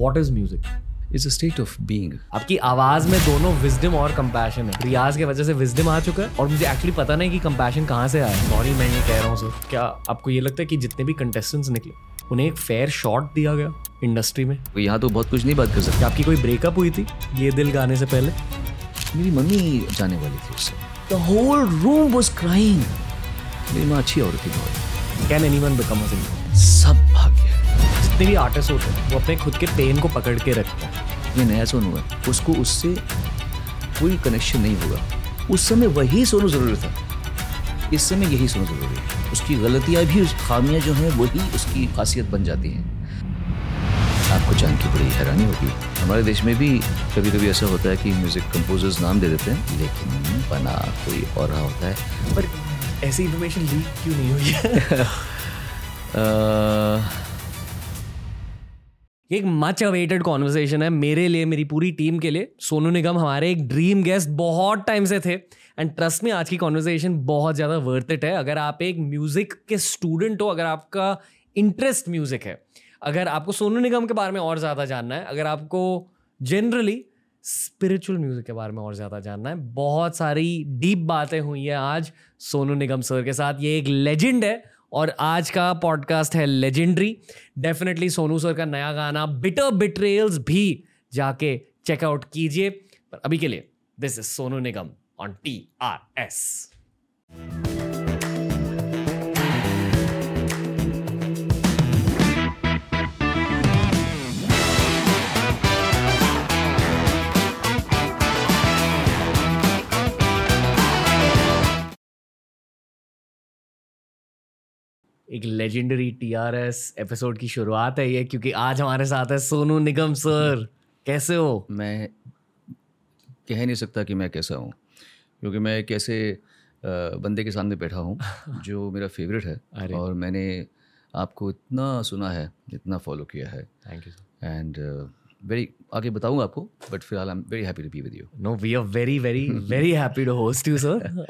What is music it's a state of being आपकी आवाज़ में दोनों विजडम और कंपैशन है। रियाज की वजह से विजडम आ चुका है और मुझे एक्चुअली पता नहीं कि कंपैशन कहाँ से आया। सॉरी मैं ये कह रहा हूँ सर क्या आपको ये लगता है कि जितने भी कंटेस्टेंट्स निकले उन्हें एक फेयर शॉट दिया गया इंडस्ट्री में? यहाँ तो बहुत कुछ नहीं बात कर सकते। आपकी कोई ब्रेकअप हुई थी ये दिल गाने से पहले? मेरी मम्मी जाने वाली थी उससे। The whole room was crying मेरी माँ अच्छी औरत थी बहुत। कैन एनी वन बिकम सब जितने भी आर्टिस्ट होते हैं। वो अपने खुद के पेन को पकड़ के रखते हैं। ये नया सोनू है। उसको उससे कोई कनेक्शन नहीं होगा। उस समय वही सोनू ज़रूरी था। इस समय यही सोनू ज़रूरी है। उसकी गलतियाँ भी उस खामियाँ जो हैं वही उसकी खासियत बन जाती हैं। आपको जान के बड़ी हैरानी होगी। हमारे देश में भी कभी कभी ऐसा होता है कि म्यूज़िक कंपोजर्स नाम दे देते हैं लेकिन बना कोई और रहा होता है। पर ऐसी इन्फॉर्मेशन लीक क्यों नहीं हुई है? ये एक मच अवेटेड कॉन्वर्सेशन है मेरे लिए, मेरी पूरी टीम के लिए। सोनू निगम हमारे एक ड्रीम गेस्ट बहुत टाइम से थे। एंड ट्रस्ट में आज की कॉन्वर्सेशन बहुत ज़्यादा वर्थ इट है। अगर आप एक म्यूज़िक के स्टूडेंट हो, अगर आपका इंटरेस्ट म्यूज़िक है, अगर आपको सोनू निगम के बारे में और ज़्यादा जानना है, अगर आपको जनरली स्पिरिचुअल म्यूज़िक के बारे में और ज़्यादा जानना है, बहुत सारी डीप बातें हुई हैं आज सोनू निगम सर के साथ। ये एक लेजेंड है और आज का पॉडकास्ट है लेजेंडरी डेफिनेटली सोनू सर का नया गाना बिटर बिट्रेल्स भी जाके चेकआउट कीजिए। पर अभी के लिए this is Sonu Nigam on T R S एक legendary T R S episode की शुरुआत है ये क्योंकि आज हमारे साथ है सोनू निगम सर। कैसे हो? मैं कह नहीं सकता कि मैं कैसा हूँ क्योंकि मैं एक ऐसे बंदे के सामने बैठा हूँ जो मेरा फेवरेट है और मैंने आपको इतना सुना है इतना फॉलो किया है। Thank you sir and very आगे बताऊँगा आपको बट फ़िलहाल I am very happy to be with you know we are very very very happy to host you sir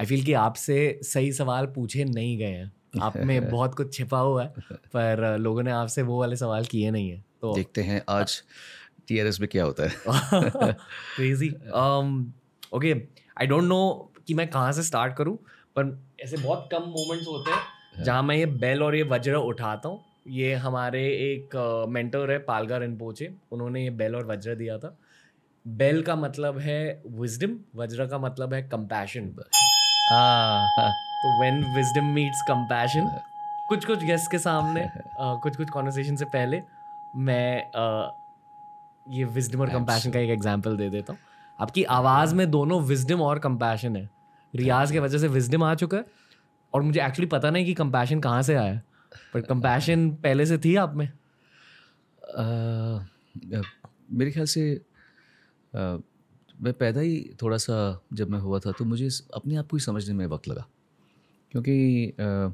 I feel कि आपसे सही सवाल पूछे नहीं गए हैं। आप में बहुत कुछ छिपा हुआ है पर uh, लोगों ने आपसे वो वाले सवाल किए नहीं है तो देखते हैं आज टीआरएस में क्या होता है। Crazy okay I don't know कि मैं कहाँ से स्टार्ट करूँ पर ऐसे बहुत कम मोमेंट्स होते हैं जहाँ मैं ये बेल और ये वज्र उठाता हूँ। ये हमारे एक मेंटर है पालगा रिनपोचे उन्होंने ये बेल और वज्र दिया था। बेल का मतलब है विजडम वज्र का मतलब है कंपैशन तो व्हेन विजडम मीट्स कंपैशन कुछ कुछ गेस्ट के सामने uh, कुछ कुछ कॉन्वर्सेशन से पहले मैं uh, ये विजडम और कंपैशन का एक एग्जांपल दे देता हूँ। आपकी आवाज़ में दोनों विजडम और कंपैशन है। रियाज की वजह से विजडम आ चुका है और मुझे एक्चुअली पता नहीं कि कंपैशन कहाँ से आया। पर कंपैशन पहले से थी आप में? अ, मेरे ख्याल से मैं पैदा ही थोड़ा सा जब मैं हुआ था तो मुझे अपने आप को ही समझने में वक्त लगा। क्योंकि अ,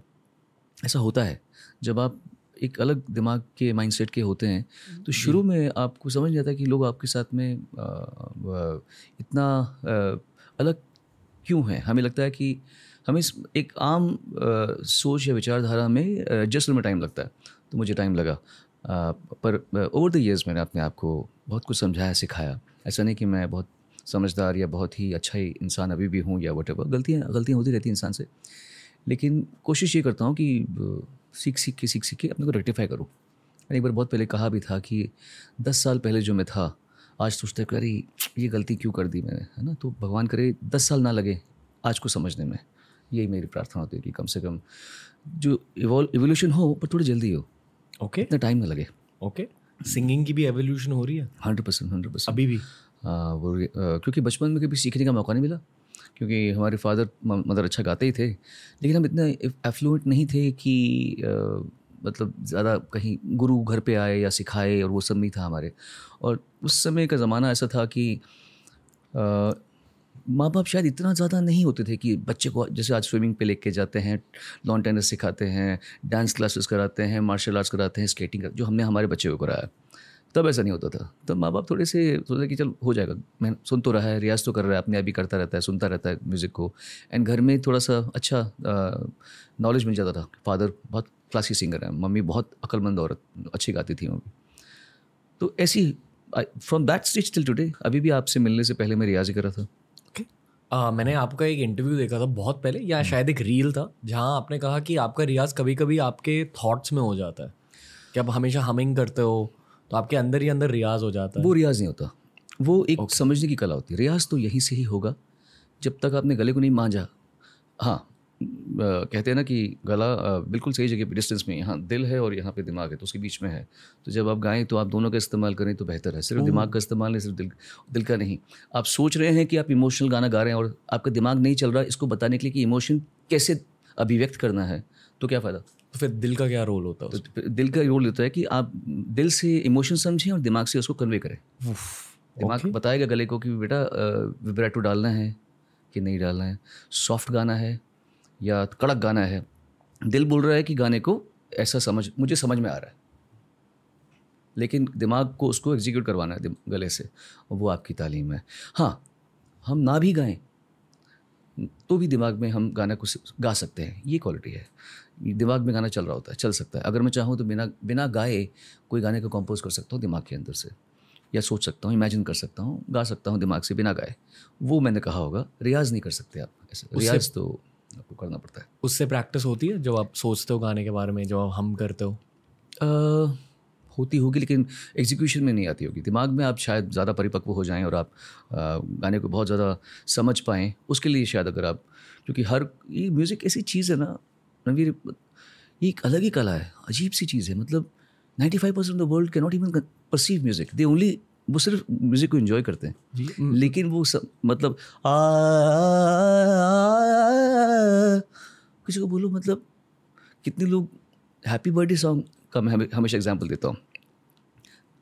ऐसा होता है जब आप एक अलग दिमाग के माइंडसेट के होते हैं तो शुरू में आपको समझ नहीं आता कि लोग आपके साथ में अ, इतना अ, अलग क्यों है। हमें लगता है कि हमें इस एक आम अ, सोच या विचारधारा में एडजस्ट में टाइम लगता है तो मुझे टाइम लगा। अ, पर ओवर द ईयर्स मैंने अपने आप को बहुत कुछ समझाया सिखाया। ऐसा नहीं कि मैं बहुत समझदार या बहुत ही अच्छा ही इंसान अभी भी हूँ या वट एवर गलतियाँ गलतियाँ होती रहती हैं इंसान से। लेकिन कोशिश ये करता हूँ कि सीख सीख के सीख सीख के अपने को रेक्टिफाई करूँ। मैंने एक बार बहुत पहले कहा भी था कि दस साल पहले जो मैं था आज सोचते कि अरे ये गलती क्यों कर दी मैंने है ना? तो भगवान करे दस साल ना लगे आज को समझने में। यही मेरी प्रार्थना होती है कि कम से कम जो इवॉल्व इवोल्यूशन हो पर थोड़ी जल्दी हो। Okay okay. इतना टाइम ना लगे। Okay okay. सिंगिंग की भी एवोल्यूशन हो रही है? हंड्रेड परसेंट हंड्रेड परसेंट अभी भी? वो क्योंकि बचपन में कभी सीखने का मौका नहीं मिला, क्योंकि हमारे फादर मदर अच्छा गाते ही थे, लेकिन हम इतने एफ्लुएंट नहीं थे कि मतलब ज़्यादा कहीं गुरु घर पे आए या सिखाए और वो सब नहीं था हमारे। और उस समय का ज़माना ऐसा था कि माँ बाप शायद इतना ज़्यादा नहीं होते थे कि बच्चे को जैसे आज स्विमिंग पे लेके जाते हैं लॉन टेनिस सिखाते हैं डांस क्लासेस कराते हैं मार्शल आर्ट्स कराते हैं स्केटिंग जो हमने हमारे बच्चे को कराया। तब ऐसा नहीं होता था। तब माँ बाप थोड़े से सोचते कि चल हो जाएगा। मैं सुन तो रहा है रियाज तो कर रहा है अपने आप ही करता रहता है सुनता रहता है म्यूज़िक को। एंड घर में थोड़ा सा अच्छा नॉलेज मिल जाता था। फादर बहुत क्लासिक सिंगर है मम्मी बहुत अक्लमंद औरत अच्छी गाती थी मम्मी तो ऐसी from that stage till today अभी भी आपसे मिलने से पहले मैं रियाज ही कर रहा था। आ, मैंने आपका एक इंटरव्यू देखा था बहुत पहले या शायद एक रील था जहाँ आपने कहा कि आपका रियाज कभी कभी आपके थॉट्स में हो जाता है। कि आप हमेशा हमिंग करते हो तो आपके अंदर ही अंदर रियाज हो जाता है। वो रियाज नहीं होता। वो एक okay. समझने की कला होती है। रियाज तो यहीं से ही होगा। जब तक आपने गले को नहीं मांझा। हाँ कहते हैं ना कि गला बिल्कुल सही जगह पे डिस्टेंस में यहाँ दिल है और यहाँ पे दिमाग है तो उसके बीच में है। तो जब आप गाएँ तो आप दोनों का इस्तेमाल करें तो बेहतर है। सिर्फ़ दिमाग का इस्तेमाल नहीं सिर्फ़ दिल दिल का नहीं। आप सोच रहे हैं कि आप इमोशनल गाना गा रहे हैं और आपका दिमाग नहीं चल रहा इसको बताने के लिए कि इमोशन कैसे अभिव्यक्त करना है तो क्या फ़ायदा? तो फिर दिल का क्या रोल होता है तो दिल का रोल होता है कि आप दिल से इमोशन समझें और दिमाग से उसको कन्वे करें। दिमाग okay. बताएगा गले को कि बेटा विब्रेटो डालना है कि नहीं डालना है? सॉफ्ट गाना है या कड़क गाना है? दिल बोल रहा है कि गाने को ऐसा समझ मुझे समझ में आ रहा है। लेकिन दिमाग को उसको एग्जीक्यूट करवाना है गले से और वो आपकी तालीम है। हाँ हम ना भी गाएँ तो भी दिमाग में हम गाना को गा सकते हैं। ये क्वालिटी है। दिमाग में गाना चल रहा होता है चल सकता है। अगर मैं चाहूँ तो बिना बिना गाए कोई गाने को कंपोज कर सकता हूँ दिमाग के अंदर से या सोच सकता हूँ इमेजिन कर सकता हूँ गा सकता हूँ दिमाग से बिना गाए। वो मैंने कहा होगा रियाज नहीं कर सकते आप ऐसे। रियाज तो आपको करना पड़ता है। उससे प्रैक्टिस होती है जब आप सोचते हो गाने के बारे में जो हम करते हो? आ, होती होगी लेकिन एग्जीक्यूशन में नहीं आती होगी। दिमाग में आप शायद ज़्यादा परिपक्व हो जाएँ और आप आ, गाने को बहुत ज़्यादा समझ पाएँ। उसके लिए शायद अगर आप क्योंकि हर ये म्यूज़िक ऐसी चीज़ है ना रणवीर ये एक अलग ही कला है अजीब सी चीज़ है मतलब ninety five percent of the world के not even perceive music they only वो सिर्फ़ म्यूज़िक को इन्जॉय करते हैं। लेकिन वो सब मतलब किसी को बोलो मतलब कितने लोग हैप्पी बर्थडे सॉन्ग का मैं हमेशा एग्ज़ाम्पल देता हूँ।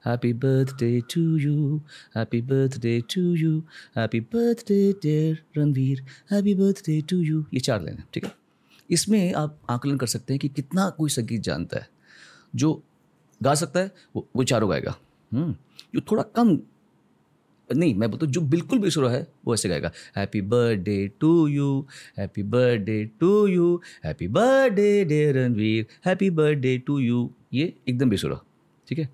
Happy birthday to you happy birthday to you happy birthday dear Ranveer happy birthday to you ये चार लेने ठीक है? इसमें आप आकलन कर सकते हैं कि कितना कोई संगीत जानता है। जो गा सकता है वो वो चारों गाएगा। हम्म, जो थोड़ा कम नहीं मैं बोलता जो बिल्कुल बेसुरा है वो ऐसे गाएगा। Happy birthday to you happy birthday to you happy birthday day Ranveer happy birthday to you ये एकदम बेसुरा ठीक है?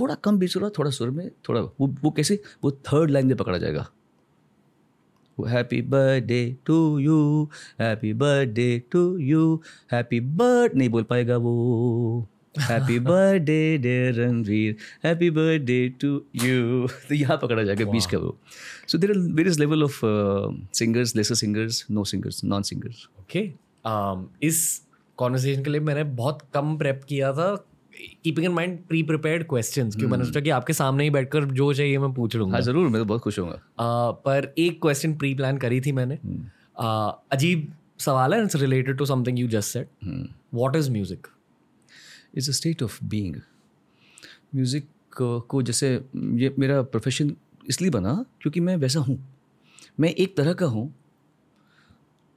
थोड़ा कम बेसुरा थोड़ा सुर में थोड़ा वो वो कैसे? वो थर्ड लाइन में पकड़ा जाएगा। Happy birthday to you happy birthday to you happy birth नहीं बोल पाएगा वो. Happy birthday dear Ranveer happy birthday to you तो यहाँ पकड़ा जाएगा बीच का वो. So there were is level of singers lesser singers no singers non singers okay इस कॉन्वर्सेशन के लिए मैंने बहुत कम प्रेप किया था keeping in mind pre prepared question क्यों? मैंने सोचा कि आपके सामने ही बैठकर जो चाहिए मैं पूछ लूँगा। हाँ ज़रूर मैं तो बहुत खुश हूँ uh, पर एक क्वेश्चन प्री प्लान करी थी मैंने। Uh, अजीब सवाल है it's related to something you just said what is music is a state of being music को जैसे ये मेरा प्रोफेशन इसलिए बना क्योंकि मैं वैसा हूँ। मैं एक तरह का हूँ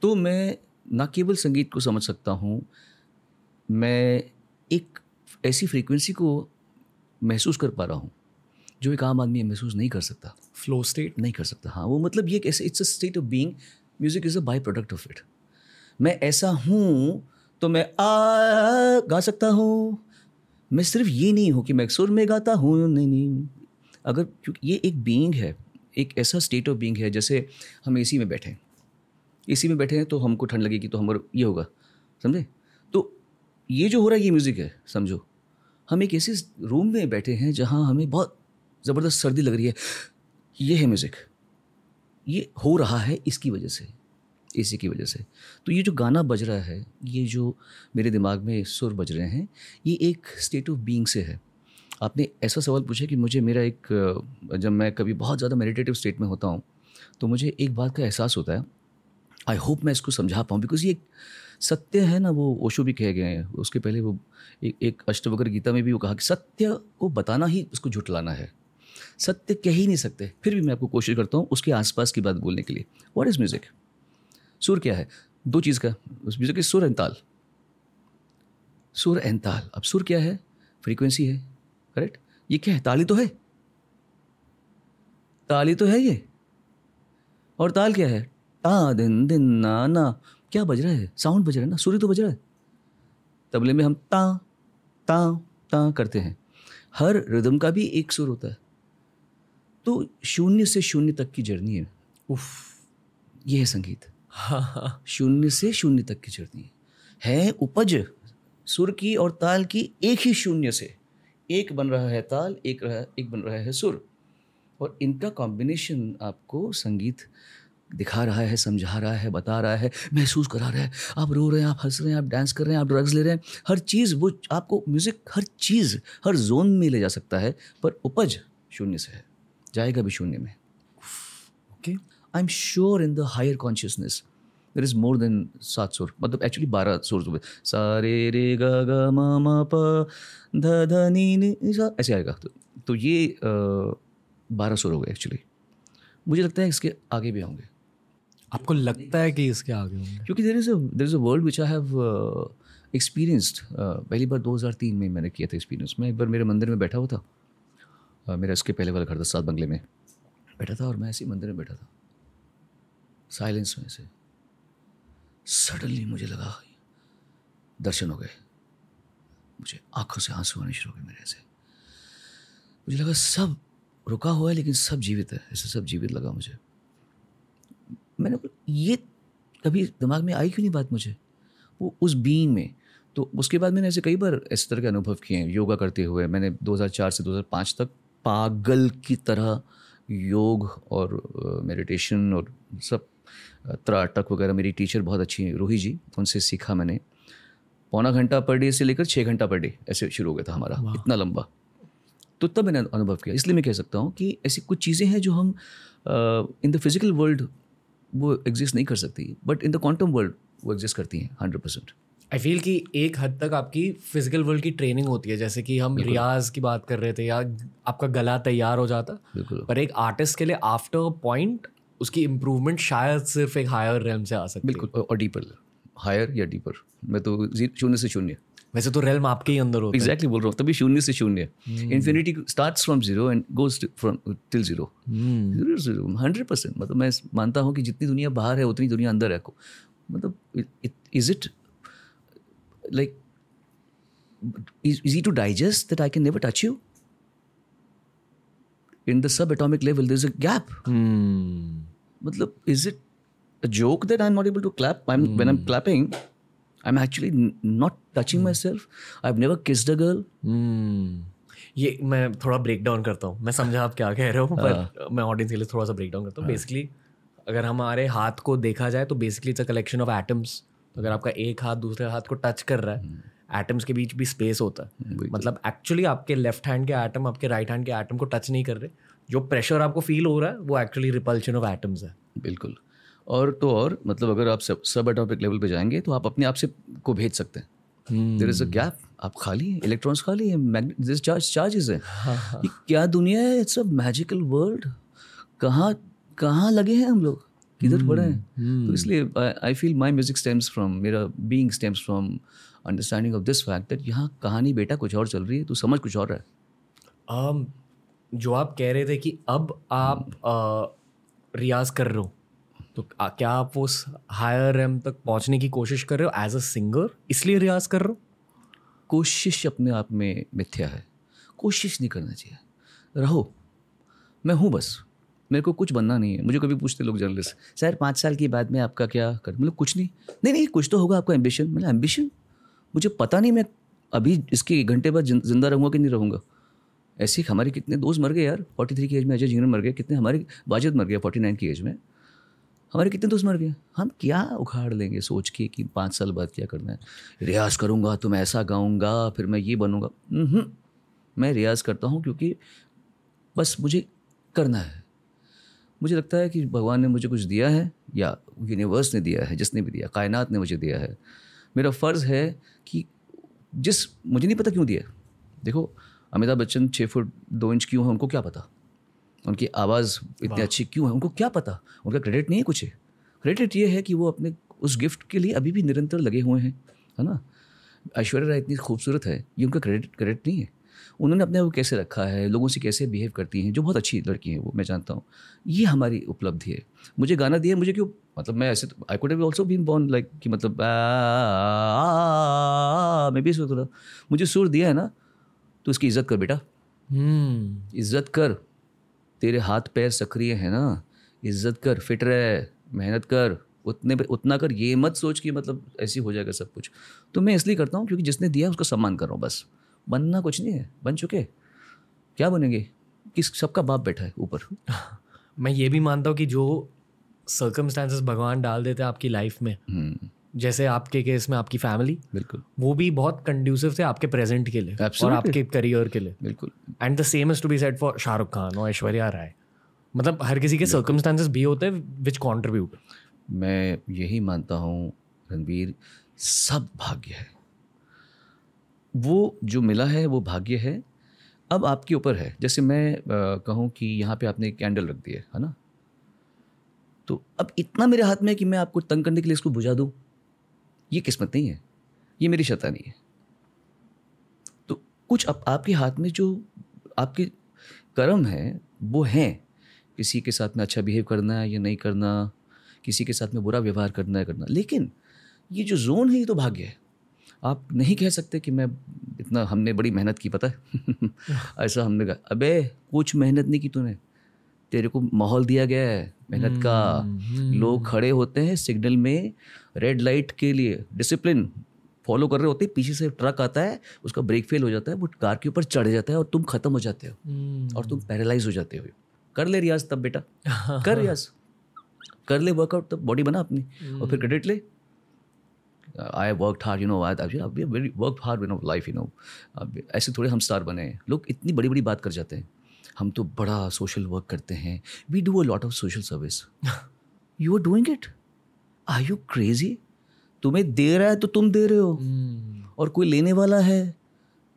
तो मैं ना केवल संगीत को समझ सकता हूँ मैं एक ऐसी फ्रीक्वेंसी को महसूस कर पा रहा हूँ जो एक आम आदमी महसूस नहीं कर सकता। फ्लो स्टेट नहीं कर सकता हाँ वो मतलब ये कैसे it's a state of being music is a by product of it मैं ऐसा हूँ तो मैं आ गा सकता हूँ। मैं सिर्फ़ ये नहीं हूँ कि मैं सुर में गाता हूँ नहीं नहीं। अगर क्योंकि ये एक बीइंग है एक ऐसा स्टेट ऑफ़ बीइंग है जैसे हम एसी में बैठे हैं। एसी में बैठे हैं तो हमको ठंड लगेगी तो हमारा ये होगा समझे? ये जो हो रहा है, ये म्यूज़िक है, समझो। हम एक ऐसे रूम में बैठे हैं जहाँ हमें बहुत ज़बरदस्त सर्दी लग रही है। ये है म्यूज़िक ये हो रहा है इसकी वजह से एसी की वजह से। तो ये जो गाना बज रहा है, ये जो मेरे दिमाग में सुर बज रहे हैं, ये एक स्टेट ऑफ़ बीइंग से है। आपने ऐसा सवाल पूछा कि मुझे मेरा एक, जब मैं कभी बहुत ज़्यादा मेडिटेटिव स्टेट में होता हूँ तो मुझे एक बात का एहसास होता है आई होप मैं इसको समझा पाऊँ बिकॉज़ ये सत्य है ना वो ओशो भी कहे गए हैं। उसके पहले वो एक, एक अष्टवक्र गीता में भी वो कहा कि सत्य को बताना ही उसको झुटलाना है। सत्य कह ही नहीं सकते। फिर भी मैं आपको कोशिश करता हूँ उसके आसपास की बात बोलने के लिए। व्हाट इज़ म्यूज़िक सुर क्या है? दो चीज़ का। उस म्यूज़िक सुर एंड ताल। सुर एंड ताल। अब सुर क्या है? फ्रीक्वेंसी है। करेक्ट ये क्या है? ताली तो है। ताली तो है ये। और ताल क्या है? ता दिन दिन ना ना क्या बज रहा है? साउंड बज रहा है ना? सूर्य तो बज रहा है। तबले में हम ता ता ता करते हैं। हर रिदम का भी एक सुर होता है। तो शून्य से शून्य तक की जर्नी है। उफ। ये है संगीत। हाँ हाँ। शून्य से शून्य तक की जर्नी है। उपज। सुर की और ताल की एक ही शून्य से। एक बन रहा है ताल एक रहा एक बन रहा है सुर। और इनका कॉम्बिनेशन आपको संगीत दिखा रहा है समझा रहा है बता रहा है महसूस करा रहा है। आप रो रहे हैं आप हंस रहे हैं आप डांस कर रहे हैं आप ड्रग्स ले रहे हैं हर चीज़ वो आपको म्यूज़िक हर चीज़ हर जोन में ले जा सकता है पर उपज शून्य से है जाएगा भी शून्य में। Okay I am sure in the higher consciousness there is more than सात सुर मतलब एक्चुअली बारह सुर हुए सा रे रे ग ग म म प ध ध नी ऐसे आएगा। तो, तो ये बारह सुर हो गए एक्चुअली मुझे लगता है इसके आगे भी होंगे। आपको लगता है कि इसके आगे होंगे? क्योंकि there is there is a world which I have experienced पहली बार 2003 में मैंने किया था एक्सपीरियंस मैं एक बार मेरे मंदिर में बैठा हुआ था uh, मेरा इसके पहले वाला घर था सात बंगले में। बैठा था और मैं ऐसे मंदिर में बैठा था। साइलेंस में से सडनली मुझे लगा दर्शन हो गए। मुझे आँखों से आँसू आने शुरू हो गए मेरे ऐसे। मुझे लगा सब रुका हुआ है लेकिन सब जीवित है। ऐसे सब जीवित लगा मुझे। मैंने बोला, ये कभी दिमाग में आई क्यों नहीं बात मुझे? वो उस बीइंग में तो उसके बाद मैंने ऐसे कई बार इस तरह के अनुभव किए हैं योगा करते हुए। मैंने 2004 से 2005 तक पागल की तरह योग और मेडिटेशन और सब त्राटक वगैरह मेरी टीचर बहुत अच्छी हैं रूही जी उनसे सीखा मैंने। पौना घंटा पर डे से लेकर छः घंटा पर डे ऐसे शुरू हो गया था हमारा इतना लंबा। तो तब मैंने अनुभव किया इसलिए मैं कह सकता हूँ कि ऐसी कुछ चीज़ें हैं जो हम इन द फ़िज़िकल वर्ल्ड वो एग्जिस्ट नहीं कर सकती but in the quantum world वो एग्जिस्ट करती हैं हंड्रेड परसेंट आई फील कि एक हद तक आपकी फ़िज़िकल वर्ल्ड की ट्रेनिंग होती है जैसे कि हम रियाज की बात कर रहे थे या आपका गला तैयार हो जाता बिल्कुल। पर एक आर्टिस्ट के लिए आफ्टर पॉइंट उसकी इम्प्रूवमेंट शायद सिर्फ़ एक हायर रेम से आ सकती है। बिल्कुल और डीपर हायर या डीपर मैं तो शून्य से शून्य। वैसे तो रेलम आपके ही अंदर होता है एग्जैक्टली बोल रहा हूँ तभी शून्य से शून्य infinity start from zero and goes from till zero hundred percent मतलब मैं मानता हूँ कि जितनी दुनिया बाहर है उतनी दुनिया अंदर है को मतलब is it like easy to digest that I can never touch you? In the subatomic level, there's a gap. Hmm. Matlab, is it a joke that I'm not able to clap? I'm, When I'm clapping, I'm actually not touching myself. I've never kissed a girl. Hmm. ये मैं थोड़ा break down करता हूँ। मैं समझा आप क्या कह रहे हो पर मैं ऑडियंस के लिए थोड़ा सा ब्रेक डाउन करता हूँ। बेसिकली अगर हमारे हाथ को देखा जाए तो basically it's a collection of atoms अगर आपका एक हाथ दूसरे हाथ को टच कर रहा है एटम्स के बीच भी स्पेस होता है। मतलब एक्चुअली आपके लेफ़्ट हैंड के एटम आपके राइट हैंड के एटम को टच नहीं कर रहे। जो प्रेशर आपको फील हो रहा है वो एक्चुअली रिपल्शन ऑफ़ एटम्स है। बिल्कुल। और तो और मतलब अगर आप सब सब एटॉमिक लेवल पे जाएँगे तो आप अपने आप से को भेज सकते हैं। देर इज़ अ गैप आप खाली हैं इलेक्ट्रॉन्स खाली हैं मैग्नेट चार्ज चार्जेस हैं। ये क्या दुनिया है? इट्स अ मैजिकल वर्ल्ड कहाँ कहाँ लगे हैं हम लोग? किधर पड़े हैं? तो इसलिए I feel my music stems from मेरा being stems from understanding of this fact that यहाँ कहानी बेटा कुछ और चल रही है तो समझ कुछ और रहा है। Um, जो आप कह रहे थे कि अब आप hmm. uh, रियाज कर रहे हो तो क्या आप उस हायर रैम तक पहुँचने की कोशिश कर रहे हो एज अ सिंगर इसलिए रियाज कर रहे हो? कोशिश अपने आप में मिथ्या है। कोशिश नहीं करना चाहिए। रहो। मैं हूँ बस। मेरे को कुछ बनना नहीं है। मुझे कभी पूछते लोग जर्नलिस्ट सर, पाँच साल के बाद में आपका क्या कर? मतलब कुछ नहीं। नहीं नहीं, कुछ तो होगा आपका एम्बिशन मतलब एम्बिशन मुझे पता नहीं, मैं अभी इसके एक घंटे बाद ज़िंदा रहूँगा कि नहीं रहूँगा? ऐसे हमारे कितने दोस्त मर गए यार। फोर्टी थ्री की एज में अजय जीवन मर गए कितने हमारे वाजिद मर गया फोर्टी नाइन की एज में। हमारे कितने दोस्त मर गए? हम क्या उखाड़ लेंगे? सोच के कि पाँच साल बाद क्या करना है? रियाज करूँगा तो मैं ऐसा गाऊँगा, फिर मैं ये बनूँगा। मैं रियाज करता हूँ क्योंकि बस मुझे करना है। मुझे लगता है कि भगवान ने मुझे कुछ दिया है, या यूनिवर्स ने दिया है, जिसने भी दिया, कायनात ने मुझे दिया है। मेरा फ़र्ज़ है कि जिस, मुझे नहीं पता क्यों दिया देखो, अमिताभ बच्चन छः फुट दो इंच क्यों है, उनको क्या पता? उनकी आवाज़ इतनी अच्छी क्यों है? उनको क्या पता? उनका क्रेडिट नहीं है कुछ है। क्रेडिट ये है कि वो अपने उस गिफ्ट के लिए अभी भी निरंतर लगे हुए हैं है ना? ऐश्वर्या राय इतनी खूबसूरत है ये उनका क्रेडिट क्रेडिट नहीं है। उन्होंने अपने आप को कैसे रखा है लोगों से कैसे बिहेव करती हैं जो बहुत अच्छी लड़की हैं वो मैं जानता हूँ। ये हमारी उपलब्धि है। मुझे गाना दिया मुझे क्यों? मतलब मैं ऐसे I could also been born like कि मतलब मैं भी सोच रहा मुझे सुर दिया है ना तो उसकी इज़्ज़त कर बेटा। हम्म। इज़्ज़त कर। तेरे हाथ पैर सक्रिय है ना इज़्ज़त कर फिट रहे मेहनत कर उतने उतना कर ये मत सोच कि मतलब ऐसी हो जाएगा सब कुछ। तो मैं इसलिए करता हूँ क्योंकि जिसने दिया उसका सम्मान कर रहा हूँ बस। बनना कुछ नहीं है बन चुके। क्या बनेंगे? किस सबका बाप बैठा है ऊपर। मैं ये भी मानता हूँ कि जो सर्कमस्टांसेस भगवान डाल देते हैं आपकी लाइफ में हम्म, जैसे आपके केस में आपकी फैमिली बिल्कुल। वो भी बहुत कंड्यूसिव थे आपके प्रेजेंट के लिए और आपके करियर के लिए। बिल्कुल। And the same is to be set for Shahrukh Khan और ऐश्वर्या राय मतलब हर किसी के सर्कमस्टांसेस भी होते हैं विच कॉन्ट्रीब्यूट मैं यही मानता हूँ रणबीर सब भाग्य है। वो जो मिला है वो भाग्य है। अब आपके ऊपर है। जैसे मैं कहूँ कि यहाँ पे आपने कैंडल रख दी है है ना? तो अब इतना मेरे हाथ में है कि मैं आपको तंग करने के लिए इसको बुझा दूँ। ये किस्मत नहीं है, ये मेरी शैतानी है। तो कुछ अब आपके हाथ में जो आपके कर्म है, वो हैं। किसी के साथ में अच्छा बिहेव करना है या नहीं करना, किसी के साथ में बुरा व्यवहार करना है करना। लेकिन ये जो जोन है, ये तो भाग्य है। आप नहीं कह सकते कि मैं इतना हमने बड़ी मेहनत की, पता है? ऐसा हमने कहा, अबे, कुछ मेहनत नहीं की तूने। तेरे को माहौल दिया गया है मेहनत का। लोग खड़े होते हैं सिग्नल में रेड लाइट के लिए। डिसिप्लिन फॉलो कर रहे होते हैं पीछे से ट्रक आता है उसका ब्रेक फेल हो जाता है वो कार के ऊपर चढ़ जाता है और तुम खत्म हो जाते हो। और तुम पैरालाइज हो जाते हो। कर ले रियाज तब बेटा कर रियाज। कर ले वर्कआउट तब बॉडी बना अपनी। और फिर क्रेडिट ले। I work hard you know I very work hard in life you know ऐसे थोड़े हम स्टार बने लोग इतनी बड़ी बड़ी बात कर जाते हैं। हम तो बड़ा सोशल वर्क करते हैं। We do a lot of social service you are doing it are you crazy तुम्हें दे रहा है तो तुम दे रहे हो। Hmm. और कोई लेने वाला है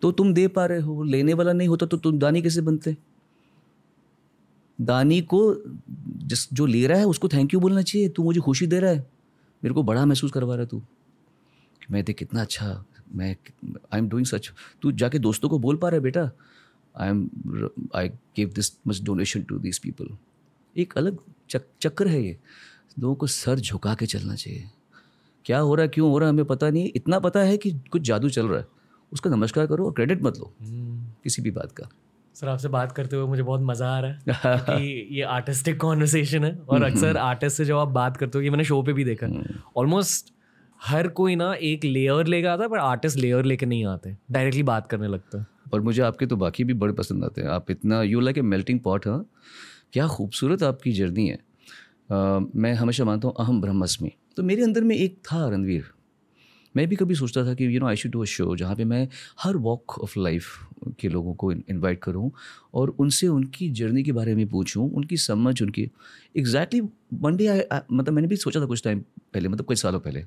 तो तुम दे पा रहे हो। लेने वाला नहीं होता तो तुम दानी कैसे बनते? दानी को जिस जो ले रहा है उसको थैंक यू बोलना चाहिए। तू मुझे खुशी दे रहा है। मेरे को बड़ा महसूस करवा रहा है तू। मैं देख कितना अच्छा मैं आई एम डूइंग सच तू जाके दोस्तों को बोल पा रहा है बेटा। I am I give this much donation to this people एक अलग चक, चक्र है ये। लोगों को सर झुका के चलना चाहिए। क्या हो रहा है क्यों हो रहा है हमें पता नहीं। इतना पता है कि कुछ जादू चल रहा है। उसका नमस्कार करो और क्रेडिट मत लो। किसी भी बात का। सर आपसे बात करते हुए मुझे बहुत मज़ा आ रहा है। क्योंकि ये आर्टिस्टिक कॉन्वर्सेशन है और अक्सर आर्टिस्ट से जब आप बात करते हो ये मैंने शो पे भी देखा। ऑलमोस्ट हर कोई ना एक लेयर लेकर आता है पर आर्टिस्ट लेयर लेके नहीं आते। डायरेक्टली बात करने लगता है। और मुझे आपके तो बाकी भी बड़े पसंद आते हैं। आप इतना you like a melting pot हाँ? क्या खूबसूरत आपकी जर्नी है। अ, मैं हमेशा मानता हूँ अहम ब्रह्मस्मि। तो मेरे अंदर में एक था रणवीर। मैं भी कभी सोचता था कि you know I should do a show जहाँ पे मैं हर वॉक ऑफ़ लाइफ के लोगों को इनवाइट करूँ और उनसे उनकी जर्नी के बारे में पूछूँ उनकी समझ उनकी। एग्जैक्टली वन डे मतलब मैंने भी सोचा था कुछ टाइम पहले मतलब कुछ सालों पहले।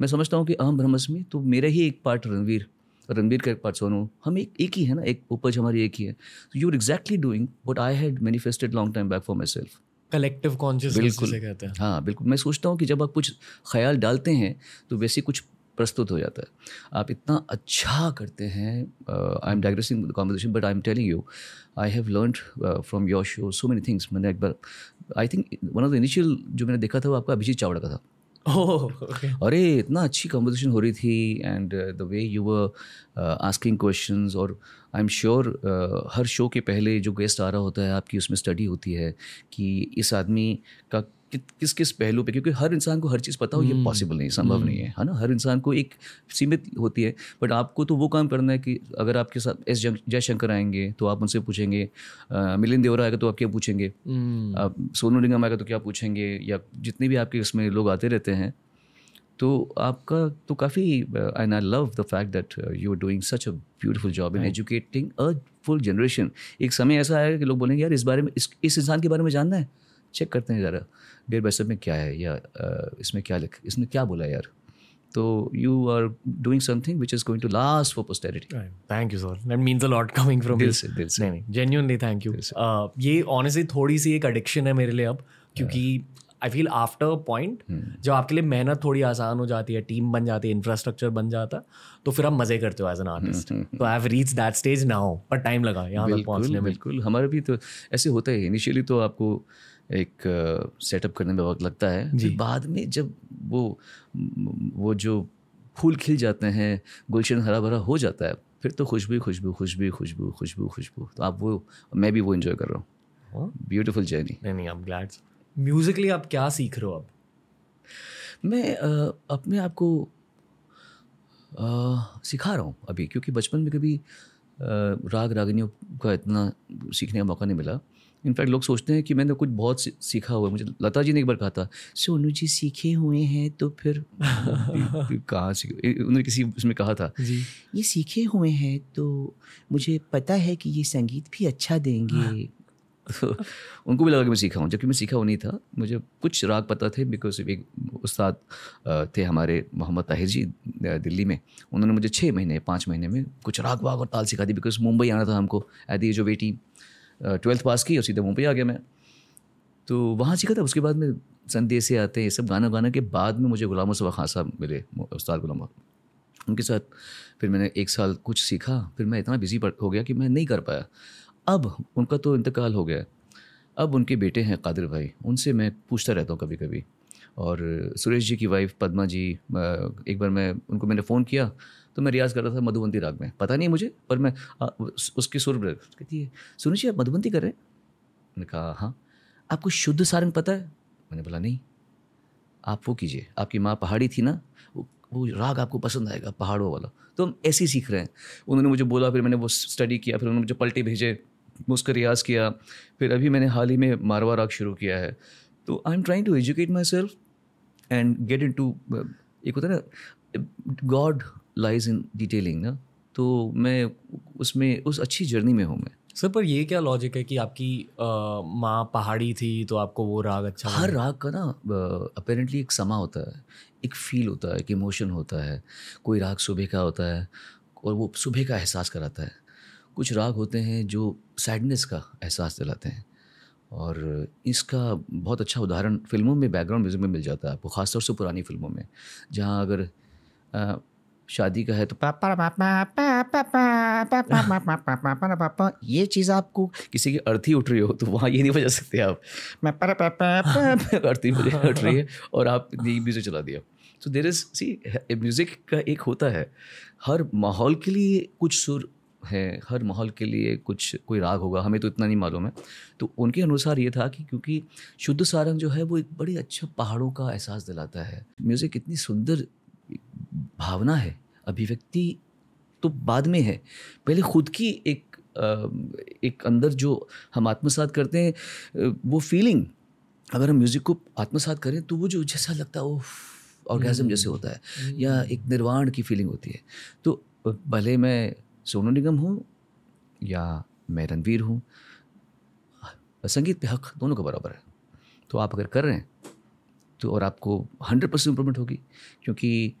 मैं समझता हूँ कि अहम ब्रह्मस्मि तो मेरा ही एक पार्ट रणवीर। रणवीर का एक पार्ट सोनू। हम एक एक ही है ना? एक उपज हमारी एक ही है। You are exactly doing what I had manifested long time back for myself collective consciousness बिल्कुल। कहते हैं। हाँ बिल्कुल। मैं सोचता हूँ कि जब आप कुछ ख्याल डालते हैं तो वैसे कुछ प्रस्तुत हो जाता है। आप इतना अच्छा करते हैं I am digressing the conversation but I am telling you I have learn from your show so many things मैंने एक बार I think one of the initial जो मैंने देखा था वो आपका अभिजीत चावड़ा का था। अरे इतना अच्छी कॉम्पोजिशन हो रही थी and the way you were asking question और आई एम श्योर हर शो के पहले जो गेस्ट आ रहा होता है, आपकी उसमें स्टडी होती है कि इस आदमी का कि, किस किस पहलू पे? क्योंकि हर इंसान को हर चीज़ पता हो ये पॉसिबल नहीं संभव नहीं है है ना? हर इंसान को एक सीमित होती है बट आपको तो वो काम करना है कि अगर आपके साथ एस जयशंकर आएँगे तो आप उनसे पूछेंगे मिलिंद देवरा आएगा तो आप क्या पूछेंगे? आप सोनू निगम आएगा तो क्या पूछेंगे? या जितने भी आपके इसमें लोग आते रहते हैं तो आपका तो काफ़ी and I love the fact that you are doing such a beautiful job in educating a full generation एक समय ऐसा आएगा कि लोग बोलेंगे यार इस बारे में इस इंसान के बारे में जानना है? चेक करते हैं ज़रा डेर बाई में क्या है? या इसमें क्या लिख इसने क्या बोला यार? तो you are doing something which is going to last for posterity thank you sir that means a lot coming from दिल से दिल से नहीं नहीं जेन्यूनली थैंक यू ये ऑनेस्टली थोड़ी सी एक एडिक्शन है मेरे लिए अब क्योंकि आई फील आफ्टर पॉइंट जब आपके लिए मेहनत थोड़ी आसान हो जाती है टीम बन जाती है इंफ्रास्ट्रक्चर बन जाता तो फिर आप मज़े करते हो एज एन आर्टिस्ट तो I have reach that stage now पर टाइम लगा यहाँ तक पहुँचने में. बिल्कुल. हमारे भी तो ऐसे होता है इनिशियली तो आपको एक सेटअप करने में वक्त लगता है। फिर बाद में जब वो वो जो फूल खिल जाते हैं गुलशन हरा भरा हो जाता है फिर तो खुशबू खुशबू खुशबू खुशबू खुशबू खुशबू। तो आप वो मैं भी वो इन्जॉय कर रहा हूँ। ब्यूटीफुल जर्नी नहीं नहीं I'm glad म्यूजिकली आप क्या सीख रहे हो अब? मैं अ, अपने आप को सिखा रहा हूँ अभी क्योंकि बचपन में कभी राग रागनियों का इतना सीखने का मौका नहीं मिला। इनफैक्ट लोग सोचते हैं कि मैंने कुछ बहुत सीखा हुआ है। मुझे लता जी ने एक बार कहा था सोनू जी सीखे हुए हैं तो फिर कहाँ सीखे उन्होंने किसी उसमें कहा था जी। ये सीखे हुए हैं तो मुझे पता है कि ये संगीत भी अच्छा देंगे। तो उनको भी लगा कि मैं सीखा हूँ। जबकि मैं सीखा हुआ नहीं था मुझे कुछ राग पता थे बिकॉज़ एक उस्ताद थे हमारे मोहम्मद ताहिर जी दिल्ली में। उन्होंने मुझे छः महीने पाँच महीने में कुछ राग वाग और ताल सिखा दी बिकॉज़ मुंबई आना था हमको। At the age of eighteen twelfth pass की और सीधे मुंबई आ गया मैं। तो वहाँ सीखा था, उसके बाद में संदेश आते हैं, ये सब गाना गाने के बाद में मुझे गुलाम मुस्तफ़ा खान साहब मिले उस्ताद गुलाम। उनके साथ फिर मैंने एक साल कुछ सीखा, फिर मैं इतना बिज़ी हो गया कि मैं नहीं कर पाया। अब उनका तो इंतकाल हो गया। अब उनके बेटे हैं कादिर भाई, उनसे मैं पूछता रहता हूँ कभी कभी और सुरेश जी की वाइफ पदमा जी एक बार मैं, उनको मैंने फ़ोन किया तो मैं रियाज़ कर रहा था मधुबंती राग में। पता नहीं मुझे पर मैं उस- उसकी सुर कहती है सुनो जी आप मधुबंती कर रहे हैं? मैंने कहा हाँ। आपको शुद्ध सारंग पता है? मैंने बोला नहीं। आप वो कीजिए आपकी माँ पहाड़ी थी ना वो, वो राग आपको पसंद आएगा पहाड़ों वाला। तो हम ऐसे ही सीख रहे हैं। उन्होंने मुझे बोला फिर मैंने वो स्टडी किया फिर उन्होंने मुझे पलटे भेजे उसका रियाज़ किया। फिर अभी मैंने हाल ही में मारवा राग शुरू किया है। तो I am trying to educate myself and get into एक होता है ना गॉड लाइज इन डिटेलिंग ना? तो मैं उसमें उस अच्छी जर्नी में हूँ मैं। सर पर ये क्या लॉजिक है कि आपकी माँ पहाड़ी थी तो आपको वो राग अच्छा हर राग का ना अपेरेंटली एक समा होता है एक फील होता है एक इमोशन होता है। कोई राग सुबह का होता है और वो सुबह का एहसास कराता है। कुछ राग होते हैं जो सैडनेस का एहसास दिलाते हैं। और इसका बहुत अच्छा उदाहरण फ़िल्मों में बैकग्राउंड म्यूज़िक में मिल जाता है आपको खासतौर से पुरानी फ़िल्मों में। जहाँ अगर शादी का है तो ये चीज़ आपको किसी की अर्थी उठ रही हो तो वहाँ ये नहीं बजा सकते आप मैं पर अर्थी उठ रही है और आप म्यूज़िक चला दिया सो देर इज़ सी म्यूज़िक का एक होता है हर माहौल के लिए कुछ सुर है हर माहौल के लिए कुछ कोई राग होगा हमें तो इतना नहीं मालूम है तो उनके अनुसार ये था कि क्योंकि शुद्ध सारंग जो है वो एक बड़े अच्छा पहाड़ों का एहसास दिलाता है म्यूज़िक इतनी सुंदर भावना है अभिव्यक्ति तो बाद में है। पहले खुद की एक एक अंदर जो हम आत्मसात करते हैं वो फीलिंग अगर हम म्यूज़िक को आत्मसात करें तो वो जो जैसा लगता है वो ऑर्गेजम जैसे होता है या एक निर्वाण की फीलिंग होती है। तो भले मैं सोनू निगम हूँ या मैं रणवीर हूँ संगीत पे हक दोनों का बराबर है। तो आप अगर कर रहे हैं तो और आपको हंड्रेड परसेंट इम्प्रूवमेंट होगी क्योंकि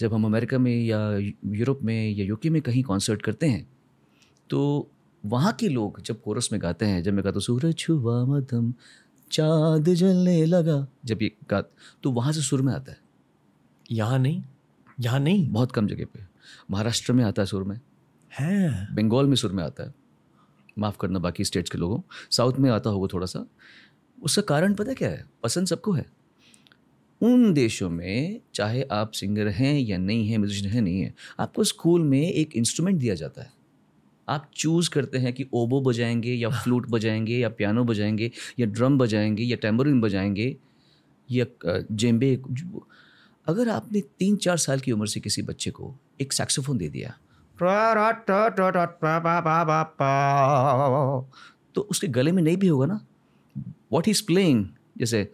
जब हम अमेरिका में या यूरोप में या यूके में कहीं कॉन्सर्ट करते हैं तो वहाँ के लोग जब कोरस में गाते हैं जब मैं गाता हूँ सूरज छुआ मधम चाँद जलने लगा जब ये गा तो वहाँ से सुर में आता है। यहाँ नहीं यहाँ नहीं। बहुत कम जगह पे। महाराष्ट्र में आता है सुर में। है। बंगाल में सुर में आता है। माफ़ करना बाकी स्टेट्स के लोगों। साउथ में आता होगा थोड़ा सा। उसका कारण पता क्या है? पसंद सबको है। उन देशों में चाहे आप सिंगर हैं या नहीं हैं म्यूजिशियन हैं नहीं हैं आपको स्कूल में एक इंस्ट्रूमेंट दिया जाता है। आप चूज़ करते हैं कि ओबो बजाएँगे या फ्लूट बजाएँगे या पियानो बजाएँगे या ड्रम बजाएँगे या टेम्बरिन बजाएँगे या जेम्बे अगर आपने तीन चार साल की उम्र से किसी बच्चे को एक सैक्सोफोन दे दिया तो उसके गले में नहीं भी होगा ना? वॉट इज़ प्लेइंग जैसे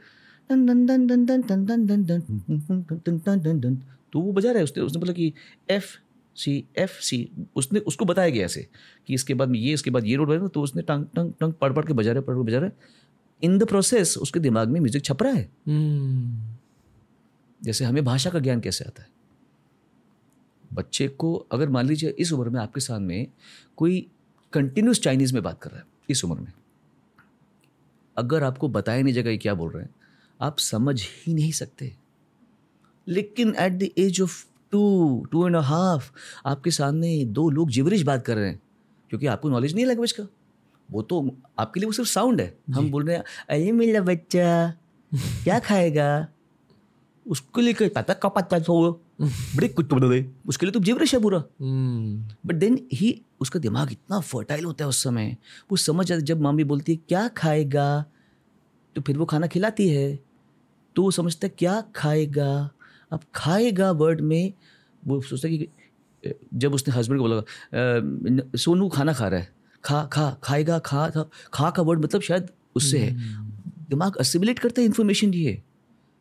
तो वो बजा रहा है उसने उसने बोला कि एफ़ सी एफ़ सी उसने उसको बताया गया ऐसे कि इसके बाद ये इसके बाद ये रोड बजा तो उसने टंग टंग टंग पढ़ पढ़ के बजा रहे पढ़ बजा रहे इन द प्रोसेस उसके दिमाग में म्यूज़िक छप रहा है जैसे हमें भाषा का ज्ञान कैसे आता है बच्चे को अगर मान लीजिए इस उम्र में आपके सामने कोई कंटिन्यूस चाइनीज़ में बात कर रहा है इस उम्र में अगर आपको बताया नहीं जगह क्या बोल रहे हैं आप समझ ही नहीं सकते। लेकिन at the age of two two and half आपके सामने दो लोग जिवरिश बात कर रहे हैं क्योंकि आपको नॉलेज नहीं है लैंग्वेज का। वो तो आपके लिए वो सिर्फ़ साउंड है। हम बोल रहे हैं अरे मेरा बच्चा क्या खाएगा? उसको लेकर पता का पता तो बड़े कुछ तो बता दे। उसके लिए तो जिब्रिश है पूरा। बट देन ही उसका दिमाग इतना फर्टाइल होता है उस समय। वो समझ जाता जब मम्मी बोलती है क्या खाएगा? तो फिर वो खाना खिलाती है। तो वो समझता है क्या खाएगा? अब खाएगा वर्ड में वो सोचता है कि जब उसने हस्बैंड को बोला सोनू खाना खा रहा है। खा खा खाएगा खा था खा का वर्ड मतलब शायद उससे है। दिमाग असिमुलेट करता है इन्फॉर्मेशन ये।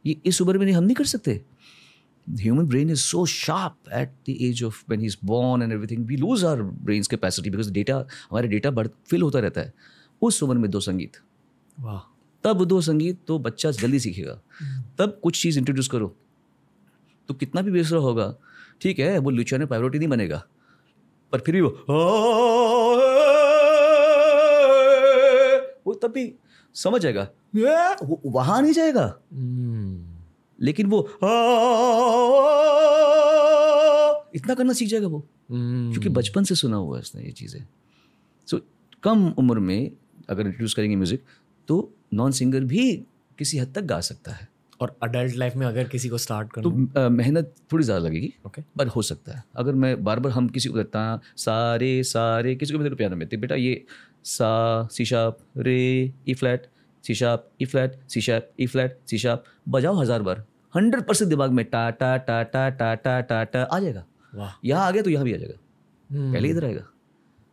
ये इस उम्र में नहीं हम नहीं कर सकते। The human brain is so sharp at the age of when he's born and everything we lose our brain's capacity because data हमारे डेटा बढ़ फिल होता रहता है। उस उम्र में दो संगीत। वाह। तब दो संगीत तो बच्चा जल्दी सीखेगा तब कुछ चीज़ इंट्रोड्यूस करो तो कितना भी बेसरा होगा ठीक है वो लुचियानो पायरोटी नहीं बनेगा पर फिर भी वो वो तब भी समझ जाएगा वो वहाँ नहीं जाएगा हम्म लेकिन वो इतना करना सीख जाएगा वो हम्म क्योंकि बचपन से सुना हुआ है उसने ये चीज़ें सो कम उम्र में अगर इंट्रोड्यूस करेंगे म्यूज़िक तो नॉन सिंगर भी किसी हद तक गा सकता है। और अडल्ट लाइफ में अगर किसी को स्टार्ट तो करना अ, मेहनत थोड़ी ज़्यादा लगेगी ओके okay. पर हो सकता है। अगर मैं बार बार हम किसी को कहता सारे सारे किसी को भी पियानो में तो बेटा ये सा सी शार्प रे E flat C sharp E flat C sharp E flat C sharp बजाओ हज़ार बार। हंड्रेड परसेंट दिमाग में टा टा टा टा टा टा टा टा आ जाएगा। वाह। यहाँ आ गया तो यहाँ भी आ जाएगा। हम्म, पहले इधर आएगा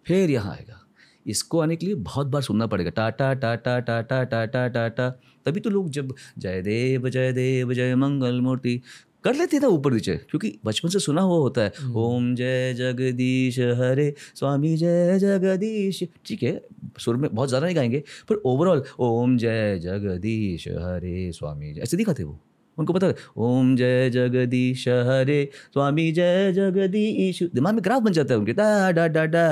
फिर यहाँ आएगा। इसको आने के लिए बहुत बार सुनना पड़ेगा टाटा टाटा टाटा टाटा टाटा तभी तो लोग जब जय देव जय देव जय मंगल मूर्ति कर लेते थे ऊपर नीचे क्योंकि बचपन से सुना हुआ होता है ओम जय जगदीश हरे स्वामी जय जगदीश ठीक है सुर में बहुत ज़्यादा नहीं गाएँगे पर ओवरऑल ओम जय जगदीश हरे स्वामी जय ऐसे दिखाते वो उनको पता है ओम जय जगदीश हरे स्वामी जय जगदीश दिमाग में ग्राफ बन जाता है उनके डा डा डा डा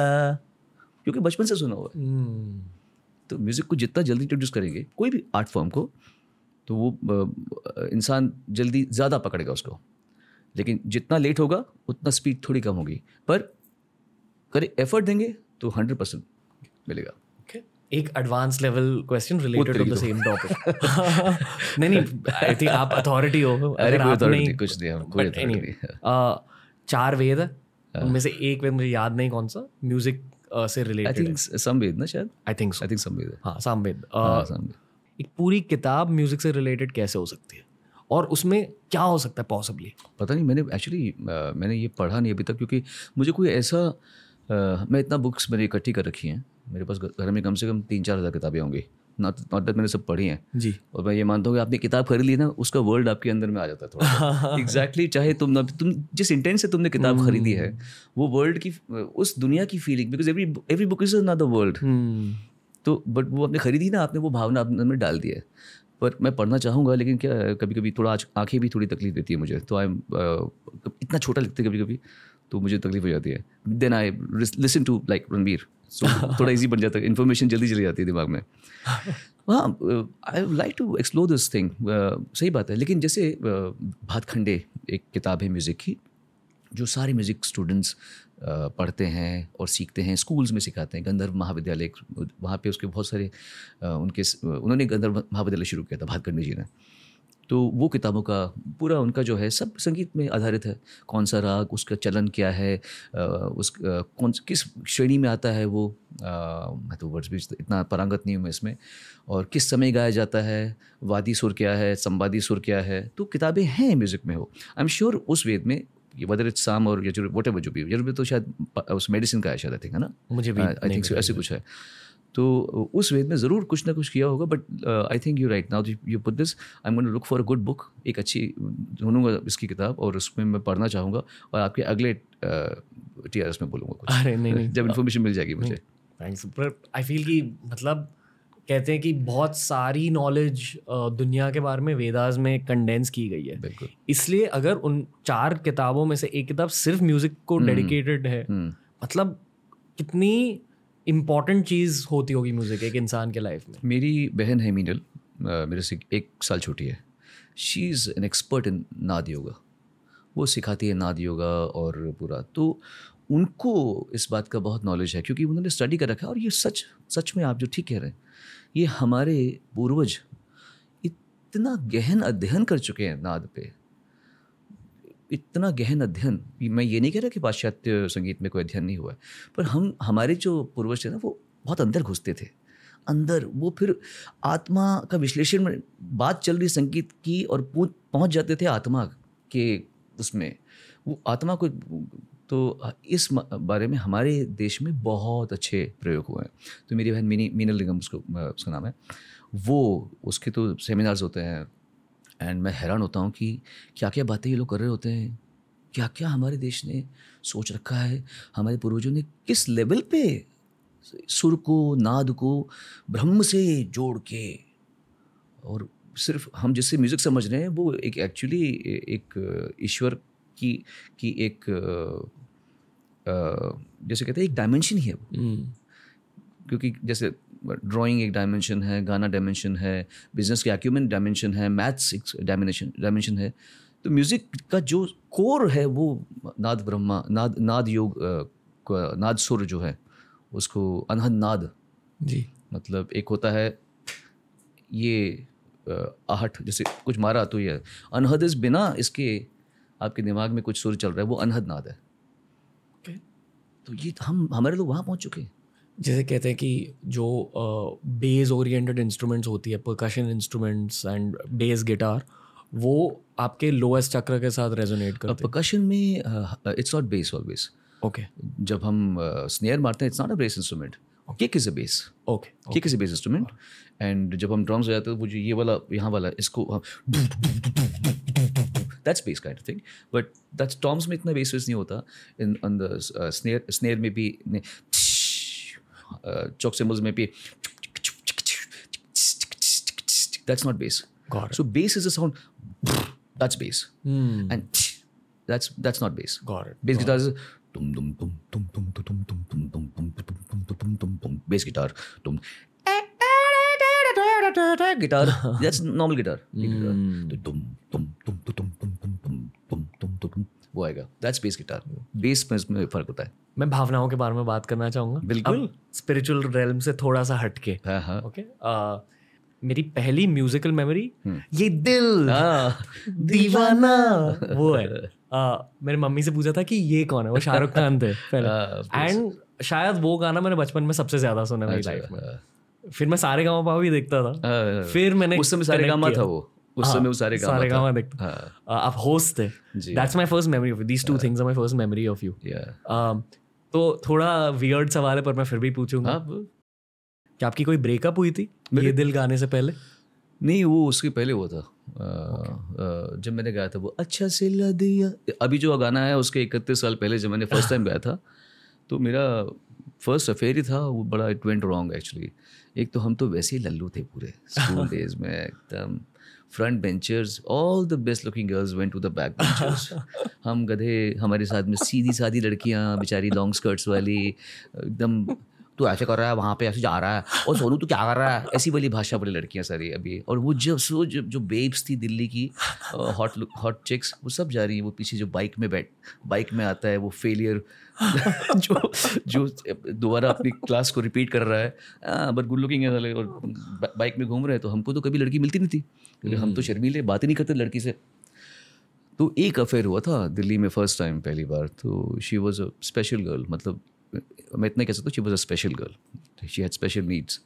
क्योंकि बचपन से सुना हुआ है। हम्म, तो म्यूज़िक को जितना जल्दी इंट्रोड्यूस करेंगे कोई भी आर्ट फॉर्म को तो वो इंसान जल्दी ज़्यादा पकड़ेगा उसको। लेकिन जितना लेट होगा उतना स्पीड थोड़ी कम होगी। पर करे एफर्ट देंगे तो हंड्रेड परसेंट मिलेगा। एक advance level question related to the same topic नहीं नहीं आई थिंक आप अथॉरिटी हो अरे कोई नहीं, कुछ नहीं हम कोई नहीं। uh, चार वेद हाँ। उनमें से एक वेद मुझे याद नहीं कौन सा म्यूज़िक से आई रिलेटेड थिंक संवेद ना शायद? आई थिंक आई थिंक संवेद हाँ। सामवेद हाँ, संवेद एक पूरी किताब म्यूज़िक से रिलेटेड कैसे हो सकती है? और उसमें क्या हो सकता है पॉसिबली पता नहीं मैंने एक्चुअली मैंने ये पढ़ा नहीं अभी तक क्योंकि मुझे कोई ऐसा uh, मैं इतना बुक्स मैंने इकट्ठी कर रखी हैं। मेरे पास घर में कम से कम तीन चार हज़ार किताबें होंगी। नॉट नॉट दैट मैंने सब पढ़ी हैं। जी। और मैं ये मानता हूँ कि आपने किताब खरीद ली ना उसका वर्ल्ड आपके अंदर में आ जाता है थोड़ा एग्जैक्टली चाहे तुम ना तुम जिस इंटेंट से तुमने किताब खरीदी है वो वर्ल्ड की उस दुनिया की feeling because every every book is another world hmm. तो बट वो आपने खरीदी ना आपने वो भावना अपने अंदर डाल दी है। पर मैं पढ़ना चाहूँगा लेकिन क्या कभी कभी थोड़ा आज आँखें भी थोड़ी तकलीफ़ देती है मुझे। तो आई इतना छोटा लिखते कभी कभी तो मुझे तकलीफ़ हो जाती है। Then I listen to like Ranbir so थोड़ा इजी बन जाता है। इन्फॉर्मेशन जल्दी चली जाती है दिमाग में। हाँ I like to explore this thing सही बात है। लेकिन जैसे uh, भातखंडे एक किताब है म्यूज़िक की जो सारे म्यूज़िक स्टूडेंट्स पढ़ते हैं और सीखते हैं स्कूल्स में सिखाते हैं। गंधर्व महाविद्यालय वहाँ पे उसके बहुत सारे उनके उन्होंने गंधर्व महाविद्यालय शुरू किया था भातखंडे जी ने। तो वो किताबों का पूरा उनका जो है सब संगीत में आधारित है। कौन सा राग उसका चलन क्या है उस कौन किस श्रेणी में आता है वो मैं तो वर्ड्स भी इतना पारंगत नहीं हूँ मैं इसमें। और किस समय गाया जाता है वादी सुर क्या है संवादी सुर क्या है तो किताबें हैं म्यूज़िक में हो। आई एम श्योर उस वेद में वदर इट्स साम और यजुर्वेद वट एवर जो भी यजुर्वेद तो शायद उस मेडिसिन का है शायद आई थिंक है ना? मुझे भी आई थिंक ऐसे कुछ है। तो उस वेद में ज़रूर कुछ ना कुछ किया होगा but I think you right now you put this I am going look for a good book एक अच्छी ढूंढूँगा इसकी किताब और उसमें मैं पढ़ना चाहूँगा और आपके अगले टी आर एस में बोलूँगा कुछ। अरे नहीं नहीं। जब इन्फॉर्मेशन मिल जाएगी मुझे। थैंक्स आई फील कि मतलब कहते हैं कि बहुत सारी नॉलेज दुनिया के बारे में वेदास में कंडेंस की गई है। इसलिए अगर उन चार किताबों में से एक किताब सिर्फ़ म्यूज़िक को डेडिकेटेड है हम्म। मतलब कितनी इम्पोर्टेंट चीज़ होती होगी म्यूज़िक एक इंसान के लाइफ में। मेरी बहन है मीनल मेरे से एक साल छोटी है। She is an expert in nada yoga वो सिखाती है नाद योगा और पूरा। तो उनको इस बात का बहुत नॉलेज है क्योंकि उन्होंने स्टडी कर रखा है और ये सच सच में आप जो ठीक कह रहे हैं, ये हमारे पूर्वज इतना गहन अध्ययन कर चुके हैं नाद पे। इतना गहन अध्ययन, मैं ये नहीं कह रहा कि पाश्चात्य संगीत में कोई अध्ययन नहीं हुआ पर हम, हमारे जो पूर्वज थे ना, वो बहुत अंदर घुसते थे। अंदर, वो फिर आत्मा का विश्लेषण में बात चल रही संगीत की और पहुँच जाते थे आत्मा के उसमें। वो आत्मा को तो इस बारे में हमारे देश में बहुत अच्छे प्रयोग हुए हैं। तो मेरी बहन मिनी, मीनल निगम, उसको, उसका नाम है। वो, उसके तो सेमिनार्स होते हैं एंड मैं हैरान होता हूँ कि क्या क्या बातें ये लोग कर रहे होते हैं। क्या क्या हमारे देश ने सोच रखा है? हमारे पूर्वजों ने किस लेवल पे सुर को नाद को ब्रह्म से जोड़ के? और सिर्फ़ हम जिससे म्यूज़िक समझ रहे हैं वो एक एक्चुअली एक ईश्वर की की एक जैसे कहते हैं एक डायमेंशन ही है वो। हम्म। क्योंकि जैसे ड्राइंग एक डायमेंशन है गाना डायमेंशन है बिज़नेस के एक्यूमेंट डायमेंशन है मैथ्स एक डायमेंशन डायमेंशन है। तो म्यूज़िक का जो कोर है वो नाद ब्रह्मा नाद नाद योग नाद सुर जो है उसको अनहद नाद। जी। मतलब एक होता है ये आहट जैसे कुछ मारा तो ये अनहद इस बिना इसके आपके दिमाग में कुछ सुर चल रहा है वो अनहद नाद है। Okay. तो ये हम हमारे लोग वहाँ पहुँच चुके हैं। जैसे कहते हैं कि जो बेस ओरिएंटेड इंस्ट्रूमेंट्स होती है percussion instruments and bass guitar वो आपके लोएस्ट चक्र के साथ रेजोनेट करते हैं। परकशन में it's not bass always okay जब हम स्नेयर मारते हैं it's not a bass instrument kick is a bass okay kick is a bass instrument and जब हम ड्रम्स बजाते हैं तो मुझे ये वाला यहाँ वाला इसको that's bass kind of thing but that's toms में इतना बेस वेस नहीं होता. In on the snare snare में भी chalk cymbals may be. That's not bass. Got it. So bass is a sound. That's bass. Mm. And that's that's not bass. Got it. Bass Got guitar it. is. Bass guitar. Guitar. That's normal guitar. Mm. guitar. वो आएगा। That's bass guitar bass में इसमें फ़र्क होता है। मैं भावनाओं के बारे में बात करना चाहूँगा। बिल्कुल। स्पिरिचुअल रेलम से थोड़ा सा हटके। हाँ हाँ। ओके मेरी पहली म्यूजिकल हम्म। मेमोरी ये दिल। आ, दीवाना। वो है। आ, मेरे मम्मी से पूछा था कि ये कौन है? वो शाहरुख खान थे। एंड हाँ, शायद वो गाना मैंने बचपन में सबसे ज़्यादा सुना मेरी अच्छा। लाइफ में। हाँ। फिर मैं सारे गाँव भी देखता था। आ, फिर मैंने उस समय सारे गाँव था वो। उस समय वो सारे गाँव सारे गाँव देखता आप होस्ट थे। That's my first memory of you these two things are my first memory of you तो थोड़ा वियर्ड सवाल है पर मैं फिर भी पूछूँगा। क्या आपकी कोई ब्रेकअप हुई थी? ये दिल गाने से पहले? नहीं वो उसके पहले हुआ था। okay. जब मैंने गाया था वो अच्छा से दिया। अभी जो गाना है उसके इकतीस साल पहले जब मैंने फ़र्स्ट टाइम गाया था तो मेरा फ़र्स्ट अफेयर ही था। वो बड़ा इट वेंट रॉन्ग एक्चुअली एक तो हम तो वैसे ही लल्लू थे पूरे स्कूल डेज़ में एकदम front benchers all the best looking girls went to the back benchers हम गधे हमारे साथ में सीधी सादी लड़कियाँ बेचारी लॉन्ग स्कर्ट्स वाली एकदम तू ऐसे कर रहा है वहाँ पे ऐसे जा रहा है। और सोनू तू क्या कर रहा है? ऐसी वाली भाषा वाली लड़कियाँ सारी अभी। और वो जब सो जब जो बेब्स थी दिल्ली की हॉट हॉट चिक्स वो सब जा रही हैं वो पीछे जो बाइक में बैठ बाइक में आता है वो फेलियर जो जो दोबारा अपनी क्लास को रिपीट कर रहा है। बट गुड लुकिंग है और बाइक में घूम रहे हैं तो हमको तो कभी लड़की मिलती नहीं थी। क्योंकि हम तो हम्म। शर्मीले बात ही नहीं करते लड़की से। तो एक अफेयर हुआ था दिल्ली में फ़र्स्ट टाइम पहली बार तो she was a special girl मतलब मैं इतना कह सकता हूँ she was a special girl she had special needs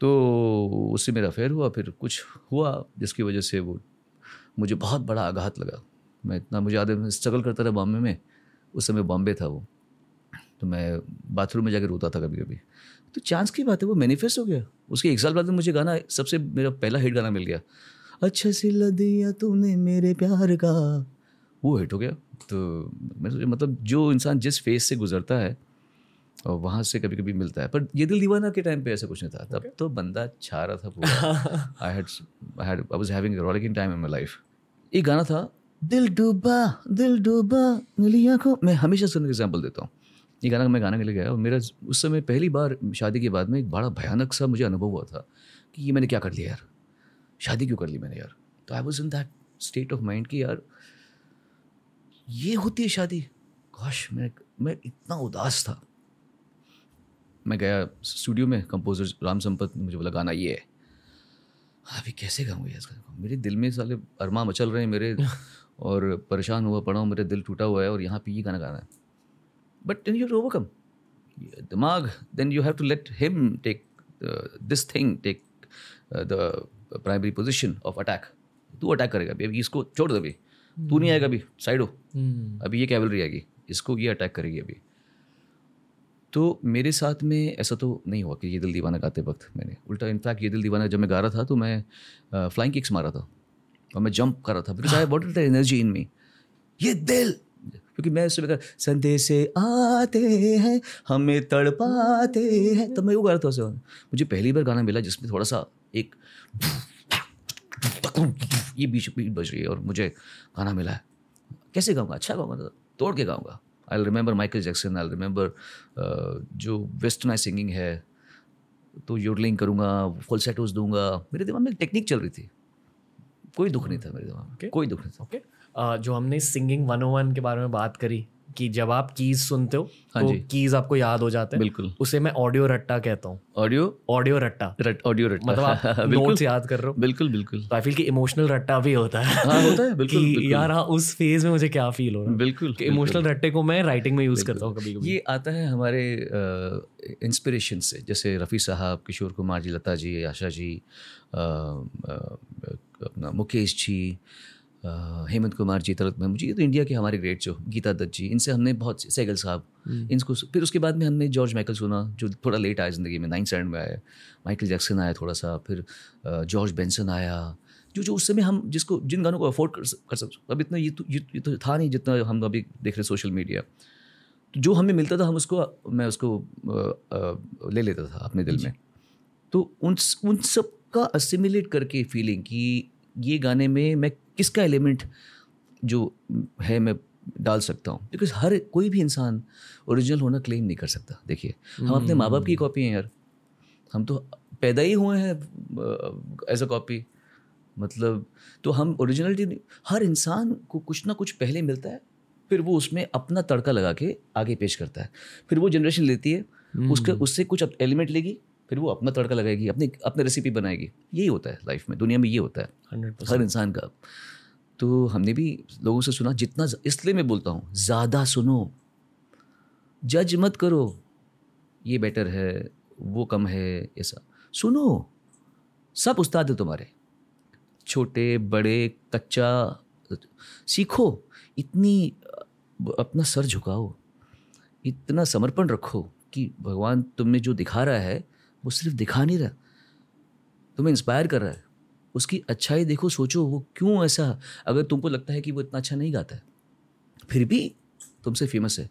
तो उससे मेरा अफेयर हुआ, फिर कुछ हुआ, जिसकी वजह से वो मुझे बहुत बड़ा आघात लगा। मैं इतना, मुझे आदमी स्ट्रगल करता था बॉम्बे में। उस समय बॉम्बे था वो। तो मैं बाथरूम में जाकर रोता था कभी कभी तो चांस की बात है, वो मैनिफेस्ट हो गया। उसके एक साल बाद मुझे गाना, सबसे मेरा पहला हिट गाना मिल गया। अच्छा सिला दिया तूने मेरे प्यार का। वो हिट हो गया। तो मैं सोचा मतलब जो इंसान जिस फ़ेज़ से गुजरता है और वहाँ से कभी कभी मिलता है। पर ये दिल दीवाना के टाइम पे ऐसा कुछ नहीं था। तब okay. तो बंदा छा रहा था पूरा। I had I had I was having rolling time in my life एक गाना था दिल डूबा दिल डूबा मिली आँखों मैं हमेशा सुनने का एग्ज़ाम्पल देता हूँ। ये गाना मैं गाने के लिए गया और मेरा उस समय पहली बार शादी के बाद में एक बड़ा भयानक सा मुझे अनुभव हुआ था कि ये मैंने क्या कर लिया यार? शादी क्यों कर ली मैंने यार? तो I was in that state of mind कि यार ये होती है शादी। गॉश मैं मैं इतना उदास था। मैं गया स्टूडियो में कंपोजर राम संपत ने मुझे बोला गाना ये है. हाँ, अभी कैसे गाऊँगा यार इसका? मेरे दिल में साले अरमा मचल रहे हैं मेरे और परेशान हुआ पड़ा हूँ मेरा दिल टूटा हुआ है और यहाँ पे ये गाना गाना है. बट देन यू ओवरकम दिमाग then you have to let him take this thing take the primary position of attack तू अटैक करेगा अभी इसको छोड़ दे अभी। तू नहीं आएगा अभी साइड हो। हम्म, अभी ये कैवलरी आएगी इसको ये अटैक करेगी अभी। तो मेरे साथ में ऐसा तो नहीं हुआ कि ये दिल दीवाना गाते वक्त मैंने। उल्टा इनफैक्ट ये दिल दीवाना जब मैं गा रहा था तो मैं फ्लाइंग किक्स मारा था और मैं जंप कर रहा था because I what the energy in me ये दिल! क्योंकि मैं सुबह संदेश से आते हैं, हमें तड़पाते हैं, तब मैं वो गा रहा था उसे मुझे पहली बार गाना मिला जिसमें थोड़ा सा एक ये बीच बीच बज रही है और मुझे गाना मिला। है कैसे गाऊँगा? अच्छा गाऊँगा तो तोड़ के गाऊँगा। I remember Michael Jackson I remember जो वेस्टर्नाइज सिंगिंग है तो योडलिंग करूँगा फुल सेटोज दूँगा मेरे दिमाग में टेक्निक चल रही थी। कोई दुख नहीं था मेरे दिमाग में। Okay. कोई दुख नहीं था। ओके uh, जो हमने सिंगिंग वन ओ वन के बारे में बात करी कि जब आप कीज सुनते हो हाँ तो कीज आपको याद हो जाते हैं। बिल्कुल। उसे मैं ऑडियो रट्टा कहता हूँ। ऑडियो ऑडियो रट्टा। रट ऑडियो रट मतलब आप नोट्स याद कर रहे हो। बिल्कुल बिल्कुल। तो आई फील कि इमोशनल रट्टा भी होता है। हाँ होता है। बिल्कुल कि बिल्कुल। यार हाँ उस फ़ेज़ में मुझे क्या फील हो रहा है? बिल्कुल इमोशनल रट्टे को मैं राइटिंग में यूज़ करता हूँ कभी कभी ये आता है हमारे इंस्पिरेशन से। जैसे रफ़ी साहब किशोर कुमार जी लता जी आशा जी अपना मुकेश जी हेमंत कुमार जी तरत महमूद जी ये तो इंडिया के हमारे ग्रेट जो गीता दत्त जी इनसे हमने बहुत सैगल साहब इनको फिर उसके बाद में हमने जॉर्ज माइकल सुना जो थोड़ा लेट आया ज़िंदगी में नाइन्थ स्टैंड में आया माइकल जैक्सन आया थोड़ा सा फिर जॉर्ज बेंसन आया जो जो उस समय हम जिसको जिन गानों को अफोर्ड कर, कर सकते अब इतना ये तो ये, ये तो था नहीं जितना हम अभी देख रहे हैं सोशल मीडिया तो जो हमें मिलता था हम उसको मैं उसको अ, अ, ले लेता था अपने दिल में। तो उन उन सब का असिमिलेट करके फीलिंग कि ये गाने में मैं किसका एलिमेंट जो है मैं डाल सकता हूँ? बिकॉज़ हर कोई भी इंसान ओरिजिनल होना क्लेम नहीं कर सकता। देखिए हम अपने माँ बाप की कॉपी हैं यार। हम तो पैदा ही हुए हैं एज अ कॉपी मतलब तो हम ओरिजिनलिटी हर इंसान को कुछ ना कुछ पहले मिलता है फिर वो उसमें अपना तड़का लगा के आगे पेश करता है। फिर वो जनरेशन लेती है उसके उससे कुछ एलिमेंट लेगी फिर वो अपना तड़का लगाएगी अपनी अपनी रेसिपी बनाएगी। यही होता है लाइफ में दुनिया में ये होता है। हंड्रेड हर इंसान का। तो हमने भी लोगों से सुना जितना इसलिए मैं बोलता हूँ ज़्यादा सुनो। जज मत करो ये बेटर है वो कम है ऐसा सुनो सब उस्ताद है तुम्हारे। छोटे बड़े कच्चा सीखो इतनी अपना सर झुकाओ। इतना समर्पण रखो कि भगवान तुम्हें जो दिखा रहा है वो सिर्फ़ दिखा नहीं रहा। तुम्हें इंस्पायर कर रहा है। उसकी अच्छाई देखो सोचो वो क्यों ऐसा? अगर तुमको लगता है कि वो इतना अच्छा नहीं गाता है फिर भी तुमसे फ़ेमस है।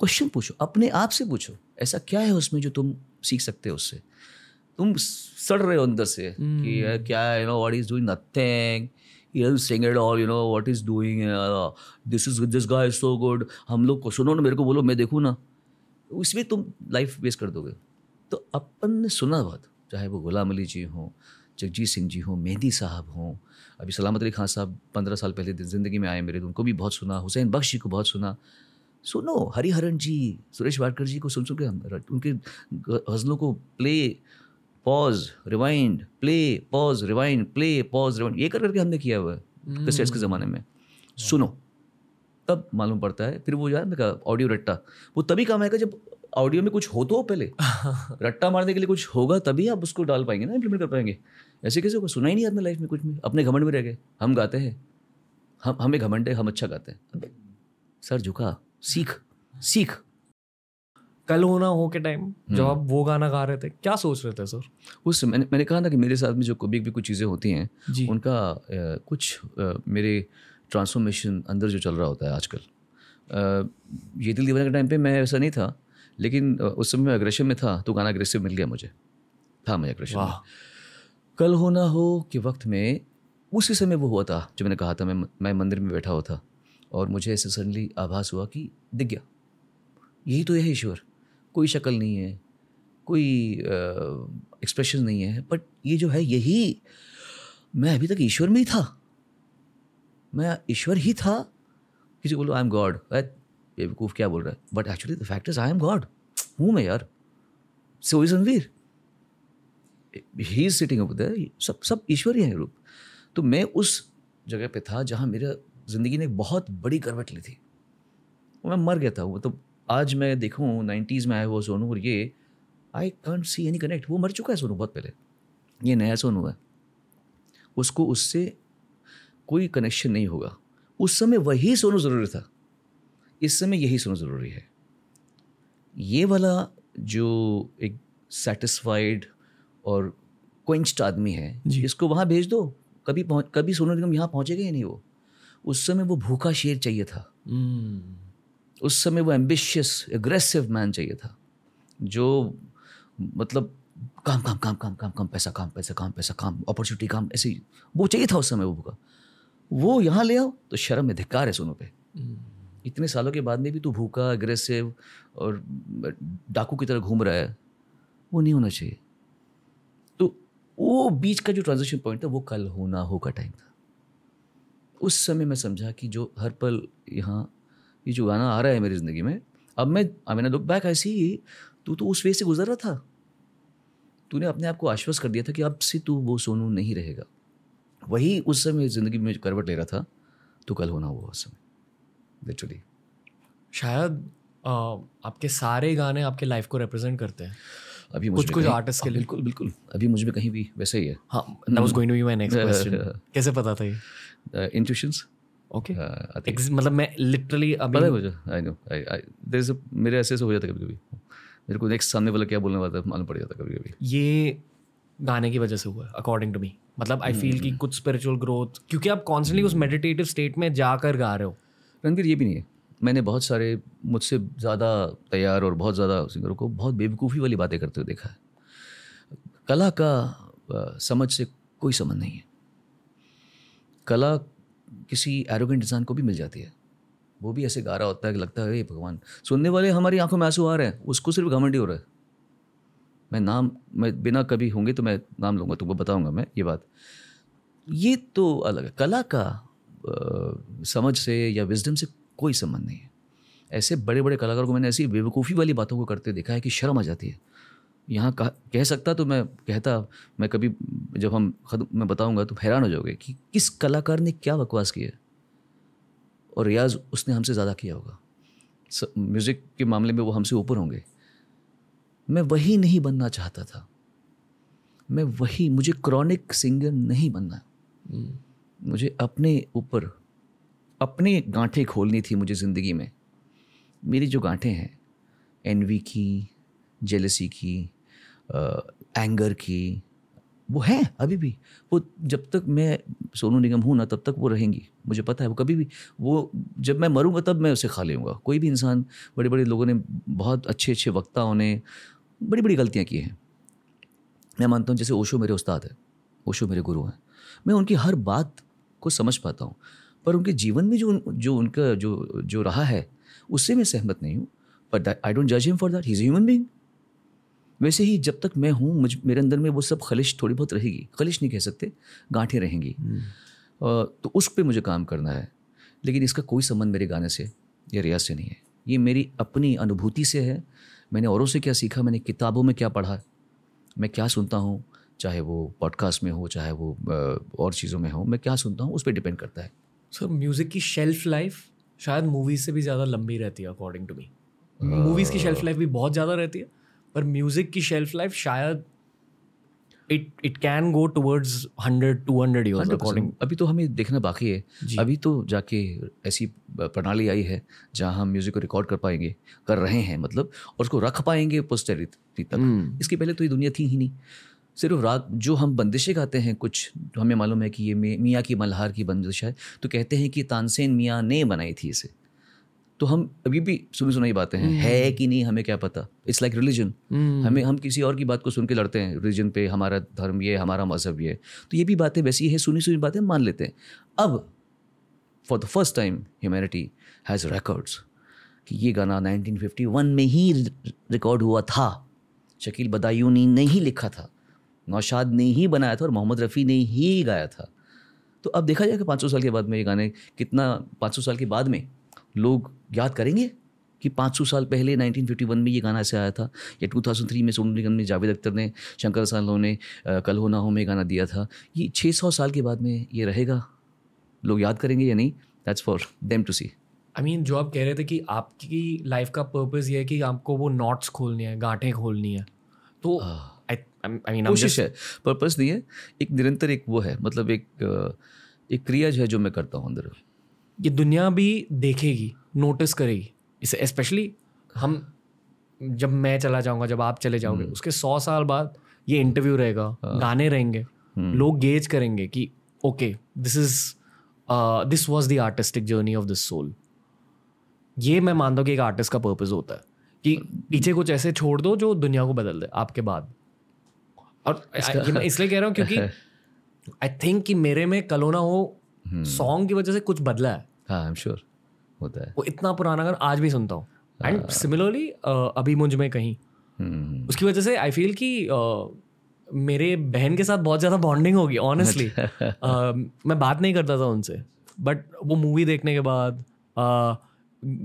क्वेश्चन पूछो अपने आप से पूछो ऐसा क्या है उसमें जो तुम सीख सकते हो उससे? तुम सड़ रहे हो अंदर से कि यार क्या you know what is doing nothing he doesn't sing at all you know what he's doing uh, this is this guy is so good. हम लोग को सुनो ना मेरे को बोलो मैं देखूँ ना। उसमें तुम लाइफ वेस्ट कर दोगे। तो अपन ने सुना बहुत चाहे वो गुलाम अली जी हों जगजीत सिंह जी हों मेहंदी साहब हों अभी सलामत अली खान साहब पंद्रह साल पहले ज़िंदगी में आए मेरे तो उनको भी बहुत सुना हुसैन बख्श जी को बहुत सुना। सुनो हरिहरन जी सुरेश वाडकर जी को सुन सुन के हम उनके गज़लों को play pause rewind play pause rewind play pause rewind ये कर करके हमने किया हुआ है कैसेट्स के ज़माने में। सुनो तब मालूम पड़ता है फिर वो यार मैं कहा ऑडियो रट्टा वो तभी काम आएगा जब ऑडियो में कुछ हो तो पहले। रट्टा मारने के लिए कुछ होगा तभी आप उसको डाल पाएँगे ना इम्प्लीमेंट कर पाएँगे। ऐसे कैसे होगा? सुना ही नहीं अपने लाइफ में कुछ भी। अपने घमंड में रह गए। हम गाते हैं। हम हमें घमंड है हम अच्छा गाते हैं। सर झुका। सीख। सीख। कल होना हो के टाइम जब आप वो गाना गा रहे थे क्या सोच रहे थे सर? उस मैंने मैंने कहा ना कि मेरे साथ में जो कभी भी कुछ चीज़ें होती हैं उनका कुछ मेरे ट्रांसफॉर्मेशन अंदर जो चल रहा होता है आजकल। ये दिल दीवाने के टाइम पे मैं ऐसा नहीं था। लेकिन उस समय मैं अग्रेशन में था तो गाना अग्रेसिव मिल गया मुझे। था मैं अग्रेशन में। कल हो ना हो के वक्त में उसी समय वो हुआ था जो मैंने कहा था मैं मैं मंदिर में बैठा हुआ था और मुझे ऐसे सडनली आभास हुआ कि दिख गया। यही तो है ईश्वर। कोई शक्ल नहीं है कोई एक्सप्रेशन नहीं है बट ये जो है यही मैं अभी तक ईश्वर में ही था। मैं ईश्वर ही था। किसी को बोलो आई एम गॉड बेवकूफ़ क्या बोल रहा है? But actually the fact is I am God हूँ मैं यार। So is Ranveer he is sitting up सब सब ईश्वर ही है रूप। तो मैं उस जगह पे था जहाँ मेरा ज़िंदगी ने बहुत बड़ी करवट ली थी। मैं मर गया था। वो तो आज मैं देखूँ नाइन्टीज़ में आया हुआ सोनू और ये I can't see any connect वो मर चुका है सोनू बहुत पहले। ये नया सोनू है। उसको उससे कोई कनेक्शन नहीं होगा। उस समय वही सोनू ज़रूरी था। इस समय यही सोनू ज़रूरी है। ये वाला जो एक सेटिस्फाइड और क्वेंच्ड आदमी है इसको वहाँ भेज दो। कभी पहुँच कभी सोनू निगम यहाँ पहुँचेगा ही नहीं वो। उस समय वो भूखा शेर चाहिए था। हम्म, उस समय वो एम्बिशियस एग्रेसिव मैन चाहिए था जो मतलब काम काम काम काम काम काम पैसा काम पैसा काम पैसा काम अपॉर्चुनिटी काम ऐसे वो चाहिए था उस समय वो भूखा। वो यहाँ ले आओ तो शर्म में धिक्कार है सोनू पे। हम्म, इतने सालों के बाद में भी तू भूखा अग्रेसिव और डाकू की तरह घूम रहा है, वो नहीं होना चाहिए। तो वो बीच का जो ट्रांजिशन पॉइंट था, वो कल होना हो का टाइम था। उस समय मैं समझा कि जो हर पल यहाँ, ये जो गाना आ रहा है मेरी ज़िंदगी में, अब मैं आई मीन लुक बैक ऐसी ही तू तो उस वे से गुजर रहा था। तूने अपने आप को आश्वस्त कर दिया था कि अब से तू वो सोनू नहीं रहेगा। वही उस समय ज़िंदगी में करवट ले रहा था तो कल होना हुआ उस समय। लिटरली शायद आपके सारे गाने आपके लाइफ को रिप्रेजेंट करते हैं। अभी कुछ कुछ आर्टिस्ट के लिए। बिल्कुल बिल्कुल। अभी मुझमें कहीं भी वैसे ही है। हाँ was going to be my next question कैसे पता था ये? इंट्यूशंस ओके मतलब मैं लिटरली अभी पता है मुझे? I know I there is मेरे ऐसे ऐसे हो जाता कभी कभी मेरे को नेक्स्ट सामने वाला क्या बोलने वाला है मालूम पड़ जाता कभी कभी ये गाने की वजह से हुआ है अकॉर्डिंग टू मी मतलब आई फील कि कुछ स्पिरिचुअल ग्रोथ क्योंकि आप कॉन्स्टेंटली उस मेडिटेटिव स्टेट में जाकर गा रहे हो। रणवीर ये भी नहीं है। मैंने बहुत सारे मुझसे ज़्यादा तैयार और बहुत ज़्यादा सिंगरों को बहुत बेवकूफ़ी वाली बातें करते हुए देखा है। कला का समझ से कोई संबंध नहीं है। कला किसी एरोगेंट इंसान को भी मिल जाती है। वो भी ऐसे गा रहा होता है कि लगता है, हे भगवान, सुनने वाले हमारी आँखों में आँसू आ रहे हैं, उसको सिर्फ़ घमंडी हो रहा है। मैं नाम, मैं बिना कभी होंगे तो मैं नाम लूँगा, तुमको बताऊँगा मैं, ये बात। ये तो अलग है। कला का समझ से या विजडम से कोई संबंध नहीं है। ऐसे बड़े बड़े कलाकारों को मैंने ऐसी बेवकूफ़ी वाली बातों को करते देखा है कि शर्म आ जाती है। यहाँ कह कह सकता तो मैं कहता, मैं कभी जब हम खुद, मैं बताऊँगा तो हैरान हो जाओगे कि किस कलाकार ने क्या बकवास किया और रियाज उसने हमसे ज़्यादा किया होगा। म्यूज़िक के मामले में वो हमसे ऊपर होंगे। मैं वही नहीं बनना चाहता था। मैं वही, मुझे क्रॉनिक सिंगर नहीं बनना। मुझे अपने ऊपर, अपने गांठें खोलनी थी मुझे ज़िंदगी में। मेरी जो गांठें हैं एनवी की जेलसी की एंगर की, वो हैं अभी भी। वो जब तक मैं सोनू निगम हूँ ना, तब तक वो रहेंगी। मुझे पता है, वो कभी भी, वो जब मैं मरूँगा, तब मैं उसे खा लूँगा कोई भी इंसान बड़े बड़े लोगों ने बहुत अच्छे अच्छे वक्ताओं ने बड़ी बड़ी गलतियाँ की हैं। मैं मानता हूँ, जैसे ओशो मेरे उस्ताद है, ओशो मेरे गुरु हैं। मैं उनकी हर बात को समझ पाता हूँ। पर उनके जीवन में जो जो उनका जो जो रहा है उससे मैं सहमत नहीं हूँ। बट आई डोंट जज him for that he is human being वैसे ही जब तक मैं हूँ मुझ मेरे अंदर में वो सब खलिश थोड़ी बहुत रहेगी। खलिश नहीं कह सकते गांठें रहेंगी। अ, तो उस पर मुझे काम करना है। लेकिन इसका कोई संबंध मेरे गाने से या रियाज से नहीं है। ये मेरी अपनी अनुभूति से है। मैंने औरों से क्या सीखा? मैंने किताबों में क्या पढ़ा? मैं क्या सुनता हूँ? चाहे वो पॉडकास्ट में हो चाहे वो और चीज़ों में हो मैं क्या सुनता हूँ उस पर डिपेंड करता है। सर म्यूज़िक की शेल्फ लाइफ शायद मूवीज़ से भी ज़्यादा लंबी रहती है अकॉर्डिंग टू मी मूवीज़ की शेल्फ लाइफ भी बहुत ज़्यादा रहती है पर म्यूज़िक की शेल्फ लाइफ शायद it it can go towards hundred two hundred years according अभी तो हमें देखना बाकी है। अभी तो जाके ऐसी प्रणाली आई है जहाँ हम म्यूज़िक को रिकॉर्ड कर पाएँगे कर रहे हैं मतलब और उसको रख पाएँगे पोस्टेरिटी तक। इसके पहले तो ये दुनिया थी ही नहीं। सिर्फ़ रात जो हम बंदिशें गाते हैं कुछ तो हमें मालूम है कि ये मियाँ की मल्हार की बंदिश है तो कहते हैं कि तानसेन मियाँ ने बनाई थी इसे। तो हम अभी भी सुनी सुनाई बातें हैं है कि नहीं हमें क्या पता? इट्स लाइक रिलीजन हमें हम किसी और की बात को सुन के लड़ते हैं रिलीजन पे हमारा धर्म ये हमारा मज़हब ये। तो ये भी बातें वैसी है सुनी सुनी बातें मान लेते हैं। अब for the first time humanity has records कि ये गाना 1951 में ही रिकॉर्ड हुआ था। शकील बदायूनी ने ही लिखा था। नौशाद ने ही बनाया था और मोहम्मद रफ़ी ने ही गाया था। तो अब देखा जाएगा पाँच सौ साल के बाद में ये गाने कितना पाँच सौ साल के बाद में लोग याद करेंगे कि 500 साल पहले 1951 में ये गाना ऐसे आया था या 2003 में सोनू निगम ने जावेद अख्तर ने शंकर सालों ने कल हो ना हो में गाना दिया था। ये 600 साल के बाद में ये रहेगा। लोग याद करेंगे या नहीं? That's for them to see I mean जो आप कह रहे थे कि आपकी लाइफ का पर्पस ये है कि आपको वो नॉट्स खोलनी है गांठें खोलनी है। तो आई आई मीन कोशिश है। पर्पस नहीं है। एक निरंतर एक वो है। मतलब एक एक क्रिया जो है जो मैं करता हूँ अंदर। ये दुनिया भी देखेगी नोटिस करेगी। इसे स्पेशली हम जब मैं चला जाऊँगा जब आप चले जाओगे उसके सौ साल बाद ये इंटरव्यू रहेगा गाने रहेंगे लोग गेज करेंगे कि okay this is this was the artistic journey of this soul ये मैं मानता हूँ कि एक आर्टिस्ट का पर्पज होता है कि पीछे कुछ ऐसे छोड़ दो जो दुनिया को बदल दे आपके बाद। और मैं इसलिए कह रहा हूँ क्योंकि आई थिंक कि मेरे में कलो ना हो सॉन्ग की वजह से कुछ बदला है। हाँ आई एम श्योर होता है। वो इतना पुराना गाना आज भी सुनता हूँ। एंड सिमिलरली अभी मुझमें कहीं। हम्म, उसकी वजह से आई फील कि uh, मेरे बहन के साथ बहुत ज़्यादा बॉन्डिंग होगी ऑनेस्टली मैं बात नहीं करता था उनसे। बट वो मूवी देखने के बाद uh,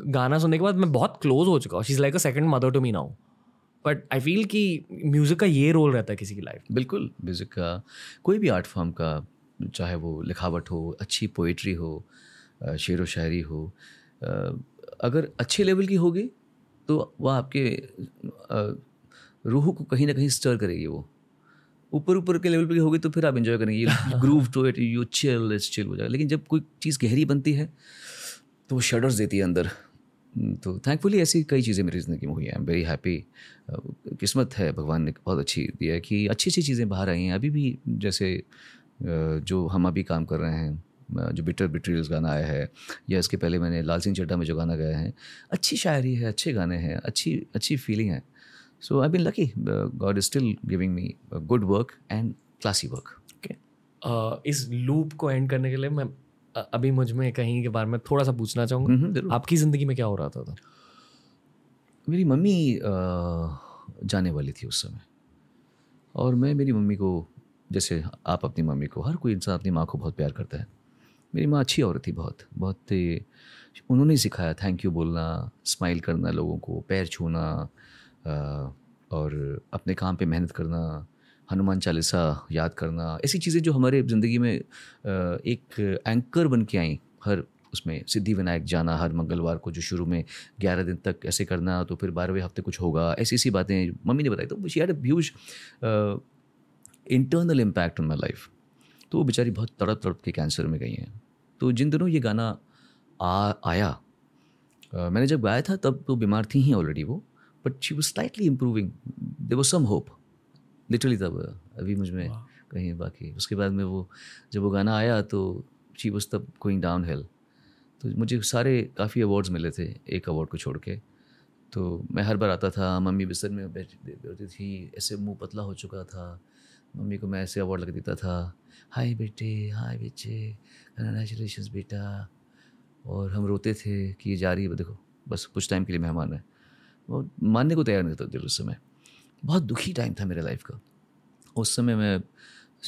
गाना सुनने के बाद मैं बहुत क्लोज हो चुका हूँ। She is like a second mother to me now but I feel कि म्यूज़िक का ये रोल रहता है किसी की लाइफ बिल्कुल म्यूज़िक का कोई भी आर्ट फॉर्म का चाहे वो लिखावट हो अच्छी पोइट्री हो शेर व शायरी हो अगर अच्छे लेवल की होगी तो वह आपके रूह को कहीं ना कहीं स्टर करेगी वो। ऊपर ऊपर के लेवल पे होगी तो फिर आप इन्जॉय करेंगे। Groove to it you chill chill हो जाएगा। लेकिन जब कोई चीज़ गहरी बनती है तो वो शडर्स देती है अंदर। तो थैंकफुली ऐसी कई चीज़ें मेरी ज़िंदगी में हुई हैं। वेरी हैप्पी किस्मत है, भगवान ने बहुत अच्छी दिया है कि अच्छी अच्छी चीज़ें बाहर आई हैं। अभी भी जैसे जो हम अभी काम कर रहे हैं जो बिटर बिट्रियल्स गाना आया है, या इसके पहले मैंने लाल सिंह चड्डा में जो गाना गाया है, अच्छी शायरी है, अच्छे गाने हैं, अच्छी अच्छी फीलिंग है। So I been lucky God is still giving me good work and classy work okay इस लूप को एंड करने के लिए मैं अभी मुझमें कहीं के बारे में थोड़ा सा पूछना चाहूँगा। आपकी ज़िंदगी में क्या हो रहा था, था? मेरी मम्मी जाने वाली थी उस समय। और मैं मेरी मम्मी को जैसे आप अपनी मम्मी को हर कोई इंसान अपनी माँ को बहुत प्यार करता है। मेरी माँ अच्छी औरत थी बहुत बहुत उन्होंने सिखाया थैंक यू बोलना स्माइल करना लोगों को पैर छूना और अपने काम पे मेहनत करना। हनुमान चालीसा याद करना, ऐसी चीज़ें जो हमारे ज़िंदगी में एक एंकर बन के आई, हर उसमें सिद्धि विनायक जाना, हर मंगलवार को जो शुरू में ग्यारह दिन तक ऐसे करना तो फिर बारहवें हफ़्ते कुछ होगा, ऐसी ऐसी बातें मम्मी ने बताई तो she had huge internal impact on my life तो वो बेचारी बहुत तड़प तड़प के कैंसर में गई हैं। तो जिन दिनों ये गाना आ, आया मैंने जब गाया था, तब तो बीमार थी ही ऑलरेडी वो but she was slightly improving they was some hope literally तब अभी मुझमें कहीं बाकी। उसके बाद में वो जब वो गाना आया तो शी वॉज़ तब गोइंग डाउन हिल तो मुझे सारे काफ़ी अवार्ड्स मिले थे एक अवार्ड को छोड़ के। तो मैं हर बार आता था मम्मी बिस्तर में बैठी बैठी थी ऐसे मुँह पतला हो चुका था। मम्मी को मैं ऐसे अवार्ड लग देता था हाय बेटे हाय बेटे कंग्रेचुलेशन बेटा। और हम रोते थे कि ये जा रही है देखो बस कुछ टाइम के लिए मेहमान है। वो मानने को तैयार नहीं था दिल उस समय। बहुत दुखी टाइम था मेरे लाइफ का। उस समय मैं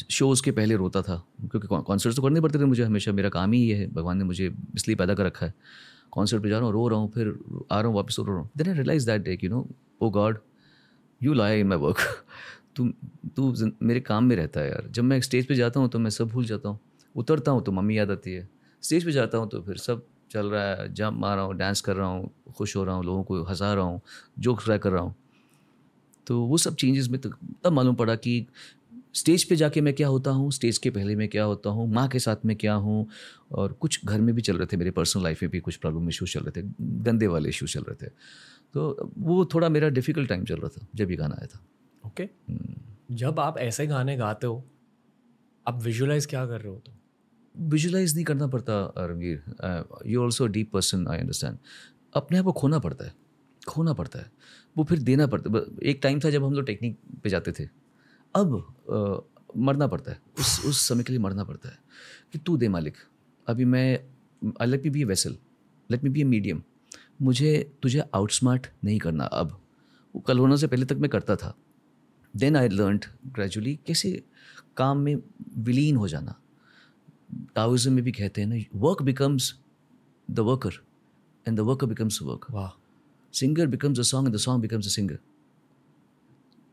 शोज़ के पहले रोता था, क्योंकि कॉन्सर्ट तो करने पड़ते थे मुझे हमेशा, मेरा काम ही ये है। भगवान ने मुझे इसलिए पैदा कर रखा है। कॉन्सर्ट पे जा रहा हूँ, रो रहा हूँ, फिर आ रहा हूँ, वापस रो रहा हूँ। Then I realise that day you know oh God you lie in my work तू तू मेरे काम में रहता है यार। जब मैं स्टेज पे जाता हूँ तो मैं सब भूल जाता हूँ। उतरता हूँ तो मम्मी याद आती है। स्टेज पे जाता हूँ तो फिर सब चल रहा है। जंप मार रहा हूँ डांस कर रहा हूँ, खुश हो रहा हूँ, लोगों को हंसा रहा हूँ जोक्स ट्राई कर रहा हूँ। तो वो सब चेंजेस में तो तब मालूम पड़ा कि स्टेज पे जाके मैं क्या होता हूँ स्टेज के पहले मैं क्या होता हूँ माँ के साथ में क्या हूँ और कुछ घर में भी चल रहे थे मेरे पर्सनल लाइफ में भी कुछ प्रॉब्लम इश्यूज़ चल रहे थे गंदे वाले इश्यूज़ चल रहे थे। तो वो थोड़ा मेरा डिफ़िकल्ट टाइम चल रहा था जब ये गाना आया था। ओके जब आप ऐसे गाने गाते हो आप विजुलाइज क्या कर रहे हो तो विजुलाइज नहीं करना पड़ता Ranveer you also deep person I understand अपने आप को खोना पड़ता है खोना पड़ता है। वो फिर देना पड़ता एक टाइम था जब हम लोग टेक्निक पे जाते थे। अब अ, मरना पड़ता है उस उस समय के लिए मरना पड़ता है कि तू दे मालिक अभी मैं I let me be a vessel let me be a medium मुझे तुझे आउटस्मार्ट नहीं करना अब। वो कल होने से पहले तक मैं करता था। देन आई लर्न ग्रेजुअली कैसे काम में विलीन हो जाना। ताओइज्म में भी कहते हैं ना work becomes the worker and the worker becomes work वाह। Singer becomes a song and the song becomes a singer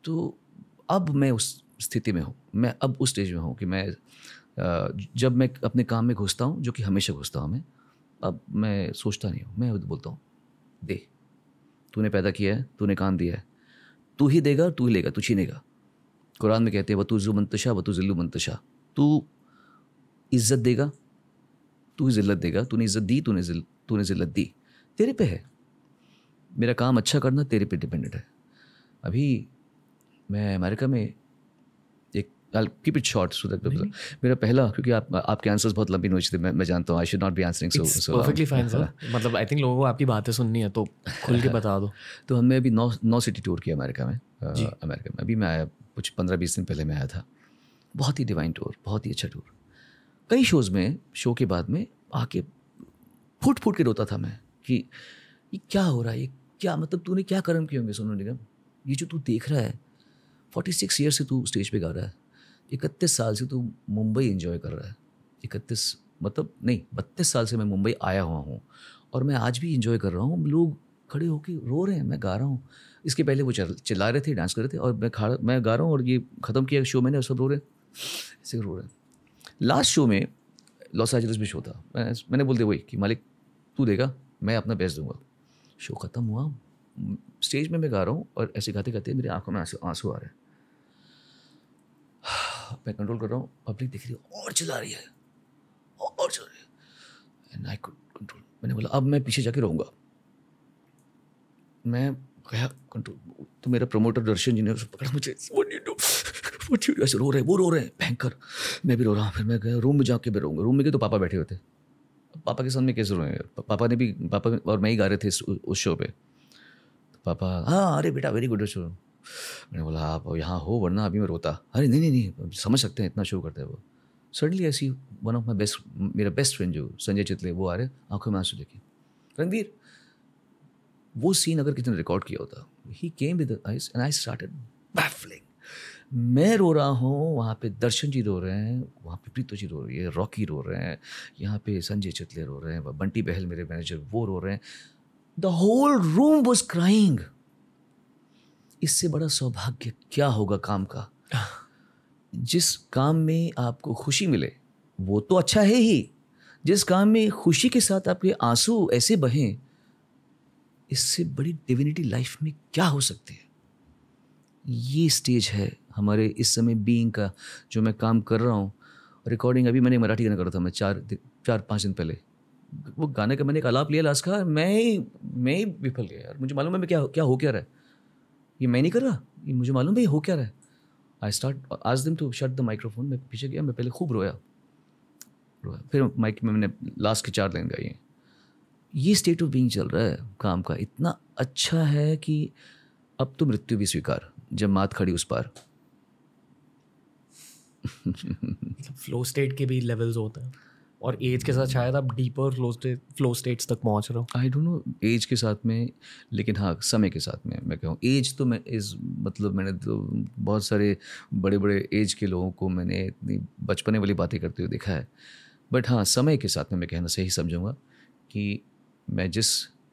तो अब मैं उस स्थिति में हूँ। मैं अब उस स्टेज में हूँ कि मैं जब मैं अपने काम में घुसता हूँ, जो कि हमेशा घुसता हूँ मैं, अब मैं सोचता नहीं हूँ। मैं बोलता हूँ, दे, तूने पैदा किया है, तूने काम दिया है। तू ही देगा, तू ही लेगा, तू छीनेगा। कुरान में कहते हैं, वतू जु मंतशा, वतू जिल्लु मंतशा। तू इज़्ज़त देगा, तू ही जिल्लत देगा, तूने इज़्ज़त दी, तूने तूने जिल्लत दी। तेरे पे है। मेरा काम अच्छा करना तेरे पे डिपेंडेंट है। अभी मैं अमेरिका में एक keep it short so that मेरा पहला क्योंकि आप आपके आंसर्स बहुत लंबी नोच थे मैं मैं जानता हूँ I should not be answering so so perfectly fine sir मतलब आई थिंक लोगों को आपकी बातें सुननी है तो खुल के बता दो। तो हमने अभी नौ नौ सिटी टूर किया अमेरिका में अमेरिका में। अभी मैं आया कुछ पंद्रह बीस दिन पहले मैं आया था। बहुत ही डिवाइन टूर बहुत ही अच्छा टूर कई शोज़ में शो के बाद में आके फूट फूट के रोता था मैं कि ये क्या हो रहा है ये क्या मतलब तूने क्या कर्म किए होंगे सोनू निगम? ये जो तू देख रहा है फोर्टी सिक्स ईयर से तू स्टेज पे गा रहा है, इकतीस साल से तू मुंबई एंजॉय कर रहा है। इकतीस मतलब नहीं, बत्तीस साल से मैं मुंबई आया हुआ हूँ और मैं आज भी इंजॉय कर रहा हूँ। लोग खड़े होके रो रहे हैं, मैं गा रहा हूँ। इसके पहले वो चल, चिल्ला रहे थे डांस कर रहे थे और मैं खा, मैं गा रहा हूँ और ये ख़त्म किया शो मैंने सब रो रहे ऐसे रो रहे लास्ट शो में लॉस एंजलिस में शो था। मैंने बोल दिया, वही कि मालिक, तू देगा मैं अपना बेस्ट दूँगा। शो ख़त्म हुआ। स्टेज में मैं गा रहा हूँ और ऐसे गाते गाते मेरी आँखों में आँसू आँसू आ रहे हैं। मैं कंट्रोल कर रहा हूँ। पब्लिक दिख रही है, और चिल्ला रही है, और चिल्ला रही है। एंड आई कुड कंट्रोल मैंने बोला, अब मैं पीछे जाके रहूँगा। मैं गया कंट्रोल तो मेरा प्रमोटर दर्शन जी ने उसे पकड़ा मुझे? ऐसे रो रहे वो रो रहे हैं। भयंकर। मैं भी रो रहा हूँ, फिर मैं गया। रूम में जाके भी रहूँगा। रूम में गए तो पापा बैठे थे। पापा के सामने कैसे रोएँगे? पापा ने भी, पापा और मैं ही गा रहे थे उस शो पे। तो पापा हाँ अरे बेटा वेरी गुड शो मैंने बोला, आप यहाँ हो वरना अभी मैं रोता। अरे नहीं नहीं नहीं समझ सकते हैं, इतना शो करते हैं वो। सडनली ऐसी वन ऑफ़ माई बेस्ट मेरा बेस्ट फ्रेंड जो, संजय चितले, वो आ रहे, आँखों में आँसू लेके रणवीर, वो सीन अगर किसी ने रिकॉर्ड किया होता he came with ice and I started baffling मैं रो रहा हूँ वहाँ पे दर्शन जी रो रहे हैं वहाँ पे प्रीतो जी रो रही है रॉकी रो रहे हैं यहाँ पे संजय चितले रो रहे हैं बंटी बहल मेरे मैनेजर वो रो रहे हैं। The whole room was crying इससे बड़ा सौभाग्य क्या होगा काम का? जिस काम में आपको खुशी मिले वो तो अच्छा है ही। जिस काम में खुशी के साथ आपके आँसू ऐसे बहें इससे बड़ी डिविनिटी लाइफ में क्या हो सकती है? ये स्टेज है हमारे इस समय बीइंग का जो मैं काम कर रहा हूँ रिकॉर्डिंग अभी मैंने मराठी गाना कर था मैं चार दिन- चार पाँच दिन पहले। वो गाने का मैंने एक आलाप लिया लास्ट का मैं ही मैं ही विफल गया यार, मुझे मालूम है मैं क्या क्या हो क्या रहा है। ये मैं नहीं कर रहा, ये मुझे मालूम ये हो क्या रहा है। आई स्टार्ट आज दिन तो शट द माइक्रोफोन मैं पीछे गया, मैं पहले खूब रोया। रोया, फिर माइक में मैंने लास्ट के चार लाइन गाई हैं। ये स्टेट ऑफ़ बीइंग चल रहा है, काम का इतना अच्छा है कि अब तो मृत्यु भी स्वीकार, जब मात खड़ी उस पार। फ्लो स्टेट के भी लेवल्स होते हैं। और एज के साथ शायद आप deeper flow state flow states तक पहुँच रहे हो। आई डोंट नो एज के साथ में, लेकिन हाँ समय के साथ में मैं कहूँ एज तो मैं इस मतलब मैंने तो बहुत सारे बड़े बड़े एज के लोगों को मैंने इतनी बचपने वाली बातें करते हुए देखा है। बट हाँ समय के साथ में मैं कहना सही समझूँगा कि मैं जिस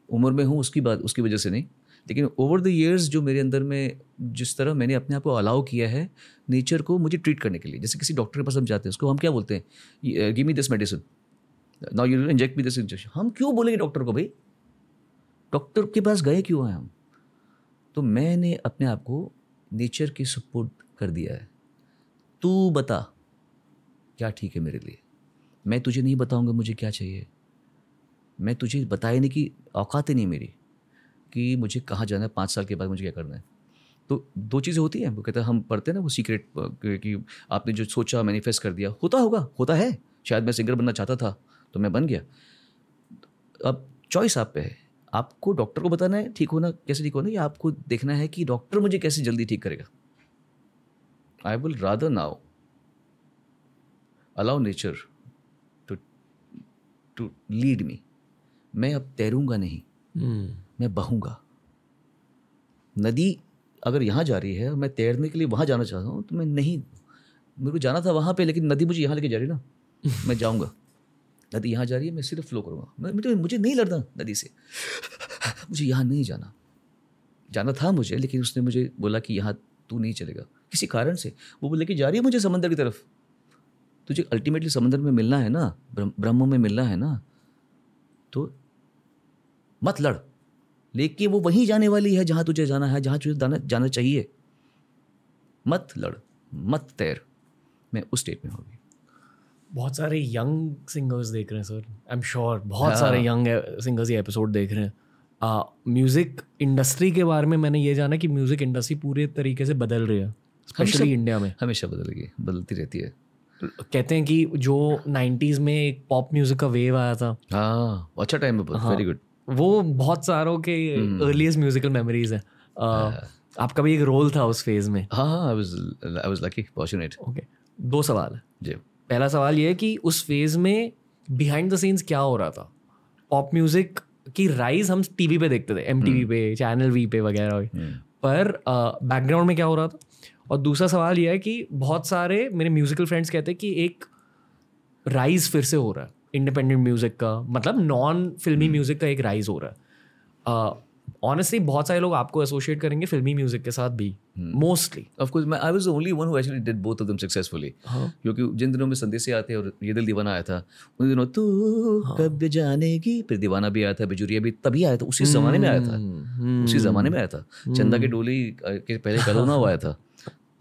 उम्र में हूँ, उसकी बात, उसकी वजह से नहीं लेकिन ओवर द ईयर्स जो मेरे अंदर में जिस तरह मैंने अपने आप को अलाउ किया है नेचर को मुझे ट्रीट करने के लिए, जैसे किसी डॉक्टर के पास हम जाते हैं, उसको हम क्या बोलते हैं? Give me this medicine now you inject me this injection हम क्यों बोलेंगे डॉक्टर को भाई? डॉक्टर के पास गए क्यों हैं हम? तो मैंने अपने आप को नेचर के सपोर्ट कर दिया है। तू बता, क्या ठीक है मेरे लिए? मैं तुझे नहीं बताऊँगा मुझे क्या चाहिए? मैं तुझे बताए नहीं कि औकात ही नहीं मेरी। कि मुझे कहाँ जाना है? पाँच साल के बाद मुझे क्या करना है? तो दो चीज़ें होती हैं। वो कहते हैं, हम पढ़ते हैं ना वो सीक्रेट कि आपने जो सोचा मैनिफेस्ट कर दिया। होता होगा, होता है। शायद मैं सिंगर बनना चाहता था तो मैं बन गया। अब चॉइस आप पे है। आपको डॉक्टर को बताना है, ठीक होना, कैसे ठीक होना या आपको देखना है कि डॉक्टर मुझे कैसे जल्दी ठीक करेगा? I will rather now allow nature to to lead me मैं अब तैरूँगा नहीं। मैं बहूँगा। नदी अगर यहाँ जा रही है और मैं तैरने के लिए वहाँ जाना चाहता हूँ तो मैं नहीं। मेरे को जाना था वहाँ पे लेकिन नदी मुझे यहाँ लेके जा रही है ना मैं जाऊँगा। नदी यहाँ जा रही है मैं सिर्फ़ फ्लो करूँगा। मुझे मुझे नहीं लड़ना नदी से। मुझे यहाँ नहीं जाना। जाना था मुझे लेकिन उसने मुझे बोला कि यहाँ तू नहीं चलेगा। किसी कारण से। वो बोले कि जा रही है मुझे समंदर की तरफ़। तुझे अल्टीमेटली समंदर में मिलना है ना ब्रह्म में मिलना है ना तो मत लड़। लेकिन वो वहीं जाने वाली है जहाँ तुझे जाना है जहाँ तुझे जाना जाना चाहिए। मत लड़ मत तैर। मैं उस स्टेट में होगी बहुत सारे यंग सिंगर्स देख रहे हैं सर आई एम श्योर बहुत हाँ। सारे यंग सिंगर्स ये एपिसोड देख रहे हैं। म्यूज़िक इंडस्ट्री के बारे में मैंने ये जाना कि म्यूज़िक इंडस्ट्री पूरे तरीके से बदल रही है स्पेशली इंडिया में। हमेशा बदलेगी बदलती रहती है। कहते हैं कि जो 90s में एक पॉप म्यूज़िक का वेव आया था। हाँ अच्छा टाइम वेरी गुड वो बहुत सारों के हम्म। अर्लीस्ट म्यूजिकल मेमोरीज है। आपका भी एक रोल था उस फ़ेज़ में? हाँ हाँ I was I was lucky fortunate okay दो सवाल है। जी। पहला सवाल ये है कि उस फ़ेज़ में बिहाइंड द सीन्स क्या हो रहा था? पॉप म्यूज़िक की राइज हम टीवी पे देखते थे एमटीवी पे चैनल वी पे वगैरह पर बैकग्राउंड में क्या हो रहा था? और दूसरा सवाल ये है कि बहुत सारे मेरे म्यूजिकल फ्रेंड्स कहते हैं कि एक राइज फिर से हो रहा है। इंडिपेंडेंट म्यूज़िक का मतलब नॉन फिल्मी म्यूज़िक का एक राइज हो रहा है। ऑनेस्टली बहुत सारे लोग आपको एसोसिएट करेंगे फिल्मी म्यूज़िक के साथ भी मोस्टली ऑफ़ कोर्स मैं I was only one who actually did both of them successfully क्योंकि जिन दिनों में संदेश से आते और ये दिल दीवाना आया था उन दिनों तू कब जानेगी? फिर दीवाना भी आया था बिजुरिया भी तभी आया था उसी जमाने में आया था। उसी जमाने में आया था। चंदा की डोली के पहले कलोना हुआ आया था।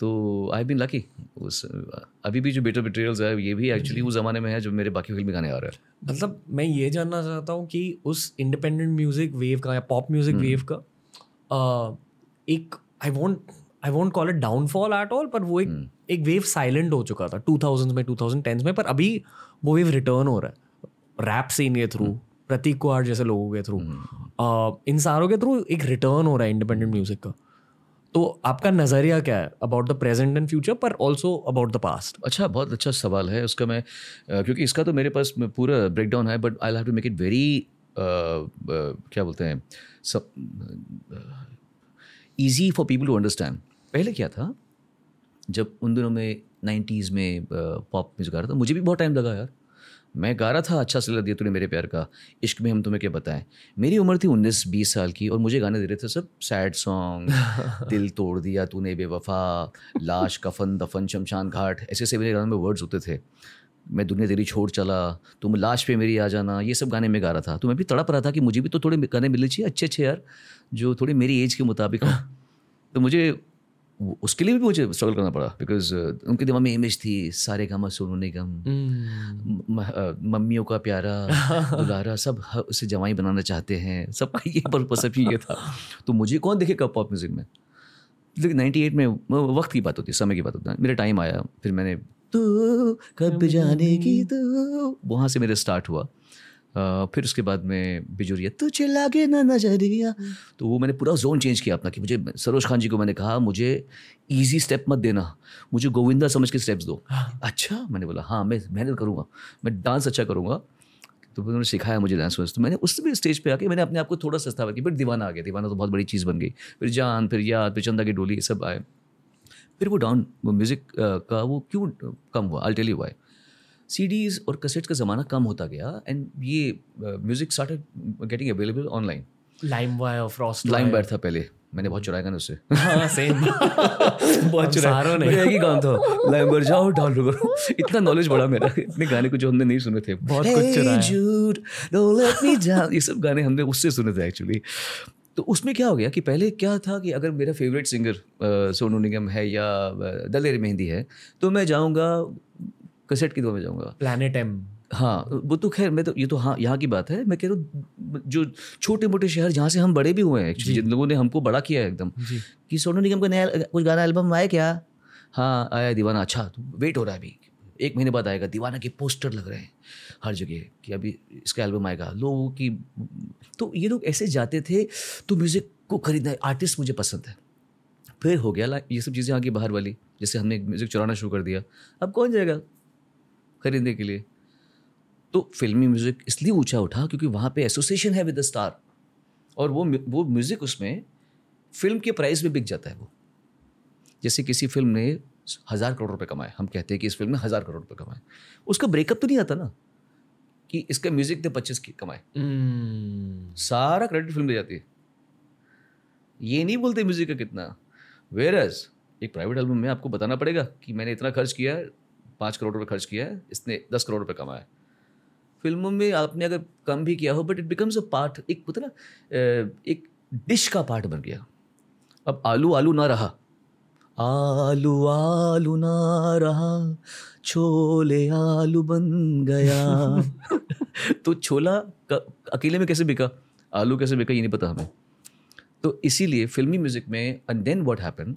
तो आई बीन लकी उस अभी भी जो बेटर बिट्रियल्स है ये भी एक्चुअली उस जमाने में है जो मेरे बाकी फिल्मी गाने आ रहे हैं। मतलब मैं ये जानना चाहता हूँ कि उस इंडिपेंडेंट म्यूज़िक वेव का या पॉप म्यूज़िक वेव का आ, एक I want I want call it downfall at all पर वो एक एक वेव साइलेंट हो चुका था 2000 में 2010 में पर अभी वो वेव रिटर्न हो रहा है। रैप सीन के थ्रू प्रतीक कुहार जैसे लोगों के थ्रू इन सारों के थ्रू एक रिटर्न हो रहा है इंडिपेंडेंट म्यूज़िक का। तो आपका नज़रिया क्या है about the present and future पर ऑल्सो अबाउट द पास्ट अच्छा बहुत अच्छा सवाल है उसका मैं क्योंकि इसका तो मेरे पास पूरा ब्रेक डाउन है but I have to make it very क्या बोलते हैं, सब easy for people to understand पहले क्या था, जब उन दिनों में नाइन्टीज़ में पॉप म्यूज़िक आ रहा था, मुझे भी बहुत टाइम लगा यार। मैं गा रहा था अच्छा सिला दिया तूने मेरे प्यार का। इश्क में हम तुम्हें क्या बताएँ? मेरी उम्र थी उन्नीस बीस साल की और मुझे गाने दे रहे थे सब सैड सॉन्ग दिल तोड़ दिया तूने बेवफा लाश कफन दफन शमशान घाट। ऐसे ऐसे मेरे गानों में वर्ड्स होते थे। मैं दुनिया तेरी छोड़ चला तुम लाश पे मेरी आ जाना। ये सब गाने में गा रहा था। तो मैं भी तड़प रहा था कि मुझे भी तो थोड़े गाने मिलने चाहिए अच्छे अच्छे यार जो थोड़ी मेरी एज के मुताबिक तो मुझे उसके लिए भी मुझे स्ट्रगल करना पड़ा बिकॉज़ उनके दिमाग में इमेज थी सारे गामा सोनू निगम म- मम्मियों का प्यारा दुलारा सब ह- उसे जवाई बनाना चाहते हैं सबका ये पर्पस भी ये था। तो मुझे कौन देखेगा पॉप म्यूज़िक में? लेकिन नाइन्टी एट में वक्त की बात होती है समय की बात होती। है मेरा टाइम आया फिर मैंने तो कब जाने की तो? वहाँ से मेरा स्टार्ट हुआ। फिर उसके बाद में बिजुरिया तुझे लागे ना नज़रिया। तो वो मैंने पूरा जोन चेंज किया अपना कि मुझे सरोज खान जी को मैंने कहा मुझे इजी स्टेप मत देना। मुझे गोविंदा समझ के स्टेप्स दो। अच्छा? मैंने बोला हाँ मैं मेहनत करूँगा। मैं डांस अच्छा करूँगा। तो उन्होंने सिखाया मुझे डांस वांस तो मैंने उस भी स्टेज पे आके मैंने अपने आप को थोड़ा सस्ता किया फिर दीवाना आ गया। दीवाना तो बहुत बड़ी चीज़ बन गई। फिर जान फिर याद फिर चंदा की डोली ये सब आए। फिर वो डाउन वो म्यूज़िक का वो क्यों कम हुआ? I tell you why CDs और कैसेट्स का ज़माना कम होता गया एंड ये music started getting available online LimeWire frost line बैठ था पहले। मैंने बहुत चुराया गाने उससे। हाँ सेम बहुत सारों ने। मेरा ही काम था। लाइन पर जाओ डाउनलोड करो इतना नॉलेज बढ़ा मेरा। इतने गाने को जो हमने नहीं सुने थे। बहुत hey, कुछ चुराया। ये सब गाने हमने उससे सुने थे एक्चुअली तो उसमें क्या हो गया कि पहले क्या था कि अगर मेरा फेवरेट सिंगर सोनू निगम है या दलेर मेहंदी है तो मैं जाऊँगा कैसेट की दुआ में जाऊँगा। प्लानट एम हाँ वो तो खैर मैं तो ये तो हाँ यहाँ की बात है। मैं कह रहा हूँ जो छोटे मोटे शहर जहाँ से हम बड़े भी हुए हैं एक्चुअली जिन लोगों ने हमको बड़ा किया है एकदम। कि सोनू निगम का नया कुछ गाना एल्बम आया क्या? हाँ आया दीवाना। अच्छा तो वेट हो रहा है अभी। एक महीने बाद आएगा। दीवाना के पोस्टर लग रहे हैं हर जगह कि अभी इसका एल्बम आएगा। लोगों की तो ये लोग ऐसे जाते थे तो म्यूज़िक को खरीदना आर्टिस्ट मुझे पसंद है। फिर हो गया ये सब चीज़ें आगे बाहर वाली जैसे हमने म्यूज़िक चुराना शुरू कर दिया। अब कौन जाएगा? खरीदने के लिए। तो फिल्मी म्यूज़िक इसलिए ऊँचा उठा क्योंकि वहाँ पे एसोसिएशन है विद द स्टार और वो वो म्यूज़िक उसमें फ़िल्म के प्राइस में बिक जाता है वो। जैसे किसी फ़िल्म ने हज़ार करोड़ रुपए कमाए हम कहते हैं कि इस फ़िल्म ने हज़ार करोड़ रुपए कमाए। उसका ब्रेकअप तो नहीं आता ना कि इसका म्यूज़िक ने पच्चीस कमाए। हम्म, सारा क्रेडिट फ़िल्म ले जाती है। ये नहीं बोलते म्यूज़िक का कितना। वेर एक प्राइवेट एल्बम में आपको बताना पड़ेगा कि मैंने इतना खर्च किया पाँच करोड़ रुपये खर्च किया है इसने दस करोड़ रुपये कमाया फ़िल्मों में आपने अगर कम भी किया हो but it becomes a part एक है ना एक डिश का पार्ट बन गया। अब आलू आलू ना रहा। आलू आलू ना रहा छोले आलू बन गया। तो छोला अकेले में कैसे बिका? आलू कैसे बिका ये नहीं पता हमें। तो इसीलिए फिल्मी म्यूज़िक में एंड देन व्हाट हैपन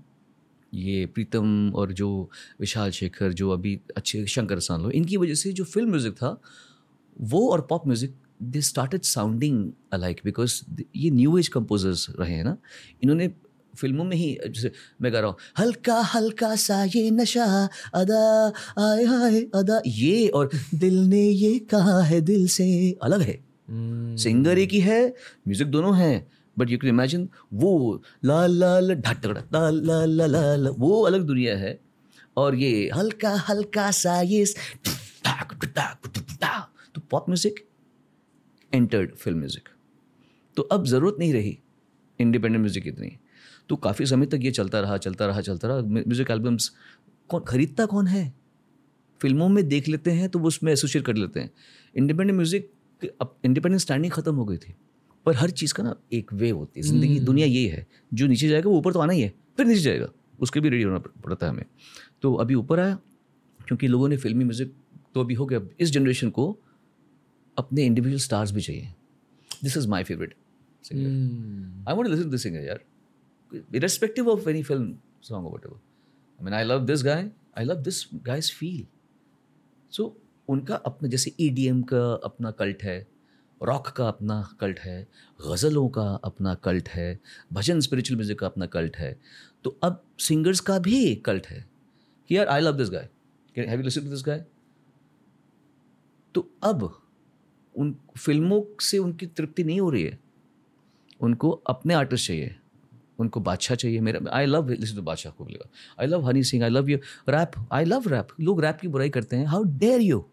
ये प्रीतम और जो विशाल शेखर जो अभी अच्छे शंकर सान लो इनकी वजह से जो फ़िल्म म्यूज़िक था वो और pop music they started sounding alike because ये न्यू एज कंपोजर्स रहे हैं ना इन्होंने फ़िल्मों में ही जैसे मैं कह रहा हूँ हल्का हल्का सा ये नशा अदा आए हाय अदा ये और दिल ने ये कहा है दिल से अलग है। हम्म, सिंगर एक ही है म्यूज़िक दोनों हैं बट यू कैन इमेजिन वो ला ला ला, ढट ला ला ला ला ला, वो अलग दुनिया है। और ये हल्का हल्का सा ये तो pop music entered film music तो अब ज़रूरत नहीं रही इंडिपेंडेंट म्यूज़िक इतनी। तो काफ़ी समय तक ये चलता रहा चलता रहा चलता रहा। म्यूज़िक एल्बम्स कौन, खरीदता कौन है? फ़िल्मों में देख लेते हैं तो वो उसमें एसोसिएट कर लेते हैं। इंडिपेंडेंट म्यूज़िक अब इंडिपेंडेंट स्टैंडिंग खत्म हो गई थी। पर हर चीज़ का ना एक वे होती है ज़िंदगी दुनिया ये है जो नीचे जाएगा वो ऊपर तो आना ही है फिर नीचे जाएगा उसके भी रेडी होना पड़ता है हमें तो अभी ऊपर आया क्योंकि लोगों ने फिल्मी म्यूज़िक तो अभी हो गया इस जनरेशन को अपने इंडिविजुअल स्टार्स भी चाहिए this is my favourite singer hmm, to listen to this singer, यार. Irrespective of any film song or whatever. I mean, I love this guy. I love this guy's feel. So, उनका अपना जैसे EDM का अपना cult है rock का अपना cult है, गज़लों का अपना कल्ट है, भजन स्पिरिचुअल म्यूज़िक का अपना कल्ट है तो अब सिंगर्स का भी कल्ट है कि यार I love this guy have you listen to this guy तो अब उन फ़िल्मों से उनकी तृप्ति नहीं हो रही है। उनको अपने आर्टिस्ट चाहिए, उनको बादशाह चाहिए। मेरा I love listen to Badshah को बोलेगा। I love Honey Singh I love you rap I love rap लोग रैप की बुराई करते हैं। How dare you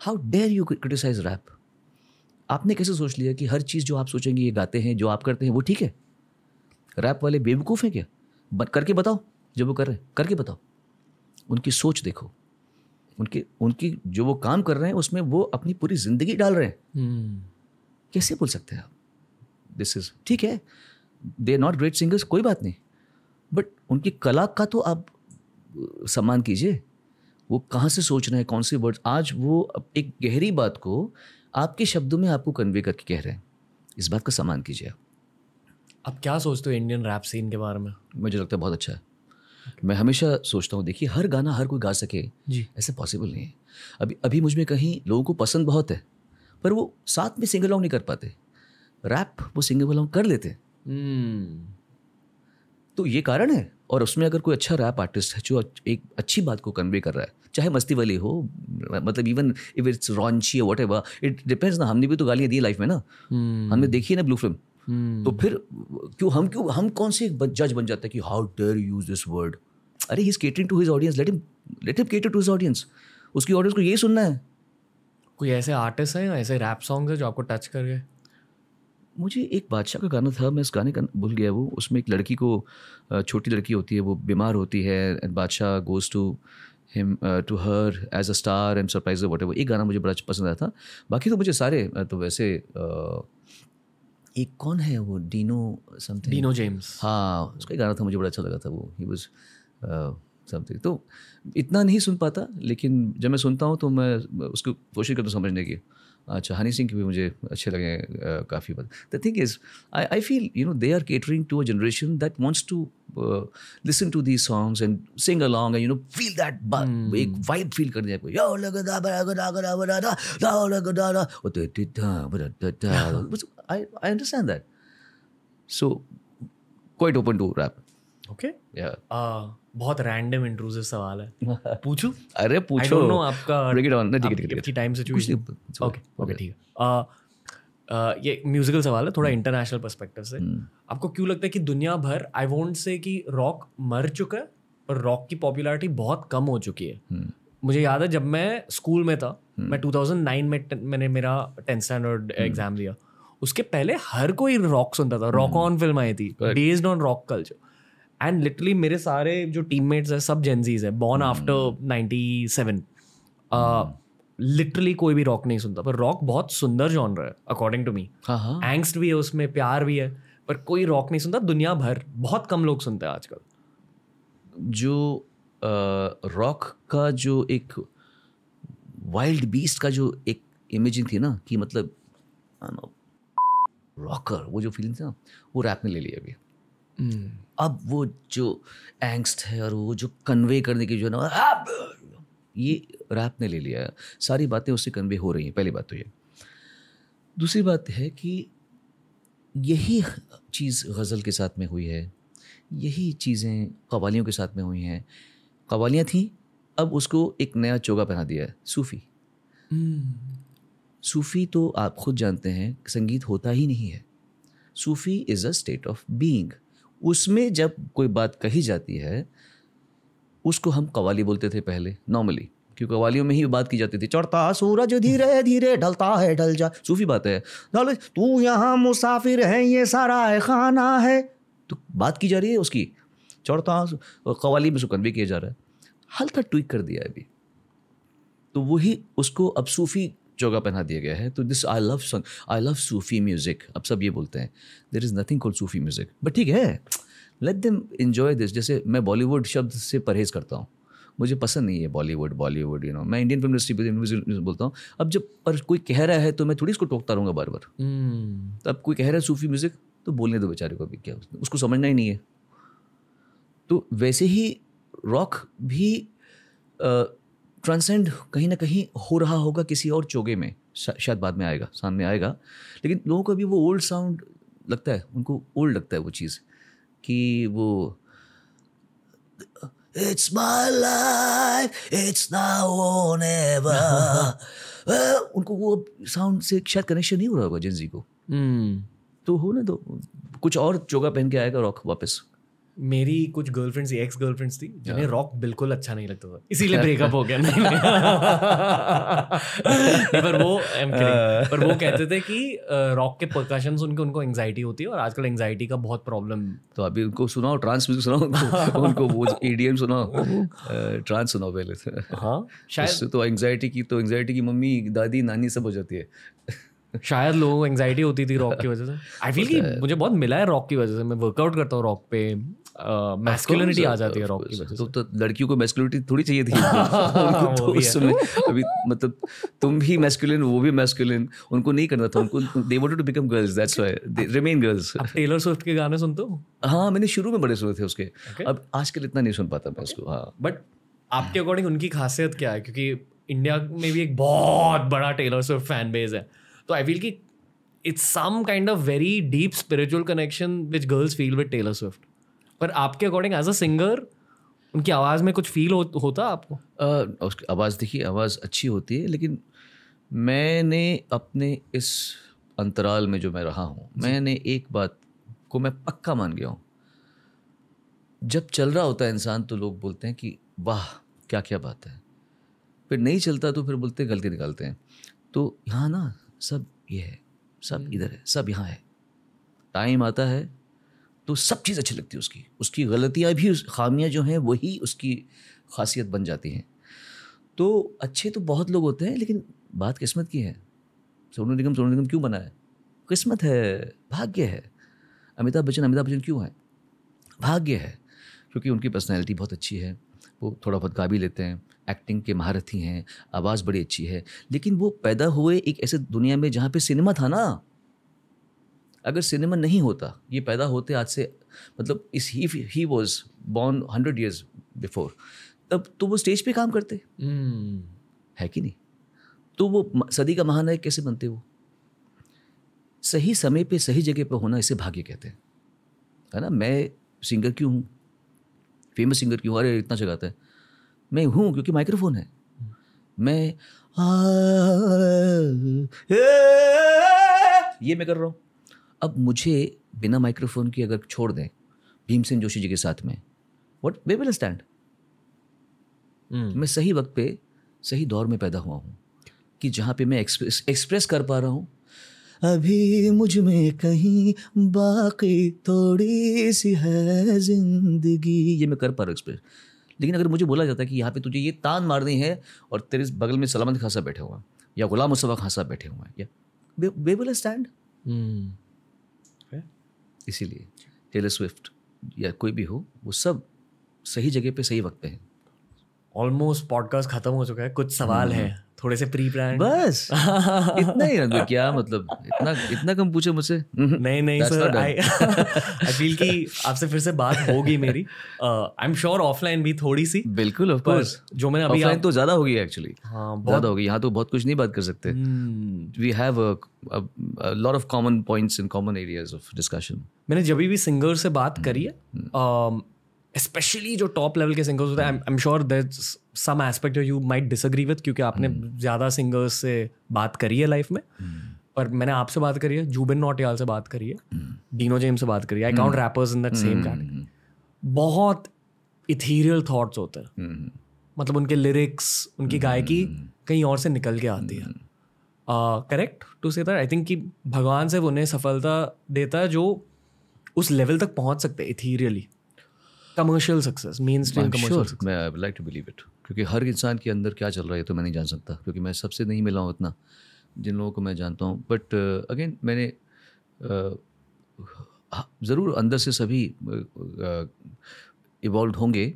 how dare you criticise rap आपने कैसे सोच लिया कि हर चीज़ जो आप सोचेंगे ये गाते हैं जो आप करते हैं वो ठीक है? रैप वाले बेवकूफ़ हैं क्या? ब- करके बताओ जब वो कर रहे हैं करके बताओ। उनकी सोच देखो। उनके उनकी जो वो काम कर रहे हैं उसमें वो अपनी पूरी ज़िंदगी डाल रहे हैं। हम्म, कैसे बोल सकते हैं आप? दिस इज़ ठीक है। They are not great singers कोई बात नहीं। बट उनकी कला का तो आप सम्मान कीजिए। वो कहाँ से सोच रहे हैं कौन से वर्ड्स आज वो एक गहरी बात को आपके शब्दों में आपको कन्वे करके कह रहे हैं। इस बात का सम्मान कीजिए आप। आप क्या सोचते हो इंडियन रैप सीन के बारे में? मुझे लगता है बहुत अच्छा है। Okay. मैं हमेशा सोचता हूँ देखिए हर गाना हर कोई गा सके जी। ऐसे पॉसिबल नहीं है। अभी अभी मुझमें कहीं लोगों को पसंद बहुत है पर वो साथ में सिंगल नहीं कर पाते। रैप वो सिंगल कर लेते हैं। हम्म, तो ये कारण है? और उसमें अगर कोई अच्छा रैप आर्टिस्ट है जो एक अच्छी बात को कन्वे कर रहा है चाहे मस्ती वाली हो मतलब even if it's raunchy whatever it depends ना हमने भी तो गालियाँ दी लाइफ में ना। हम्म, हमने देखी है ना ब्लू फ़िल्म हम्म, तो फिर क्यों हम क्यों हम कौन से जज बन जाते हैं कि how dare use this word अरे he is catering to his audience let him let him cater to his audience उसकी ऑडियंस को यही सुनना है। कोई ऐसे आर्टिस्ट हैं ऐसे रैप सॉन्ग्स हैं जो आपको टच कर गए मुझे एक बादशाह का गाना था मैं इस गाने का भूल गया वो उसमें एक लड़की को छोटी लड़की होती है वो बीमार होती है and Badshah goes to him to her as a star and surprise whatever एक गाना मुझे बड़ा पसंद आया था। बाकी तो मुझे सारे तो वैसे अ, एक कौन है वो? Dino something Dino James. हाँ उसका एक गाना था मुझे बड़ा अच्छा लगा था वो। ही वॉज़ समथिंग तो इतना नहीं सुन पाता लेकिन जब मैं सुनता हूँ तो मैं उसको कोशिश करता हूँ समझने की। अच्छा हनी सिंह के भी मुझे अच्छे लगे हैं काफ़ी बात the thing is I I feel you know they are catering to a generation that wants to listen to these songs and sing along and you know feel that एक वाइब फील कर दिया ते ते I understand that so quite open to rap okay या बहुत random intrusive सवाल है। पूछूँ? अरे पूछो। नो आपका it on. नहीं, ठीक है, ठीक है, टाइम सिचुएशन ओके ओके ठीक है। ये म्यूजिकल सवाल है थोड़ा इंटरनेशनल पर्सपेक्टिव से। हम्म। आपको क्यों लगता है कि दुनिया भर आई वोंट से कि रॉक मर चुका है और रॉक की पॉपुलैरिटी बहुत कम हो चुकी है। हम्म। मुझे याद है जब मैं स्कूल में था मैं 2009 में मैंने मेरा टेंथ स्टैंडर्ड एग्ज़ाम दिया। उसके पहले हर कोई रॉक सुनता था। रॉक ऑन फ़िल्म आई थी। Based on rock culture and literally मेरे सारे जो टीममेट्स हैं सब जेंजीज है बॉर्न आफ्टर 97 लिटरली कोई भी रॉक नहीं सुनता पर रॉक बहुत सुंदर जॉनर है अकॉर्डिंग टू मी एंगस्ट भी है उसमें प्यार भी है पर कोई रॉक नहीं सुनता दुनिया भर बहुत कम लोग सुनते हैं आजकल. जो रॉक का जो एक वाइल्ड बीस्ट का जो एक इमेजिंग थी ना कि मतलब रॉकर वो जो फीलिंग थी ना वो रैप ने ले लिया अभी. अब वो जो एंगस्ट है और वो जो कन्वे करने की जो है ना ये रैप ने ले लिया। सारी बातें उससे कन्वे हो रही हैं। पहली बात तो ये। दूसरी बात है कि यही चीज़ गज़ल के साथ में हुई है। यही चीज़ें कवालियों के साथ में हुई हैं। कवालियाँ थीं अब उसको एक नया चोगा पहना दिया है सूफ़ी। सूफ़ी तो आप खुद जानते हैं संगीत होता ही नहीं है। Sufi is a state of being उसमें जब कोई बात कही जाती है, उसको हम कवाली बोलते थे पहले नॉर्मली क्योंकि कवालियों में ही बात की जाती थी। चढ़ता सूरज धीरे धीरे, ढलता है, ढल जा। सूफी बात है। तू यहाँ मुसाफिर है, ये सारा है खाना है। तो बात की जा रही है उसकी। चढ़ता कवाली में सुकन भी किया जा रहा है। हल्का ट्वीक कर दिया अभी। तो वही उसको अब सूफी जोगा पहना दिया गया है। तो this I love song I love Sufi music अब सब ये बोलते हैं there is nothing called Sufi music but ठीक है लेट देम इन्जॉय दिस जैसे मैं बॉलीवुड शब्द से परहेज़ करता हूँ मुझे पसंद नहीं है बॉलीवुड बॉलीवुड यू नो मैं इंडियन फ़िल्म इंडस्ट्री पर म्यूज़िक बोलता हूँ। अब जब पर कोई कह रहा है तो मैं थोड़ी इसको टोकता रहूँगा बार बार तो अब कोई कह रहा है सूफी म्यूज़िक तो बोलने दो बेचारे को भी क्या उसको समझना ही नहीं है। तो वैसे ही रॉक भी ट्रांसेंड कहीं ना कहीं हो रहा होगा किसी और चोगे में। शायद बाद में आएगा सामने आएगा। लेकिन लोगों को अभी वो ओल्ड साउंड लगता है उनको ओल्ड लगता है वो चीज़ कि वो इट्स माई लाइफ इट्स उनको वो साउंड से शायद कनेक्शन नहीं हो रहा होगा जिंजी को। hmm. तो हो ना तो कुछ और चोगा पहन के आएगा रॉक वापस। मेरी कुछ गर्लफ्रेंड्स एक्स गर्लफ्रेंड्स थी जिन्हें रॉक बिल्कुल अच्छा नहीं लगता था। इसीलिए ब्रेकअप हो गया। नहीं, नहीं। पर वो I'm kidding. पर वो कहते थे कि रॉक के परकशन सुन के उनको एंजाइटी होती है और आजकल एंजाइटी का बहुत प्रॉब्लम तो अभी उनको सुनाओ ट्रांस म्यूज़िक सुनाओ उनको, उनको वो ईडीएम सुनाओ। ट्रांस सुनाओ पहले हाँ शायद तो एंजाइटी की तो एंजाइटी की मम्मी दादी नानी सब हो जाती है। शायद लोगों को एंजाइटी होती थी रॉक की वजह से। आई फील कि मुझे बहुत मिला है रॉक की वजह से। मैं वर्कआउट करता हूँ रॉक पे। मैस्कुलिनिटी आ जाती है रॉक की वजह तो, तो लड़कियों को मैस्कुलिनिटी थोड़ी चाहिए थी। उनको तो उस समय अभी मतलब तुम भी मैस्कुलिन वो भी मैस्कुलिन उनको नहीं करना था। उनको they wanted to become girls that's why they remain girls Taylor Swift के गाने सुनते हो? हाँ मैंने शुरू में बड़े सुने थे उसके। अब आजकल इतना नहीं सुन पाता मैं उसको हाँ। बट आपके अकॉर्डिंग उनकी खासियत क्या है? क्योंकि इंडिया में भी एक बहुत बड़ा टेलर स्विफ्ट फ़ैन बेस है। तो आई फील कि it's some kind of very deep spiritual connection which girls feel with Taylor Swift पर आपके अकॉर्डिंग एज अ सिंगर उनकी आवाज़ में कुछ फील हो, होता आपको? uh, उसकी आवाज़ देखिए आवाज़ अच्छी होती है लेकिन मैंने अपने इस अंतराल में जो मैं रहा हूँ मैंने एक बात को मैं पक्का मान गया हूँ। जब चल रहा होता है इंसान तो लोग बोलते हैं कि वाह क्या क्या बात है। फिर नहीं चलता तो फिर बोलते गलती निकालते हैं। तो यहाँ ना सब ये है सब इधर है सब यहाँ है। टाइम आता है तो सब चीज़ अच्छी लगती है उसकी। उसकी गलतियाँ भी खामियाँ जो हैं, वही उसकी खासियत बन जाती हैं। तो अच्छे तो बहुत लोग होते हैं, लेकिन बात किस्मत की है। सोनू निगम सोनू निगम क्यों बना है? किस्मत है, भाग्य है। अमिताभ बच्चन अमिताभ बच्चन क्यों है? भाग्य है, क्योंकि उनकी पर्सनैलिटी बहुत अच्छी है। वो थोड़ा बहुत गा भी लेते हैं एक्टिंग के महारथी हैं, आवाज़ बड़ी अच्छी है। लेकिन वो पैदा हुए एक ऐसे दुनिया में जहाँ पे सिनेमा था ना अगर सिनेमा नहीं होता ये पैदा होते आज से मतलब इस he he was born hundred years before तब तो वो स्टेज पे काम करते है कि नहीं तो वो सदी का महानायक कैसे बनते वो सही समय पे सही जगह पे होना इसे भाग्य कहते हैं है ना मैं सिंगर क्यों हूँ फ़ेमस सिंगर क्यों अरे इतना जगाता है मैं हूँ क्योंकि माइक्रोफोन है मैं ये मैं कर रहा हूँ अब मुझे बिना माइक्रोफोन के अगर छोड़ दें भीमसेन जोशी जी के साथ में वट वे विल स्टैंड मैं सही वक्त पे सही दौर में पैदा हुआ हूँ कि जहाँ पे मैं एक्सप्रेस एक्सप्रेस कर पा रहा हूँ। अभी मुझमें कहीं बाकी थोड़ी सी है ज़िंदगी। ये मैं कर पा रहा हूँ एक्सप्रेस लेकिन अगर मुझे बोला जाता है कि यहाँ पे तुझे ये तान मारनी है और तेरे बगल में सलामत खासा बैठे हुआ या गुलाम मुस्तफ़ा खासा बैठे हुए हैं या वे विल स्टैंड इसीलिए टेलर स्विफ्ट या कोई भी हो, वो सब सही जगह पे, सही वक्त पे हैं। ऑलमोस्ट पॉडकास्ट खत्म हो चुका है। कुछ सवाल है। थोड़े से प्री प्लान बस। इतना ही रंग क्या मतलब? इतना इतना कम पूछे मुझसे। नहीं नहीं सर आई आई फील कि आपसे फिर से बात होगी मेरी। आई एम श्योर ऑफलाइन भी थोड़ी सी बिल्कुल ऑफ़ कोर्स जो मैंने अभी ऑफलाइन तो ज़्यादा होगी एक्चुअली हाँ बहुत होगी। यहाँ तो बहुत कुछ नहीं बात कर सकते। हम्म, we have a lot of common points and common areas of discussion मैंने जब भी सिंगर से बात करी है स्पेशली जो टॉप लेवल के सिंगर्स होते हैं I am sure that some aspect you might disagree with क्योंकि आपने ज़्यादा सिंगर्स से बात करी है लाइफ में। पर मैंने आपसे बात करी है जूबिन नोटियाल से बात करी है डीनो जेम से बात करी है। I count rappers in that same category बहुत इथीरियल थॉट्स होते हैं। मतलब उनके लिरिक्स उनकी गायकी कहीं और से निकल के आती है। Correct to say that I think कि भगवान से उन्हें सफलता देता है जो उस लेवल तक पहुँच सकते ethereally commercial success mainstream commercial मैं I like to believe it क्योंकि हर इंसान के अंदर क्या चल रहा है तो मैं नहीं जान सकता क्योंकि मैं सबसे नहीं मिला हूँ उतना जिन लोगों को मैं जानता हूँ। बट अगेन मैंने ज़रूर अंदर से सभी इवॉल्व होंगे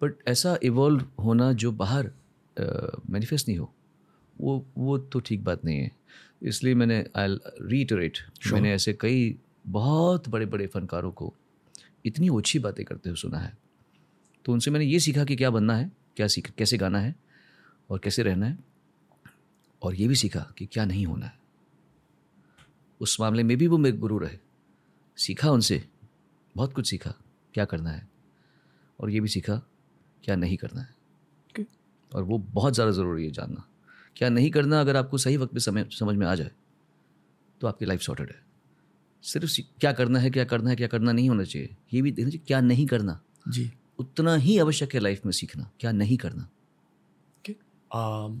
बट ऐसा इवॉल्व होना जो बाहर मैनिफेस्ट नहीं हो वो वो तो ठीक बात नहीं है। इसलिए मैंने आई रीटरेट मैंने ऐसे कई बहुत बड़े बड़े फनकारों को इतनी ओछी बातें करते हुए सुना है। तो उनसे मैंने ये सीखा कि क्या बनना है क्या सीख कैसे गाना है और कैसे रहना है और ये भी सीखा कि क्या नहीं होना है। उस मामले में भी वो मेरे गुरु रहे। सीखा उनसे बहुत कुछ सीखा क्या करना है और ये भी सीखा क्या नहीं करना है। Okay. और वो बहुत ज़्यादा ज़रूरी है जानना। क्या नहीं करना अगर आपको सही वक्त पे समय समझ में आ जाए तो आपकी लाइफ सॉर्टेड है। सिर्फ़ क्या करना है क्या करना है क्या करना नहीं होना चाहिए। ये भी देखना चाहिए क्या नहीं करना। जी। उतना ही आवश्यक है लाइफ में सीखना क्या नहीं करना। Um,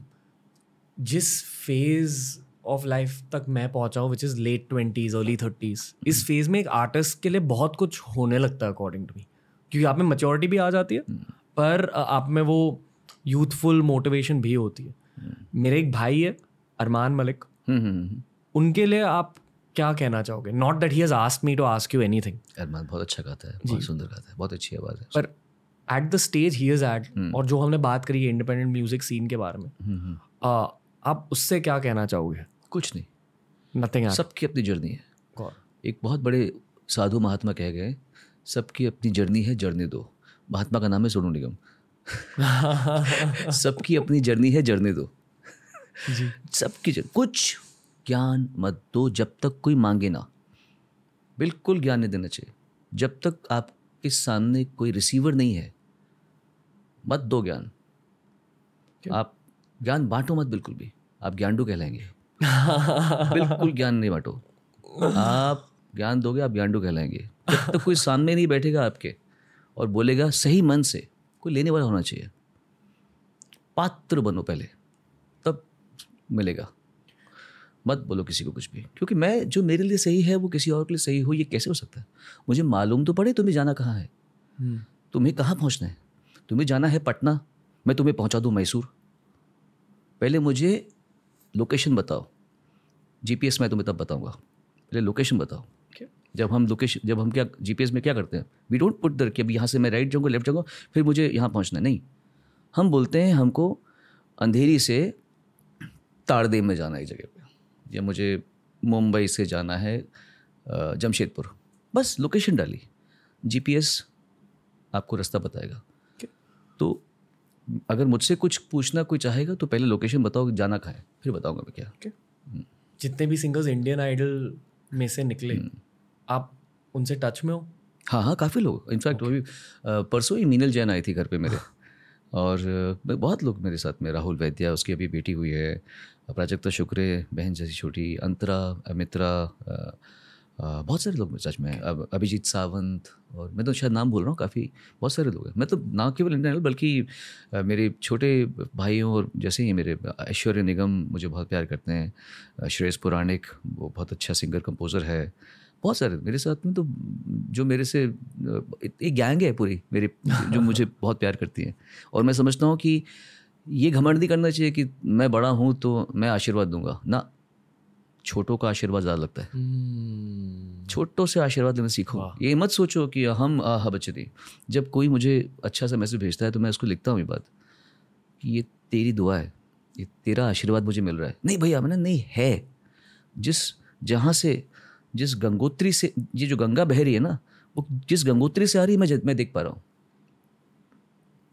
जिस फ़ेज़ ऑफ़ लाइफ तक मैं पहुँचा हूँ which is late twenties early thirties इस फ़ेज़ में एक आर्टिस्ट के लिए बहुत कुछ होने लगता है अकॉर्डिंग टू मी क्योंकि आप में मेच्योरिटी भी आ जाती है पर आप में वो यूथफुल मोटिवेशन भी होती है। मेरे एक भाई है अरमान मलिक। उनके लिए आप क्या कहना चाहोगे? Not that he has asked me to ask you anything Armaan बहुत अच्छा गाता है बहुत सुंदर गाता है बहुत अच्छी आवाज़ है। पर at the stage he is at और जो हमने बात करी है इंडिपेंडेंट म्यूज़िक सीन के बारे में हम्म, हम्म। आप उससे क्या कहना चाहोगे? कुछ नहीं। नथिंग सबकी अपनी जर्नी है। एक बहुत बड़े साधु महात्मा कह गए सबकी अपनी जर्नी है जर्नी दो। महात्मा का नाम है सोनू निगम। सबकी अपनी जर्नी है जर्नी दो। सबकी. कुछ ज्ञान मत दो जब तक कोई मांगे ना। बिल्कुल ज्ञान नहीं देना चाहिए। जब तक आपके सामने कोई रिसीवर नहीं है मत दो ज्ञान। आप ज्ञान बांटो मत बिल्कुल भी। आप ज्ञानडू कहलाएँगे। बिल्कुल ज्ञान नहीं बांटो। आप ज्ञान दोगे आप ज्ञानडू कहलाएँगे। जब तक कोई सामने नहीं बैठेगा आपके और बोलेगा सही मन से कोई लेने वाला होना चाहिए। पात्र बनो पहले तब मिलेगा। मत बोलो किसी को कुछ भी। क्योंकि मैं जो मेरे लिए सही है वो किसी और के लिए सही हो ये कैसे हो सकता है? मुझे मालूम तो पड़े तुम्हें जाना कहाँ है। तुम्हें कहाँ पहुँचना है? तुम्हें जाना है पटना। मैं तुम्हें पहुँचा दूँ मैसूर। पहले मुझे लोकेशन बताओ। जीपीएस मैं तुम्हें तब बताऊँगा। पहले लोकेशन बताओ. जब हम लोकेशन जब हम क्या जीपीएस में क्या करते हैं? वी डोंट पुट दर कि अब यहाँ से मैं राइट जाऊँगा लेफ़्ट जाऊँगा फिर मुझे यहाँ पहुँचना है। नहीं। हम बोलते हैं हमको अंधेरी से ताड़देव में जाना है एक जगह पे। या मुझे मुंबई से जाना है जमशेदपुर। बस लोकेशन डाली जीपीएस आपको रास्ता बताएगा। Okay. तो अगर मुझसे कुछ पूछना कोई चाहेगा तो पहले लोकेशन बताओ जाना कहाँ है फिर बताऊँगा मैं क्या। जितने भी सिंगर्स इंडियन आइडल में से निकले हम्म। आप उनसे टच में हो? हाँ हाँ काफ़ी लोग। इनफैक्ट अभी अ, परसों ही मीनल जैन आई थी घर पे मेरे। और बहुत लोग मेरे साथ में राहुल वैद्या उसकी अभी बेटी हुई है प्राजक्ता शुक्रे, बहन जैसी छोटी, अंतरा अमित्रा बहुत सारे लोग सच में, अब अभिजीत सावंत और मैं तो शायद नाम बोल रहा हूँ, काफ़ी बहुत सारे लोग हैं। मैं तो ना केवल आइडल बल्कि मेरे छोटे भाइयों और जैसे ही मेरे, ऐश्वर्य निगम मुझे बहुत प्यार करते हैं श्रेयस पुराणिक, वो बहुत अच्छा सिंगर, कंपोज़र है, बहुत सारे, मेरे साथ में तो जो मेरे से एक गैंग है पूरी, मेरे, जो मुझे बहुत प्यार करती है। और मैं समझता हूँ कि ये घमंड नहीं करना चाहिए कि मैं बड़ा हूँ तो मैं आशीर्वाद दूँगा। ना छोटों का आशीर्वाद ज़्यादा लगता है। hmm. छोटों से आशीर्वाद लेना सीखो। ये मत सोचो कि हम आह बच्चे जब कोई मुझे अच्छा सा मैसेज भेजता है तो मैं उसको लिखता हूँ ये बात कि ये तेरी दुआ है ये तेरा आशीर्वाद मुझे मिल रहा है। नहीं भैया मैंने नहीं है। जिस जहाँ से जिस गंगोत्री से ये जो गंगा बह रही है ना वो जिस गंगोत्री से आ रही है मैं मैं देख पा रहा हूँ।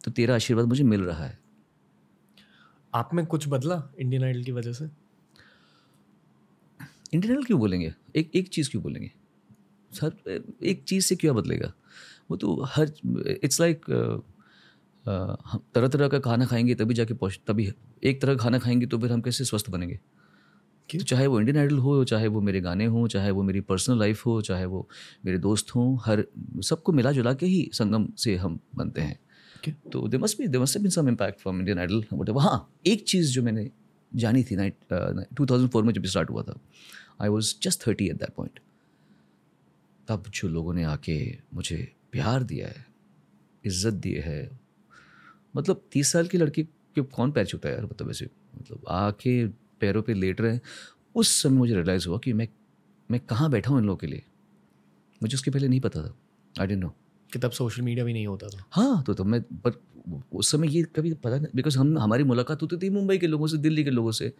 तो तेरा आशीर्वाद मुझे मिल रहा है। आप में कुछ बदला इंडियन आइडल की वजह से? इंडियन आइडल क्यों बोलेंगे? एक एक चीज़ क्यों बोलेंगे? सर एक चीज़ से क्यों बदलेगा? वो तो हर इट्स लाइक हम तरह तरह का खाना खाएँगे तभी जाके पहुँच तभी एक तरह का खाना खाएँगे तो फिर हम कैसे स्वस्थ बनेंगे? तो चाहे वो इंडियन आइडल हो चाहे वो मेरे गाने हों चाहे वो मेरी पर्सनल लाइफ हो चाहे वो मेरे दोस्त हों हर सबको मिला जुला के ही संगम से हम बनते हैं। तो they must be they must been some impact from Indian Idol what हाँ एक चीज़ जो मैंने जानी थी नाइट टू थाउज़ेंड फोर में जब स्टार्ट हुआ था I was just thirty at that point तब जो लोगों ने आके मुझे प्यार दिया है, इज़्ज़त दी है मतलब तीस साल की लड़की के कौन पैर छूता है यार मतलब ऐसे मतलब आके पैरों पे लेट रहे हैं। उस समय मुझे रियलाइज़ हुआ कि मैं मैं कहाँ बैठा हूँ इन लोगों के लिए? मुझे उसके पहले नहीं पता था। आई डेंट नो कि तब सोशल मीडिया भी नहीं होता था। हाँ तो तब मैं पर उस समय ये कभी पता नहीं बिकॉज़ हम हमारी मुलाकात होती थी मुंबई के लोगों से दिल्ली के लोगों से।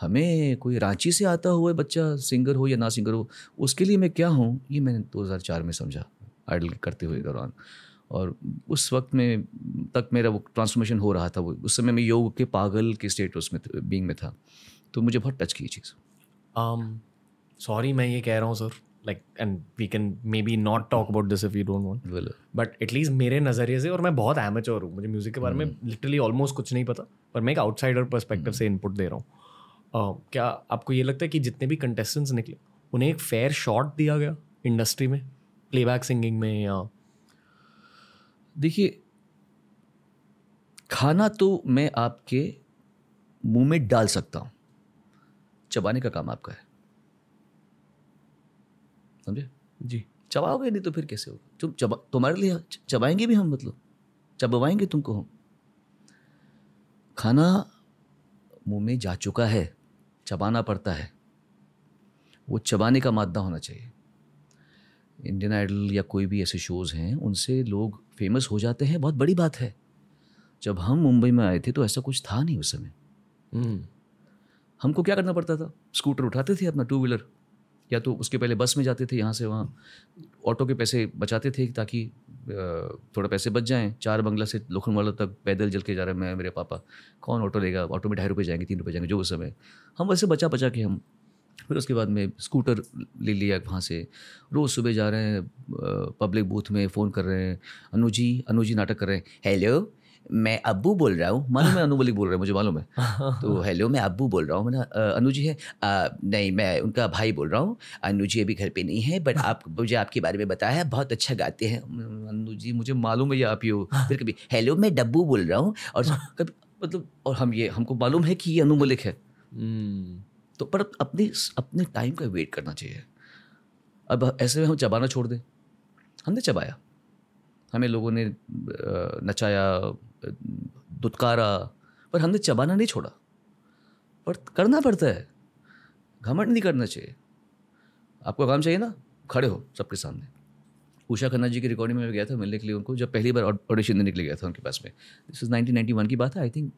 हमें कोई रांची से आता हुआ बच्चा सिंगर हो या ना सिंगर हो उसके लिए मैं क्या हूँ ये मैंने 2004 में समझा आइडल करते हुए दौरान। और उस वक्त में तक मेरा वो ट्रांसफॉर्मेशन हो रहा था वो उस समय मैं योग के पागल के स्टेटस में बींग में था। तो मुझे बहुत टच की चीज़। सॉरी um, मैं ये कह रहा हूँ sir like and we can maybe not talk about this if you don't want but at least मेरे नज़रिए से और मैं बहुत एमेचोर हूँ मुझे म्यूज़िक के बारे में लिटरली. ऑलमोस्ट कुछ नहीं पता पर मैं एक आउटसाइडर परस्पेक्टिव से इनपुट दे रहा हूँ uh, क्या आपको ये लगता है कि जितने भी कंटेस्टेंट्स निकले उन्हें एक फेयर शॉट दिया गया इंडस्ट्री में प्लेबैक सिंगिंग में या देखिए खाना तो मैं आपके मुँह में डाल सकता हूँ। चबाने का काम आपका है। समझे? जी। चबाओगे नहीं तो फिर कैसे होगा? तुम चबा तुम्हारे लिए चबाएँगे भी हम मतलब? चबवाएँगे तुमको हम? खाना मुँह में जा चुका है चबाना पड़ता है। वो चबाने का मादा होना चाहिए। इंडियन आइडल या कोई भी ऐसे शोज़ हैं उनसे लोग फ़ेमस हो जाते हैं बहुत बड़ी बात है। जब हम मुंबई में आए थे तो ऐसा कुछ था नहीं उस समय। हम्म। हमको क्या करना पड़ता था? स्कूटर उठाते थे अपना टू व्हीलर या तो उसके पहले बस में जाते थे, यहाँ से वहाँ ऑटो के पैसे बचाते थे ताकि थोड़ा पैसे बच जाएँ। चार बंगला से लोखंडवाला तक पैदल जल के जा रहे हैं मैं, मेरे पापा। कौन ऑटो लेगा? ऑटो में ढाई रुपये जाएँगे, तीन रुपये जाएँगे, जो उस समय। हम वैसे बचा बचा के हम, फिर उसके बाद में स्कूटर ले लिया वहाँ से। रोज़ सुबह जा रहे हैं पब्लिक बूथ में फ़ोन कर रहे हैं अनुजी अनुजी नाटक कर रहे हैं। हेलो? मैं अब्बू बोल रहा हूँ। मालूम मैं अनुबली बोल रहा हूँ मुझे मालूम है। तो हेलो मैं अब्बू बोल रहा हूँ। मैंने अनु जी है। आ, नहीं मैं उनका भाई बोल रहा हूँ। अनु जी अभी घर पे नहीं है बट आप मुझे आपके बारे में बताया है। बहुत अच्छा गाते हैं। अनु जी मुझे मालूम है ये आप ही हो। फिर कभी हेलो मैं डब्बू बोल रहा हूँ। और कभी मतलब और हम ये हमको मालूम है कि ये अनु मलिक है। हम्म। तो पर अपने अपने टाइम का वेट करना चाहिए। अब ऐसे में हम चबाना छोड़ दें। हमने चबाया। हमें लोगों ने नचाया दुत्कारा, पर हमने चबाना नहीं छोड़ा। पर करना पड़ता है। घमंड नहीं करना चाहिए। आपको काम चाहिए ना? खड़े हो सबके सामने। उषा खन्ना जी की रिकॉर्डिंग में गया था मिलने के लिए उनको, जब पहली बार ऑडिशन देने के लिए गया था उनके पास में। This is nineteen ninety one की बात है आई थिंक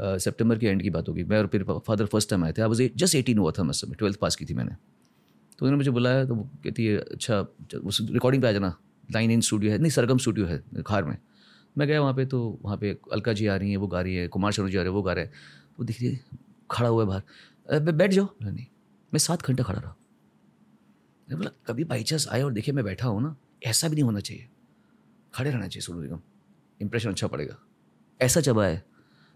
सितंबर के एंड की बात होगी। मैं और फिर फादर फ़र्स्ट टाइम आए थे। आई जस्ट एटीन हुआ था मैं समय ट्वेल्थ पास की थी मैंने। तो उन्होंने मुझे बुलाया तो कहती है अच्छा उस रिकॉर्डिंग पे आ जाना। लाइन इन स्टूडियो है। नहीं, सरगम स्टूडियो है, खार में। मैं गया वहाँ पे तो वहाँ पे अलका जी आ रही हैं, वो गा रही है, कुमार शर्मा जी आ रहे हैं, वो गा रहे हैं। वो दिख रही है, खड़ा हुआ है बाहर। बैठ जाओ। नहीं, मैं सात घंटा खड़ा रहा मैं बोला, कभी बाई चांस आए और देखे, मैं बैठा हूँ ना, ऐसा भी नहीं होना चाहिए। खड़े रहना चाहिए, सोनू निगम इंप्रेशन अच्छा पड़ेगा। ऐसा चबा है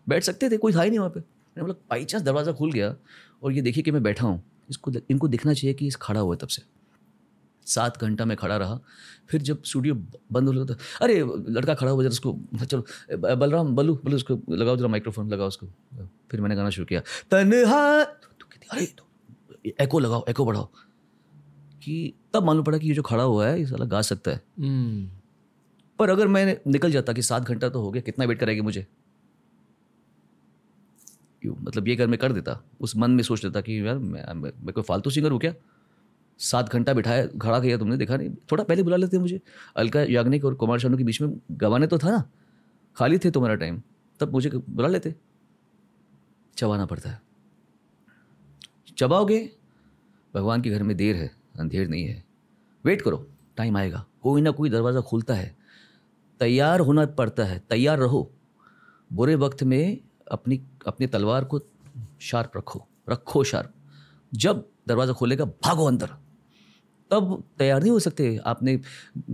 बैठ सकते थे, कोई था ही नहीं वहाँ पे। मैंने बोला बाई चांस दरवाज़ा खुल गया और ये देखिए कि मैं बैठा हूँ। इसको इनको दिखना चाहिए कि इस खड़ा हुआ है तब से। सात घंटा मैं खड़ा रहा। फिर जब स्टूडियो बंद हो लगा तो अरे लड़का खड़ा हुआ जरा उसको चलो बलराम बलू बलू उसको लगाओ जरा माइक्रोफोन लगाओ उसको। फिर मैंने गाना शुरू किया। तनहा तो कहती, अरे तो एको लगाओ एको बढ़ाओ। कि तब मालूम पड़ा कि ये जो खड़ा हुआ है ये साला गा सकता है। हम्म। पर अगर मैं निकल जाता कि सात घंटा तो हो गया कितना वेट करेगी मुझे? क्यों? मतलब ये अगर मैं कर देता। उस मन में सोच लेता कि यार मैं मैं, मैं कोई फालतू सिंगर हूँ क्या? सात घंटा बिठाया, खड़ा किया तुमने, देखा नहीं? थोड़ा पहले बुला लेते मुझे। अलका, याग्निक और कुमार शानू के बीच में गवाने तो था ना? खाली थे तुम्हारा टाइम तब मुझे बुला लेते। चबाना पड़ता है। चबाओगे? भगवान के घर में देर है, अंधेर नहीं है। वेट करो टाइम आएगा। कोई ना कोई दरवाज़ा खुलता है। तैयार होना पड़ता है। तैयार रहो। बुरे वक्त में अपनी अपनी तलवार को शार्प रखो। रखो शार्प। जब दरवाज़ा खोलेगा, भागो अंदर। तब तैयार नहीं हो सकते। आपने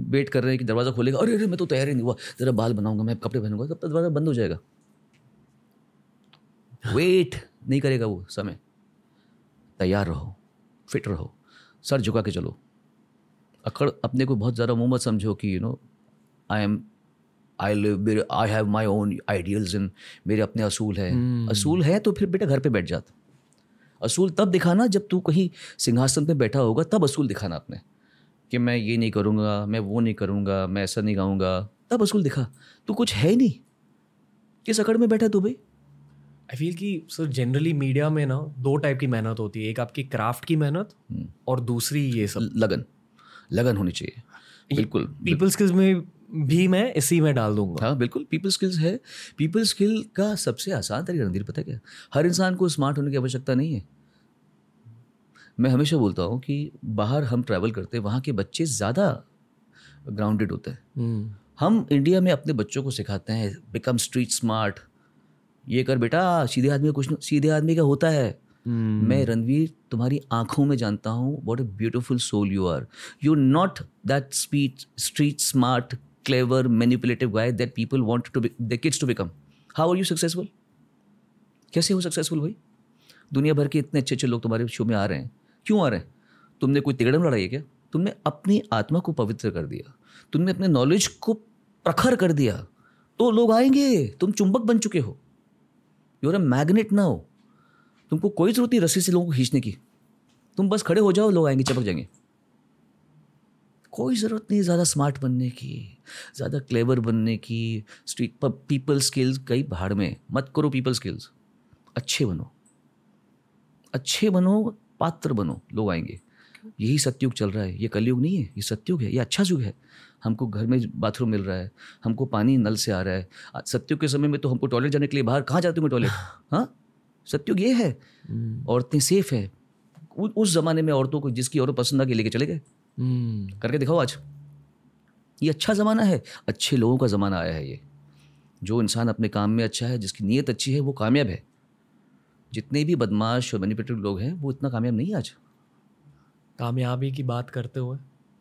वेट कर रहे हैं कि दरवाज़ा खोलेगा। अरे अरे मैं तो तैयार ही नहीं हुआ। ज़रा बाल बनाऊँगा मैं कपड़े पहनूँगा। तब तक दरवाज़ा बंद हो जाएगा। वेट नहीं करेगा वो समय। तैयार रहो फिट रहो सर झुका के चलो। अकड़ अपने को बहुत ज़्यादा मुँह मत समझो कि you know I am I live मेरे I have my own ideals in मेरे अपने असूल है। असूल है तो फिर बेटा घर पे बैठ जात। असूल तब दिखाना जब तू कहीं सिंहासन पे बैठा होगा तब असूल दिखाना अपने। कि मैं ये नहीं करूँगा मैं वो नहीं करूँगा मैं ऐसा नहीं गाऊँगा तब असूल दिखा। तू कुछ है ही नहीं। किस अकड़ में बैठा तू भाई? आई फील कि सर जनरली मीडिया में ना दो टाइप की मेहनत होती है। एक आपकी क्राफ्ट की मेहनत और दूसरी ये सब। लगन। लगन होनी चाहिए। बिल्कुल पीपल स्किल्स में भी मैं इसी में डाल दूँगा। हाँ बिल्कुल पीपल स्किल्स है। पीपल स्किल का सबसे आसान तरीका रणधीर पता क्या? हर इंसान को स्मार्ट होने की आवश्यकता नहीं है। मैं हमेशा बोलता हूँ कि बाहर हम ट्रैवल करते हैं वहाँ के बच्चे ज़्यादा ग्राउंडेड होते हैं। हम्म, हम इंडिया में अपने बच्चों को सिखाते हैं बिकम स्ट्रीट स्मार्ट ये कर बेटा सीधे आदमी का कुछ नहीं सीधे आदमी का होता है। हम्म, मैं रणवीर तुम्हारी आँखों में जानता हूँ what a beautiful soul you are you not that spit street smart clever manipulative guy that people want to the kids to become how are you successful कैसे हो सक्सेसफुल भाई? दुनिया भर के इतने अच्छे अच्छे लोग तुम्हारे शो में आ रहे हैं। क्यों आ रहे हैं? तुमने कोई तिगड़म लड़ाई है क्या? तुमने अपनी आत्मा को पवित्र कर दिया। तुमने अपने नॉलेज को प्रखर कर दिया। तो लोग आएँगे। तुम चुंबक बन चुके हो। यूर अ मैग्नेट ना हो तुमको कोई ज़रूरत नहीं रस्सी से लोगों को खींचने की। तुम बस खड़े हो जाओ, लोग आएँगे चपक जाएँगे। कोई ज़रूरत नहीं ज़्यादा स्मार्ट बनने की ज़्यादा क्लेवर बनने की स्ट्रीट पर पीपल स्किल्स कई भाड़ में मत करो पीपल स्किल्स अच्छे बनो। अच्छे बनो पात्र बनो लोग आएँगे। यही सत्युग चल रहा है ये कलयुग नहीं है ये सत्युग है ये अच्छा युग है। हमको घर में बाथरूम मिल रहा है हमको पानी नल से आ रहा है। सत्युग के समय में तो हमको टॉयलेट जाने के लिए बाहर कहाँ जाते हो टॉयलेट हाँ? सत्युग ये है। औरतें सेफ़ है। उस जमाने में औरतों को जिसकी औरत पसंद आ के लेके चले गए। हम्म, करके दिखाओ आज। ये अच्छा ज़माना है अच्छे लोगों का ज़माना आया है ये। जो इंसान अपने काम में अच्छा है जिसकी नीयत अच्छी है वो कामयाब है। जितने भी बदमाश और मैनिपुलेटिव लोग हैं वो इतना कामयाब नहीं है आज। कामयाबी की बात करते हुए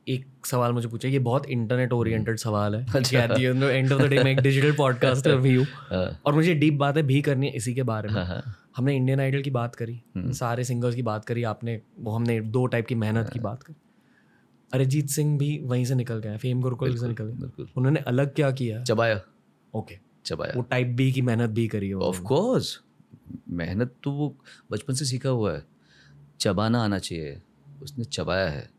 एक सवाल मुझे पूछा। ये बहुत इंटरनेट ओरिएंटेड सवाल है। अच्छा। एंड ऑफ़ द डे मैं एक डिजिटल पॉडकास्टर भी हूँ हाँ, और मुझे डीप बातें भी करनी है इसी के बारे में। हाँ, हाँ, हमने इंडियन आइडल की बात करी हम्म। सारे सिंगर्स की बात करी आपने वो हमने दो टाइप की मेहनत की बात करी। अरिजीत सिंह भी वहीं से निकल गए फेम गुरुकुल से निकल गए। उन्होंने अलग क्या किया? चबाया। ओके। चबाया। वो टाइप बी की मेहनत भी करी हो ऑफ़ कोर्स मेहनत तो वो बचपन से सीखा हुआ है। चबाना आना चाहिए। उसने चबाया है।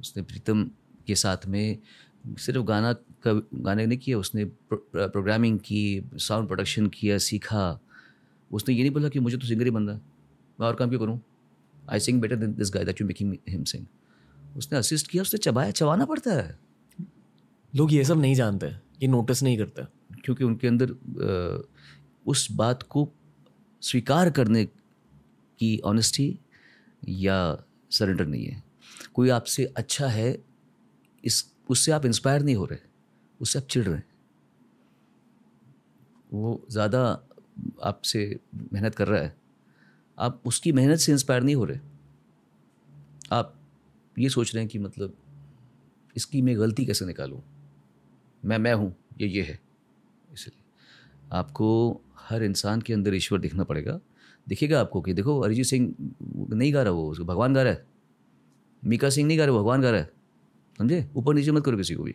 उसने प्रीतम के साथ में सिर्फ़ गाना का गाने नहीं किया उसने प्रो- प्रोग्रामिंग की साउंड प्रोडक्शन किया सीखा। उसने ये नहीं बोला कि मुझे तो सिंगर ही बनना है। मैं और काम क्यों करूँ? I sing better than this guy that you making him sing उसने असिस्ट किया उसने चबाया चबाना पड़ता है। लोग ये सब नहीं जानते ये नोटिस नहीं करते। क्योंकि उनके अंदर उस बात को स्वीकार करने की ऑनेस्टी या सरेंडर नहीं है। कोई आपसे अच्छा है इस उससे आप इंस्पायर नहीं हो रहे उससे आप चिढ़ रहे हैं। वो ज़्यादा आपसे मेहनत कर रहा है। आप उसकी मेहनत से इंस्पायर नहीं हो रहे। आप ये सोच रहे हैं कि मतलब इसकी मैं गलती कैसे निकालूं? मैं मैं हूँ ये ये है। इसलिए आपको हर इंसान के अंदर ईश्वर दिखना पड़ेगा। दिखेगा आपको कि देखो अरिजीत सिंह नहीं गा रहा वो उसको भगवान गा रहा है। मीका सिंह नहीं गा रहा भगवान गा रहा है। समझे? ऊपर नीचे मत करो किसी को भी।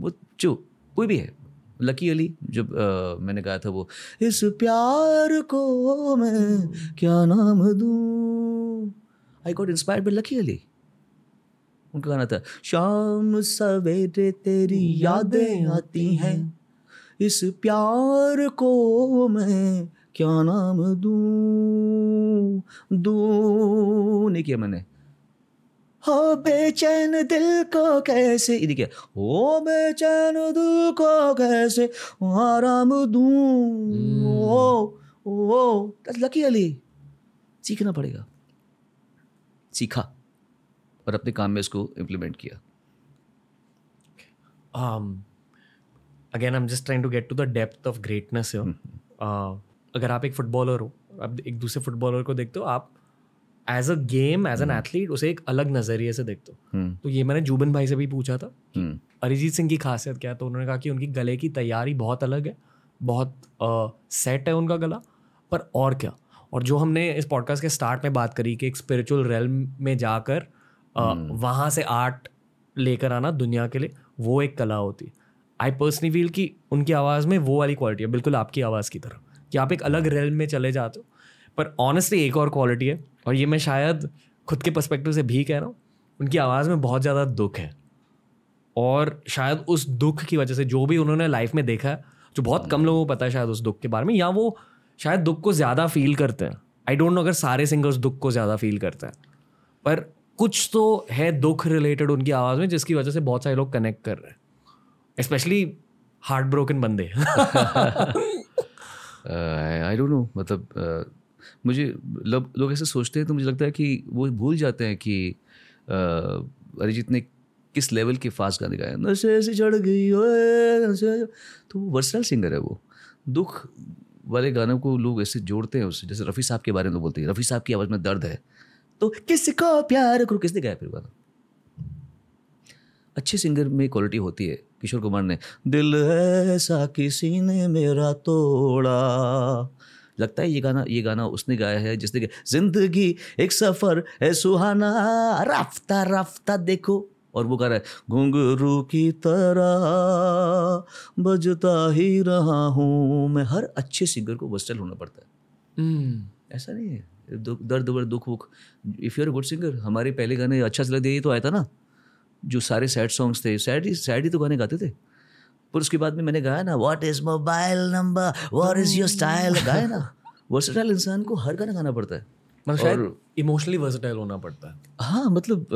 वो जो कोई भी है। लकी अली जब अ, मैंने कहा था वो इस प्यार को मैं क्या नाम दूँ? I got inspired by Lucky Ali. उनका गाना था शाम सवेरे तेरी यादें आती हैं इस प्यार को मैं क्या नाम दूँ? दूँ नहीं किया मैंने। हो बेचैन दिल को कैसे? ये देखिए हो बेचैन दिल को कैसे आराम दूँ? ओ ओ लकी अली सीखना पड़ेगा। सीखा। और अपने काम में इसको इम्प्लीमेंट किया। I'm just trying to get to the depth of greatness here. Uh, अगर आप एक फुटबॉलर हो आप एक दूसरे फुटबॉलर को देखते हो आप as a game as an athlete उसे एक अलग नज़रिए से देखते हो। हम्म तो ये मैंने जुबन भाई से भी पूछा था हम्म अरिजीत सिंह की खासियत क्या है? तो उन्होंने कहा कि उनकी गले की तैयारी बहुत अलग है बहुत सेट है उनका गला पर और क्या? और जो हमने इस पॉडकास्ट के स्टार्ट में बात करी कि एक स्पिरिचुअल रेल में जाकर वहाँ से आर्ट लेकर आना दुनिया के लिए वो एक कला होती। है आई पर्सनली फील कि उनकी आवाज़ में वो वाली क्वालिटी है बिल्कुल आपकी आवाज़ की तरह कि आप एक अलग रेल में चले जाते हो। पर ऑनेस्टली एक और क्वालिटी है और ये मैं शायद खुद के पर्सपेक्टिव से भी कह रहा हूँ उनकी आवाज़ में बहुत ज़्यादा दुख है। और शायद उस दुख की वजह से जो भी उन्होंने लाइफ में देखा है जो बहुत कम लोगों को पता है शायद उस दुख के बारे में या वो शायद दुख को ज़्यादा फील करते हैं। आई डोंट नो अगर सारे सिंगर्स दुख को ज़्यादा फील करते हैं पर कुछ तो है दुख रिलेटेड उनकी आवाज़ में जिसकी वजह से बहुत सारे लोग कनेक्ट कर रहे हैं। स्पेशली हार्ट ब्रोकन बंदे आई डोंट नो मतलब uh, मुझे लोग लोग ऐसे सोचते हैं तो मुझे लगता है कि वो भूल जाते हैं कि uh, अरिजीत ने किस लेवल के फास्ट गाने गाए नशे से चढ़ गई तो वो वर्सल सिंगर है वो। दुख वाले गानों को लोग ऐसे जोड़ते हैं उससे जैसे रफ़ी साहब के बारे में लोग बोलते हैं रफ़ी साहब की आवाज़ में दर्द है। तो किसको प्यार करो। किसने गाया फिर गाना अच्छे सिंगर में क्वालिटी होती है किशोर कुमार ने। दिल ऐसा किसी ने मेरा तोड़ा। लगता है ये गाना ये गाना उसने गाया है जिसने गाया ज़िंदगी एक सफ़र है सुहाना राफ्ता राफ्ता देखो। और वो गा रहा है घुंघरू की तरह बजता ही रहा हूँ मैं। हर अच्छे सिंगर को वर्स्टल होना पड़ता है। ऐसा नहीं है। दर्द वर्द दुख वुख इफ़ यूर गुड सिंगर हमारे पहले गाने अच्छा चला दे तो आया था ना जो सारे सैड सॉन्ग्स थे। सैड ही सैड ही तो गाने गाते थे। पर उसके बाद में मैंने गाया ना what is mobile number what is your style गाया ना। वर्सटाइल इंसान को हर गाना गाना पड़ता है। मतलब शायद इमोशनली वर्सटाइल होना पड़ता है। हाँ मतलब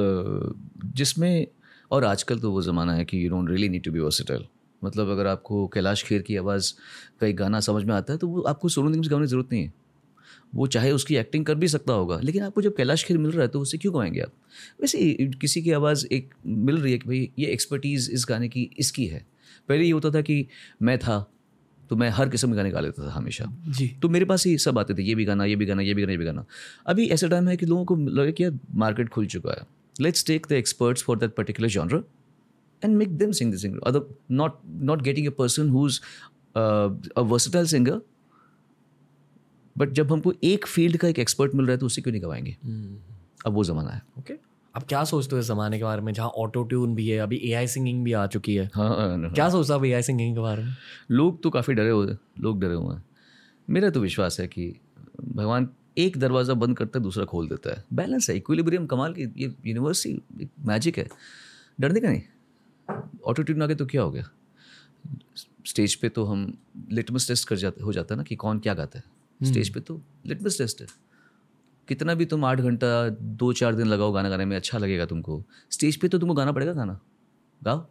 जिसमें और आजकल तो वो ज़माना है कि you don't really need to be versatile मतलब अगर आपको कैलाश खेर की आवाज़ का एक गाना समझ में आता है तो वो आपको सोनू निगम से गाने की ज़रूरत नहीं है। वो चाहे उसकी एक्टिंग कर भी सकता होगा लेकिन आपको जब कैलाश खेर मिल रहा है तो उससे क्यों गवाएँगे आप? वैसे किसी की आवाज़ एक मिल रही है कि भाई ये एक्सपर्टीज़ इस गाने की इसकी है। पहले ये होता था कि मैं था तो मैं हर किस्म के गाने गा लेता था हमेशा। जी। तो मेरे पास ही सब आते थे ये भी गाना ये भी गाना ये भी गाना ये भी गाना। अभी ऐसा टाइम है कि लोगों को लगे कि यार मार्केट खुल चुका है। Let's take the experts for that particular genre and make them sing the singer other not not getting a person who is a versatile singer but जब हमको एक फ़ील्ड का एक एक्सपर्ट मिल रहा है तो उसे क्यों नहीं गवाएँगे? अब वो ज़माना है। ओके अब क्या सोचते हो इस जमाने के बारे में जहाँ ऑटो ट्यून भी है अभी एआई सिंगिंग भी आ चुकी है? हाँ हाँ, हाँ। क्या सोचता है एआई सिंगिंग के बारे में? लोग तो काफ़ी डरे हुए लोग डरे हुए हैं। मेरा तो विश्वास है कि भगवान एक दरवाज़ा बंद करता है दूसरा खोल देता है। बैलेंस है इक्विलिब्रियम कमाल की ये यूनिवर्स ही एक मैजिक है। डरने का नहीं। ऑटो ट्यून आगे तो क्या हो गया? स्टेज पे तो हम लिटमस टेस्ट कर जाते हो जाता है ना कि कौन क्या गाता है। स्टेज पे तो लिटमस टेस्ट है कितना भी तुम आठ घंटा दो चार दिन लगाओ गाना गाने में अच्छा लगेगा तुमको। स्टेज पे तो तुमको गाना पड़ेगा गाना। गाओ।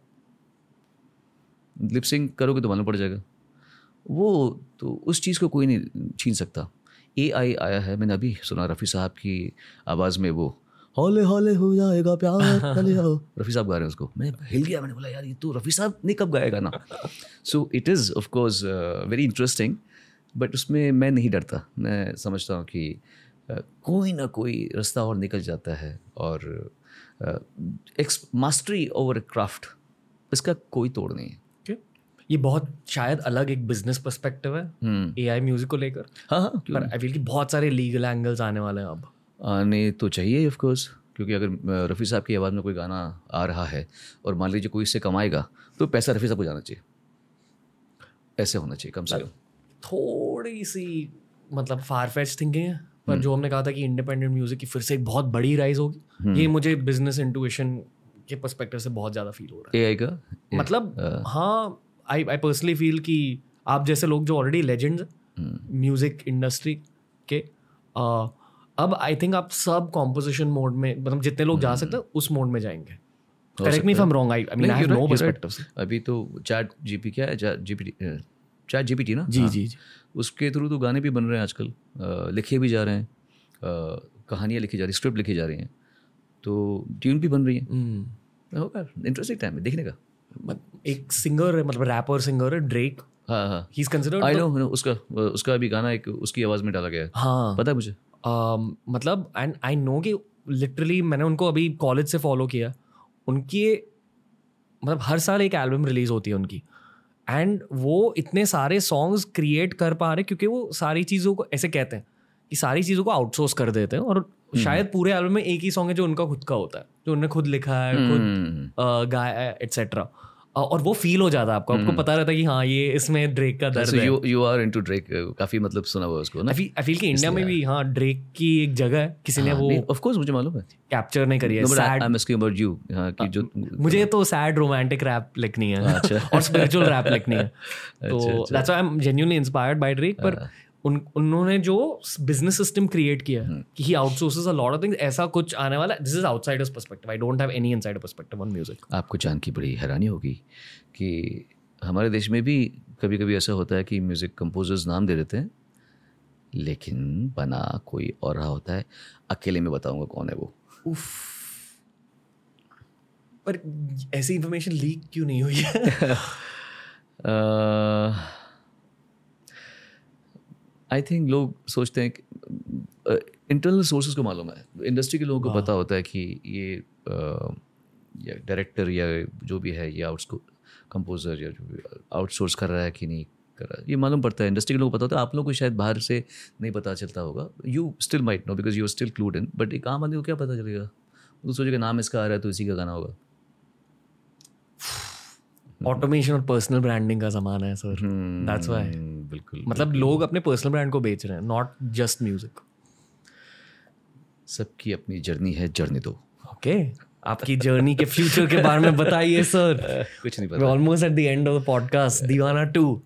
लिपसिंग करोगे तो मालूम पड़ जाएगा। वो तो उस चीज़ को कोई नहीं छीन सकता। ए आई आया है मैंने अभी सुना रफ़ी साहब की आवाज़ में वो हौले हौले हो जाएगा प्यार चले आओ। रफ़ी साहब गा रहे हैं उसको। मैं हिल गया मैंने बोला यार ये तो रफ़ी साहब ने कब गाया गाना? So it is of course very interesting but उसमें मैं नहीं डरता। मैं समझता हूँ कि कोई ना कोई रास्ता और निकल जाता है और एक्स मास्टरी ओवर क्राफ्ट इसका कोई तोड़ नहीं है. ये बहुत शायद अलग एक बिज़नेस पर्सपेक्टिव है ए आई म्यूज़िक को लेकर। हाँ हाँ पर आई फील कि बहुत सारे लीगल एंगल्स आने वाले हैं अब। आने तो चाहिए ऑफ़ कोर्स क्योंकि अगर रफ़ी साहब की आवाज़ में कोई गाना आ रहा है और मान लीजिए कोई इससे कमाएगा तो पैसा रफ़ी साहब को जाना चाहिए। ऐसे होना चाहिए कम से कम। थोड़ी सी मतलब फार फेच थिंकिंग है पर जो हमने कहा था कि इंडिपेंडेंट म्यूज़िक की फिर से एक बहुत बड़ी राइज होगी ये मुझे बिज़नेस इंटुइशन के पर्सपेक्टिव से बहुत ज़्यादा फील हो रहा ए का? है मतलब हाँ आई आई पर्सनली फील कि आप जैसे लोग जो ऑलरेडी लेजेंड्स म्यूज़िक इंडस्ट्री के अ, अब आई थिंक आप सब कॉम्पोजिशन मोड में मतलब जितने लोग जा सकते हैं उस मोड में जाएँगे। Correct me am wrong I I mean I have no perspective अभी तो चैट जीपी क्या है? जीपीटी चैट जीपीटी ना? जी हाँ। जी जी। उसके थ्रू तो गाने भी बन रहे हैं आजकल लिखे भी जा रहे हैं कहानियाँ लिखी जा रही स्क्रिप्ट लिखी जा रही हैं तो ट्यून भी बन रही है। होगा इंटरेस्टिंग टाइम है देखने का। एक सिंगर है मतलब रैपर सिंगर है ड्रेक हाँ हाँ। He is considered I know उसका उसका अभी गाना एक उसकी आवाज़ में डाला गया है। हाँ। पता है मुझे? um, मतलब एंड आई नो कि लिटरली मैंने उनको अभी कॉलेज से फॉलो किया। उनकी मतलब हर साल एक एल्बम रिलीज़ होती है उनकी। एंड वो इतने सारे सॉन्ग्स क्रिएट कर पा रहे क्योंकि वो सारी चीज़ों को ऐसे कहते हैं कि सारी चीज़ों को आउटसोर्स कर देते हैं और शायद पूरे एल्बम में एक ही सॉन्ग है जो उनका खुद का होता है जो उन्होंने खुद लिखा है खुद हम्म, गाया है एट्सेट्रा और वो फील हो जाता है आपको। आपको पता रहता है कि हाँ ये इसमें ड्रेक का दर्द है। are into Drake uh, काफ़ी मतलब सुना हुआ उसको ना? आई फील आई फील कि इंडिया में भी हाँ ड्रेक की एक जगह है। किसी ने वो ऑफ़ कोर्स मुझे मालूम है। कैप्चर नहीं करी है। Sad I'm asking about you हाँ कि जो मुझे तो सैड रोमांटिक रैप लिखनी है। अच्छा। और स्पिरिचुअल रैप लिखनी है। अच्छा, तो that's why I am genuinely inspired by Drake पर हाँ। उन उन्होंने जो बिज़नेस सिस्टम क्रिएट किया हम्म। है कि he outsources a lot of things ऐसा कुछ आने वाला this is outsiders perspective I don't have any insider perspective on music आपको जान की बड़ी हैरानी होगी कि हमारे देश में भी कभी कभी ऐसा होता है कि म्यूज़िक कंपोजर्स नाम दे देते हैं लेकिन बना कोई और रहा होता है। अकेले में बताऊँगा कौन है वो। उफ। पर ऐसी इंफॉर्मेशन लीक क्यों नहीं हुई है? आई थिंक लोग सोचते हैं कि इंटरनल सोर्सेज को मालूम है। इंडस्ट्री के लोगों को पता होता है कि ये अ, या डायरेक्टर या जो भी है ये आउट्स कंपोजर या जो भी आउटसोर्स कर रहा है कि नहीं कर रहा है ये मालूम पड़ता है। इंडस्ट्री के लोगों को पता होता है। आप लोगों को शायद बाहर से नहीं पता चलता होगा। You still might know because you are still clued in but एक आम आदमी को क्या पता चलेगा? वो तो सोचेगा नाम इसका आ रहा है तो इसी का गाना होगा। ऑटोमेशन और पर्सनल ब्रांडिंग का जमाना है सर दैट्स व्हाई बिल्कुल मतलब बिल्कुल. लोग अपने पर्सनल ब्रांड को बेच रहे हैं नॉट जस्ट म्यूज़िक सबकी अपनी जर्नी है जर्नी दो। Okay okay. आपकी जर्नी के फ्यूचर के बारे में बताइए सर कुछ नहीं We're almost at the end of the podcast. दीवाना टू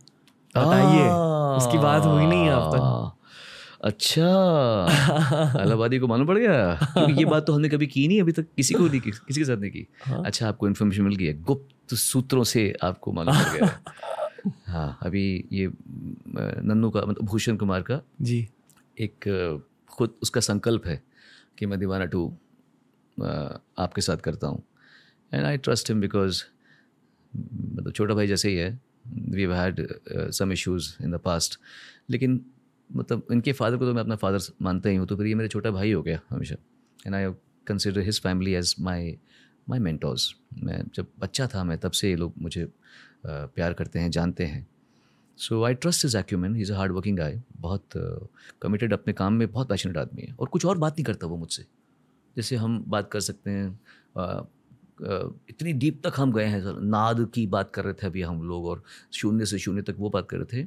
बताइए उसकी बात हुई नहीं है अब तक। आ, अच्छा। अलाहाबादी को मालूम पड़ गया? क्योंकि ये बात तो हमने कभी की नहीं अभी तक किसी को नहीं की किसी के साथ नहीं की। अच्छा आपको इन्फॉर्मेशन मिल गई है। गुप्त सूत्रों से आपको मालूम पड़ गया हाँ। अभी ये नन्नू का मतलब भूषण कुमार का जी। एक खुद उसका संकल्प है कि मैं दीवाना टू आपके साथ करता हूँ। And I trust him because मतलब छोटा भाई जैसे ही है we had some issues in the past लेकिन मतलब इनके फादर को तो मैं अपना फादर मानता ही हूँ तो फिर ये मेरा छोटा भाई हो गया हमेशा। And I consider his family as my my mentors मैं जब बच्चा था मैं तब से ये लोग मुझे प्यार करते हैं, जानते हैं। So I trust is acumen is a hard working guy बहुत कमिटेड अपने काम में, बहुत पैशनेट आदमी है। और कुछ और बात नहीं करता वो मुझसे। जैसे हम बात कर सकते हैं इतनी डीप तक हम गए हैं सर नाद की बात कर रहे थे अभी हम लोग और शून्य से शून्य तक वो बात कर रहे थे।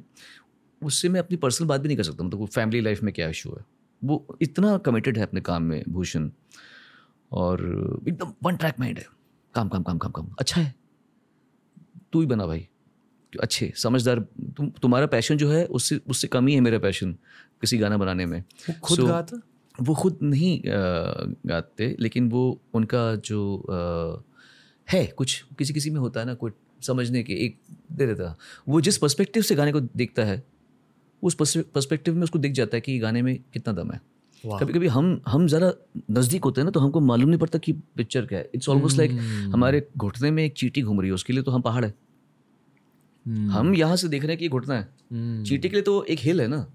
उससे मैं अपनी पर्सनल बात भी नहीं कर सकता मतलब फैमिली लाइफ में क्या इशू है? वो इतना कमिटेड है अपने काम में भूषण। और एकदम वन ट्रैक माइंड है। काम काम काम काम काम। अच्छा है। तू ही बना भाई। अच्छे समझदार। तुम तुम्हारा पैशन जो है उससे उससे कम ही है मेरा पैशन किसी गाना बनाने में। वो खुद So, गाता? वो खुद नहीं गाते लेकिन वो उनका जो अ, है कुछ किसी किसी में होता है ना कोई समझने के एक दे देता। वो जिस पर्सपेक्टिव से गाने को देखता है उस पर्सपेक्टिव में उसको दिख जाता है कि गाने में कितना दम है। कभी कभी हम हम ज़रा नज़दीक होते हैं ना तो हमको मालूम नहीं पड़ता कि पिक्चर क्या है। इट्स ऑलमोस्ट लाइक हमारे घुटने में एक चीटी घूम रही है उसके लिए तो हम पहाड़ है। हम्म, हम यहाँ से देख रहे हैं कि घुटना है। हम्म, चीटी के लिए तो एक हिल है ना।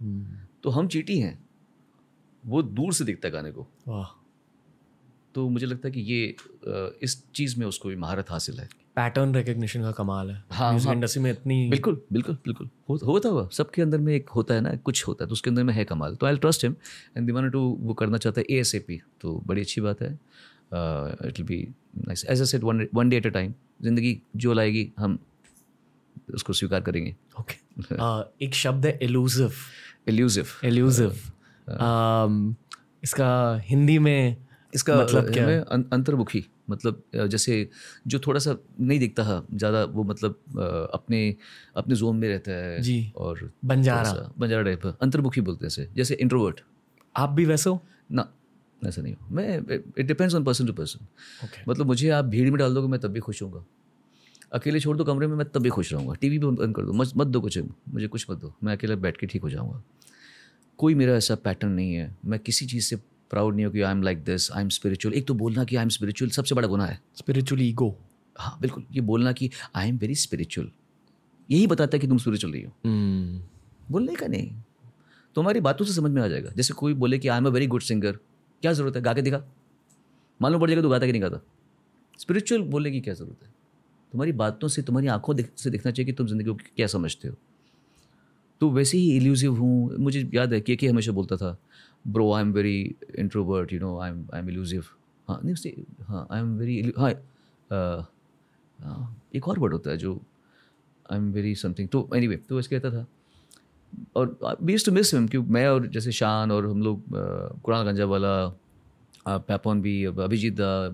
हम्म, तो हम चीटी हैं। वो दूर से दिखता है गाने को। तो मुझे लगता है कि ये इस चीज़ में उसको भी महारत हासिल है। पैटर्न रिकग्निशन का कमाल है। हाँ, म्यूज़िक हाँ। इंडस्ट्री में इतनी बिल्कुल बिल्कुल बिल्कुल। हो, होता हुआ सबके अंदर में एक होता है ना कुछ होता है तो उसके अंदर में है कमाल। तो आई ट्रस्ट हिम एंड दिवाना टू वो करना चाहता है ए तो बड़ी अच्छी बात है। It will be nice as a set one day at a time ज़िंदगी जो लाएगी हम उसको स्वीकार करेंगे। ओके एक शब्द है एलूसिव एल्यूसिव एलूसिव इसका हिंदी में इसका मतलब क्या हमें अं- अंतर्मुखी। मतलब जैसे जो थोड़ा सा नहीं दिखता है ज़्यादा वो मतलब अपने अपने जोन में रहता है जी। और बंजारा। बंजारा टाइप अंतर्मुखी बोलते हैं जैसे इंट्रोवर्ट आप भी वैसे हो? ना ऐसा नहीं हो। मैं it depends on person to person मतलब मुझे आप भीड़ में डाल दोगे मैं तब भी खुश होऊँगा। अकेले छोड़ दो कमरे में मैं तब भी खुश रहूँगा। टीवी भी बंद कर दो मत मत दो कुछ मुझे कुछ मत दो। मैं अकेले बैठ के ठीक हो जाऊँगा। कोई मेरा ऐसा पैटर्न नहीं है। मैं किसी चीज़ से प्राउड नहीं हो कि I am like this I am spiritual एक तो बोलना कि आई एम स्पिरिचुअल सबसे बड़ा गुना है। स्पिरिचुअल ईगो हाँ बिल्कुल। ये बोलना कि आई एम वेरी स्पिरिचुअल यही बताता है कि तुम स्पिरिचुअल नहीं हो। Hmm. बोलने का नहीं। तुम्हारी बातों से समझ में आ जाएगा। जैसे कोई बोले कि I am a very good singer क्या ज़रूरत है? गा के दिखा। मालूम पड़ जाएगा तो गाता कि नहीं गाता। स्पिरिचुअल बोलने की क्या ज़रूरत है? तुम्हारी बातों से तुम्हारी आँखों दिख- से दिखना चाहिए कि तुम ज़िंदगी को क्या समझते हो। तो वैसे ही इल्यूसिव हूँ। मुझे याद है के के हमेशा बोलता था very introvert you know I am I am elusive हाँ नहीं उससे हाँ आई एम वेरी हाँ एक और वर्ड होता है जो आई एम वेरी समथिंग तो एनी वे तो वैसे कहता था। और वी टू मिस हिम क्योंकि मैं और जैसे शान और हम लोग कुरान गंजा वाला पैपॉन भी अभिजीत दा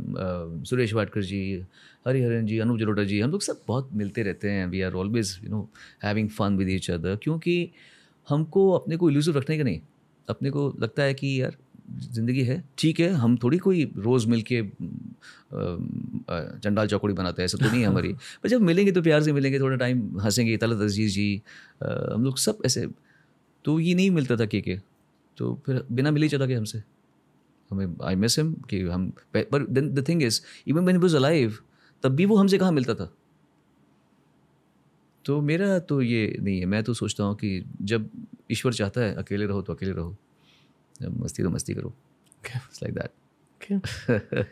सुरेश वाडकर जी, हरिहरन जी अनूप जलोटा जी, हम लोग सब बहुत मिलते रहते हैं। We are always you know having fun with each other क्योंकि हमको अपने को इल्यूसिव रखने का नहीं। अपने को लगता है कि यार ज़िंदगी है ठीक है हम थोड़ी कोई रोज़ मिल के चंडाल चौकड़ी बनाते हैं ऐसा तो नहीं है हमारी। पर जब मिलेंगे तो प्यार से मिलेंगे थोड़ा टाइम हंसेंगे तलत अज़ीज़ जी हम लोग सब ऐसे तो ये नहीं मिलता था के के। तो फिर बिना मिले ही चला गया हमसे। हमें आई मिस हिम कि हम पर then the thing is even he was alive तब भी वो हमसे कहाँ मिलता था? तो मेरा तो ये नहीं है मैं तो सोचता हूँ कि जब ईश्वर चाहता है अकेले रहो तो अकेले रहो। जब मस्ती तो मस्ती करो। लाइक दैट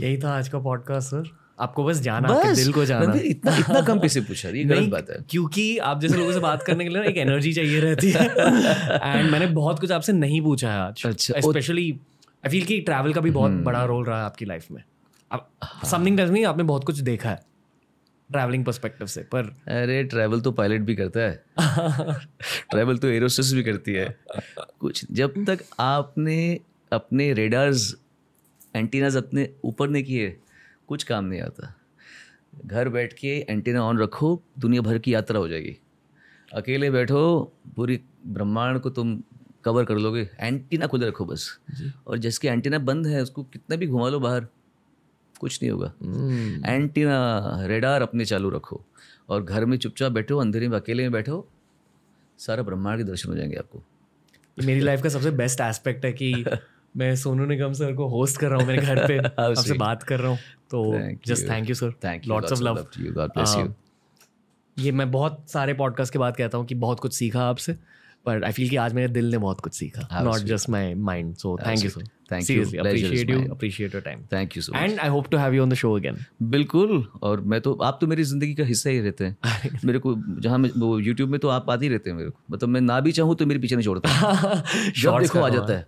यही था आज का पॉडकास्ट सर आपको बस जाना आपके दिल को जाना। इतना इतना कम कैसे पूछा? ये गलत बात है। क्योंकि आप जैसे लोगों से बात करने के लिए ना एक एनर्जी चाहिए रहती है। एंड मैंने बहुत कुछ आपसे नहीं पूछा है आज। अच्छा, स्पेशली आई फील कि ट्रैवल का भी बहुत बड़ा रोल रहा है आपकी लाइफ में। समथिंग टेल्स मी आपने बहुत कुछ देखा है। ट्रैवलिंग पर्सपेक्टिव से पर अरे ट्रैवल तो पायलट भी करता है। ट्रैवल तो एरोस्टेस भी करती है। कुछ जब तक आपने अपने रेडार्स एंटीनाज अपने ऊपर नहीं किए कुछ काम नहीं आता। घर बैठ के एंटीना ऑन रखो दुनिया भर की यात्रा हो जाएगी। अकेले बैठो पूरी ब्रह्मांड को तुम कवर कर लोगे। एंटीना खुद रखो बस। और जिसके एंटीना बंद है उसको कितना भी घुमा लो बाहर। कुछ नहीं होगा। एंटीना रेडार अपने चालू रखो और घर में चुपचाप बैठो अंधेरे में अकेले में बैठो सारा ब्रह्मांड के दर्शन हो जाएँगे आपको। मेरी लाइफ का सबसे बेस्ट एस्पेक्ट है कि मैं सोनू निगम सर को होस्ट कर रहा हूँ मेरे घर पे। आपसे बात कर रहा हूँ। तो just thank you sir thank you lots of love you God bless you ये मैं बहुत सारे पॉडकास्ट के बाद कहता हूँ कि बहुत कुछ सीखा आपसे बट आई फील कि आज मेरे दिल ने बहुत कुछ सीखा। Not just my mind so thank you sir Thank you. Seriously Pleasure is appreciate you. Appreciate your time thank you so and I hope to have you on the show again बिल्कुल और मैं तो आप तो मेरी ज़िंदगी का हिस्सा ही रहते हैं। मेरे को जहाँ मैं वो यूट्यूब में तो आप आते ही रहते हैं मेरे को। मतलब मैं ना भी चाहूँ तो मेरे पीछे नहीं छोड़ता जब देखो आ जाता है।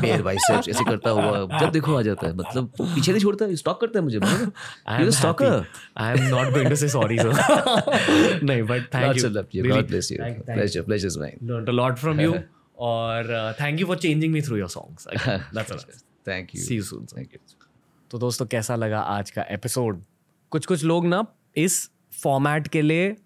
बेर बाइसेप्स ऐसे करता हुआ जब देखो आ जाता है। मतलब पीछे नहीं छोड़ता स्टॉक करता है मुझे I am stalker I am not going to say sorry sir नहीं but thank you to you. God bless you. Pleasure, pleasure is mine. learned और thank you for changing me through your songs Thank you. See you soon Thank you. तो दोस्तों कैसा लगा आज का episode कुछ कुछ लोग ना इस फॉर्मेट के लिए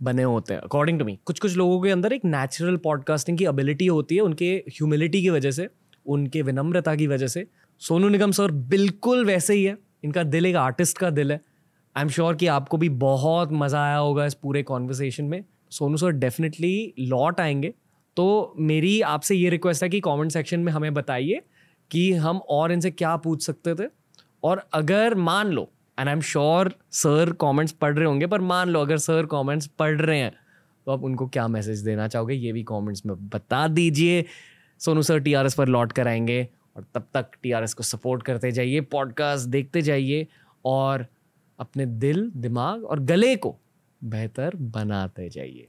बने होते हैं। अकॉर्डिंग टू मी कुछ कुछ लोगों के अंदर एक नेचुरल पॉडकास्टिंग की एबिलिटी होती है उनके ह्यूमिलिटी की वजह से उनके विनम्रता की वजह से। सोनू निगम सर बिल्कुल वैसे ही है। इनका दिल एक आर्टिस्ट का दिल है। आई एम श्योर कि आपको भी बहुत मज़ा आया होगा इस पूरे कॉन्वर्सेशन में। सोनू सर डेफिनेटली लौट आएँगे। तो मेरी आपसे ये रिक्वेस्ट है कि कमेंट सेक्शन में हमें बताइए कि हम और इनसे क्या पूछ सकते थे। और अगर मान लो and I am sure sir comments पढ़ रहे होंगे, पर मान लो अगर सर कमेंट्स पढ़ रहे हैं तो आप उनको क्या मैसेज देना चाहोगे? ये भी कमेंट्स में बता दीजिए। सोनू सर टीआरएस पर लौट कर आएँगे और तब तक टीआरएस को सपोर्ट करते जाइए पॉडकास्ट देखते जाइए और अपने दिल, दिमाग और गले को बेहतर बनाते जाइए।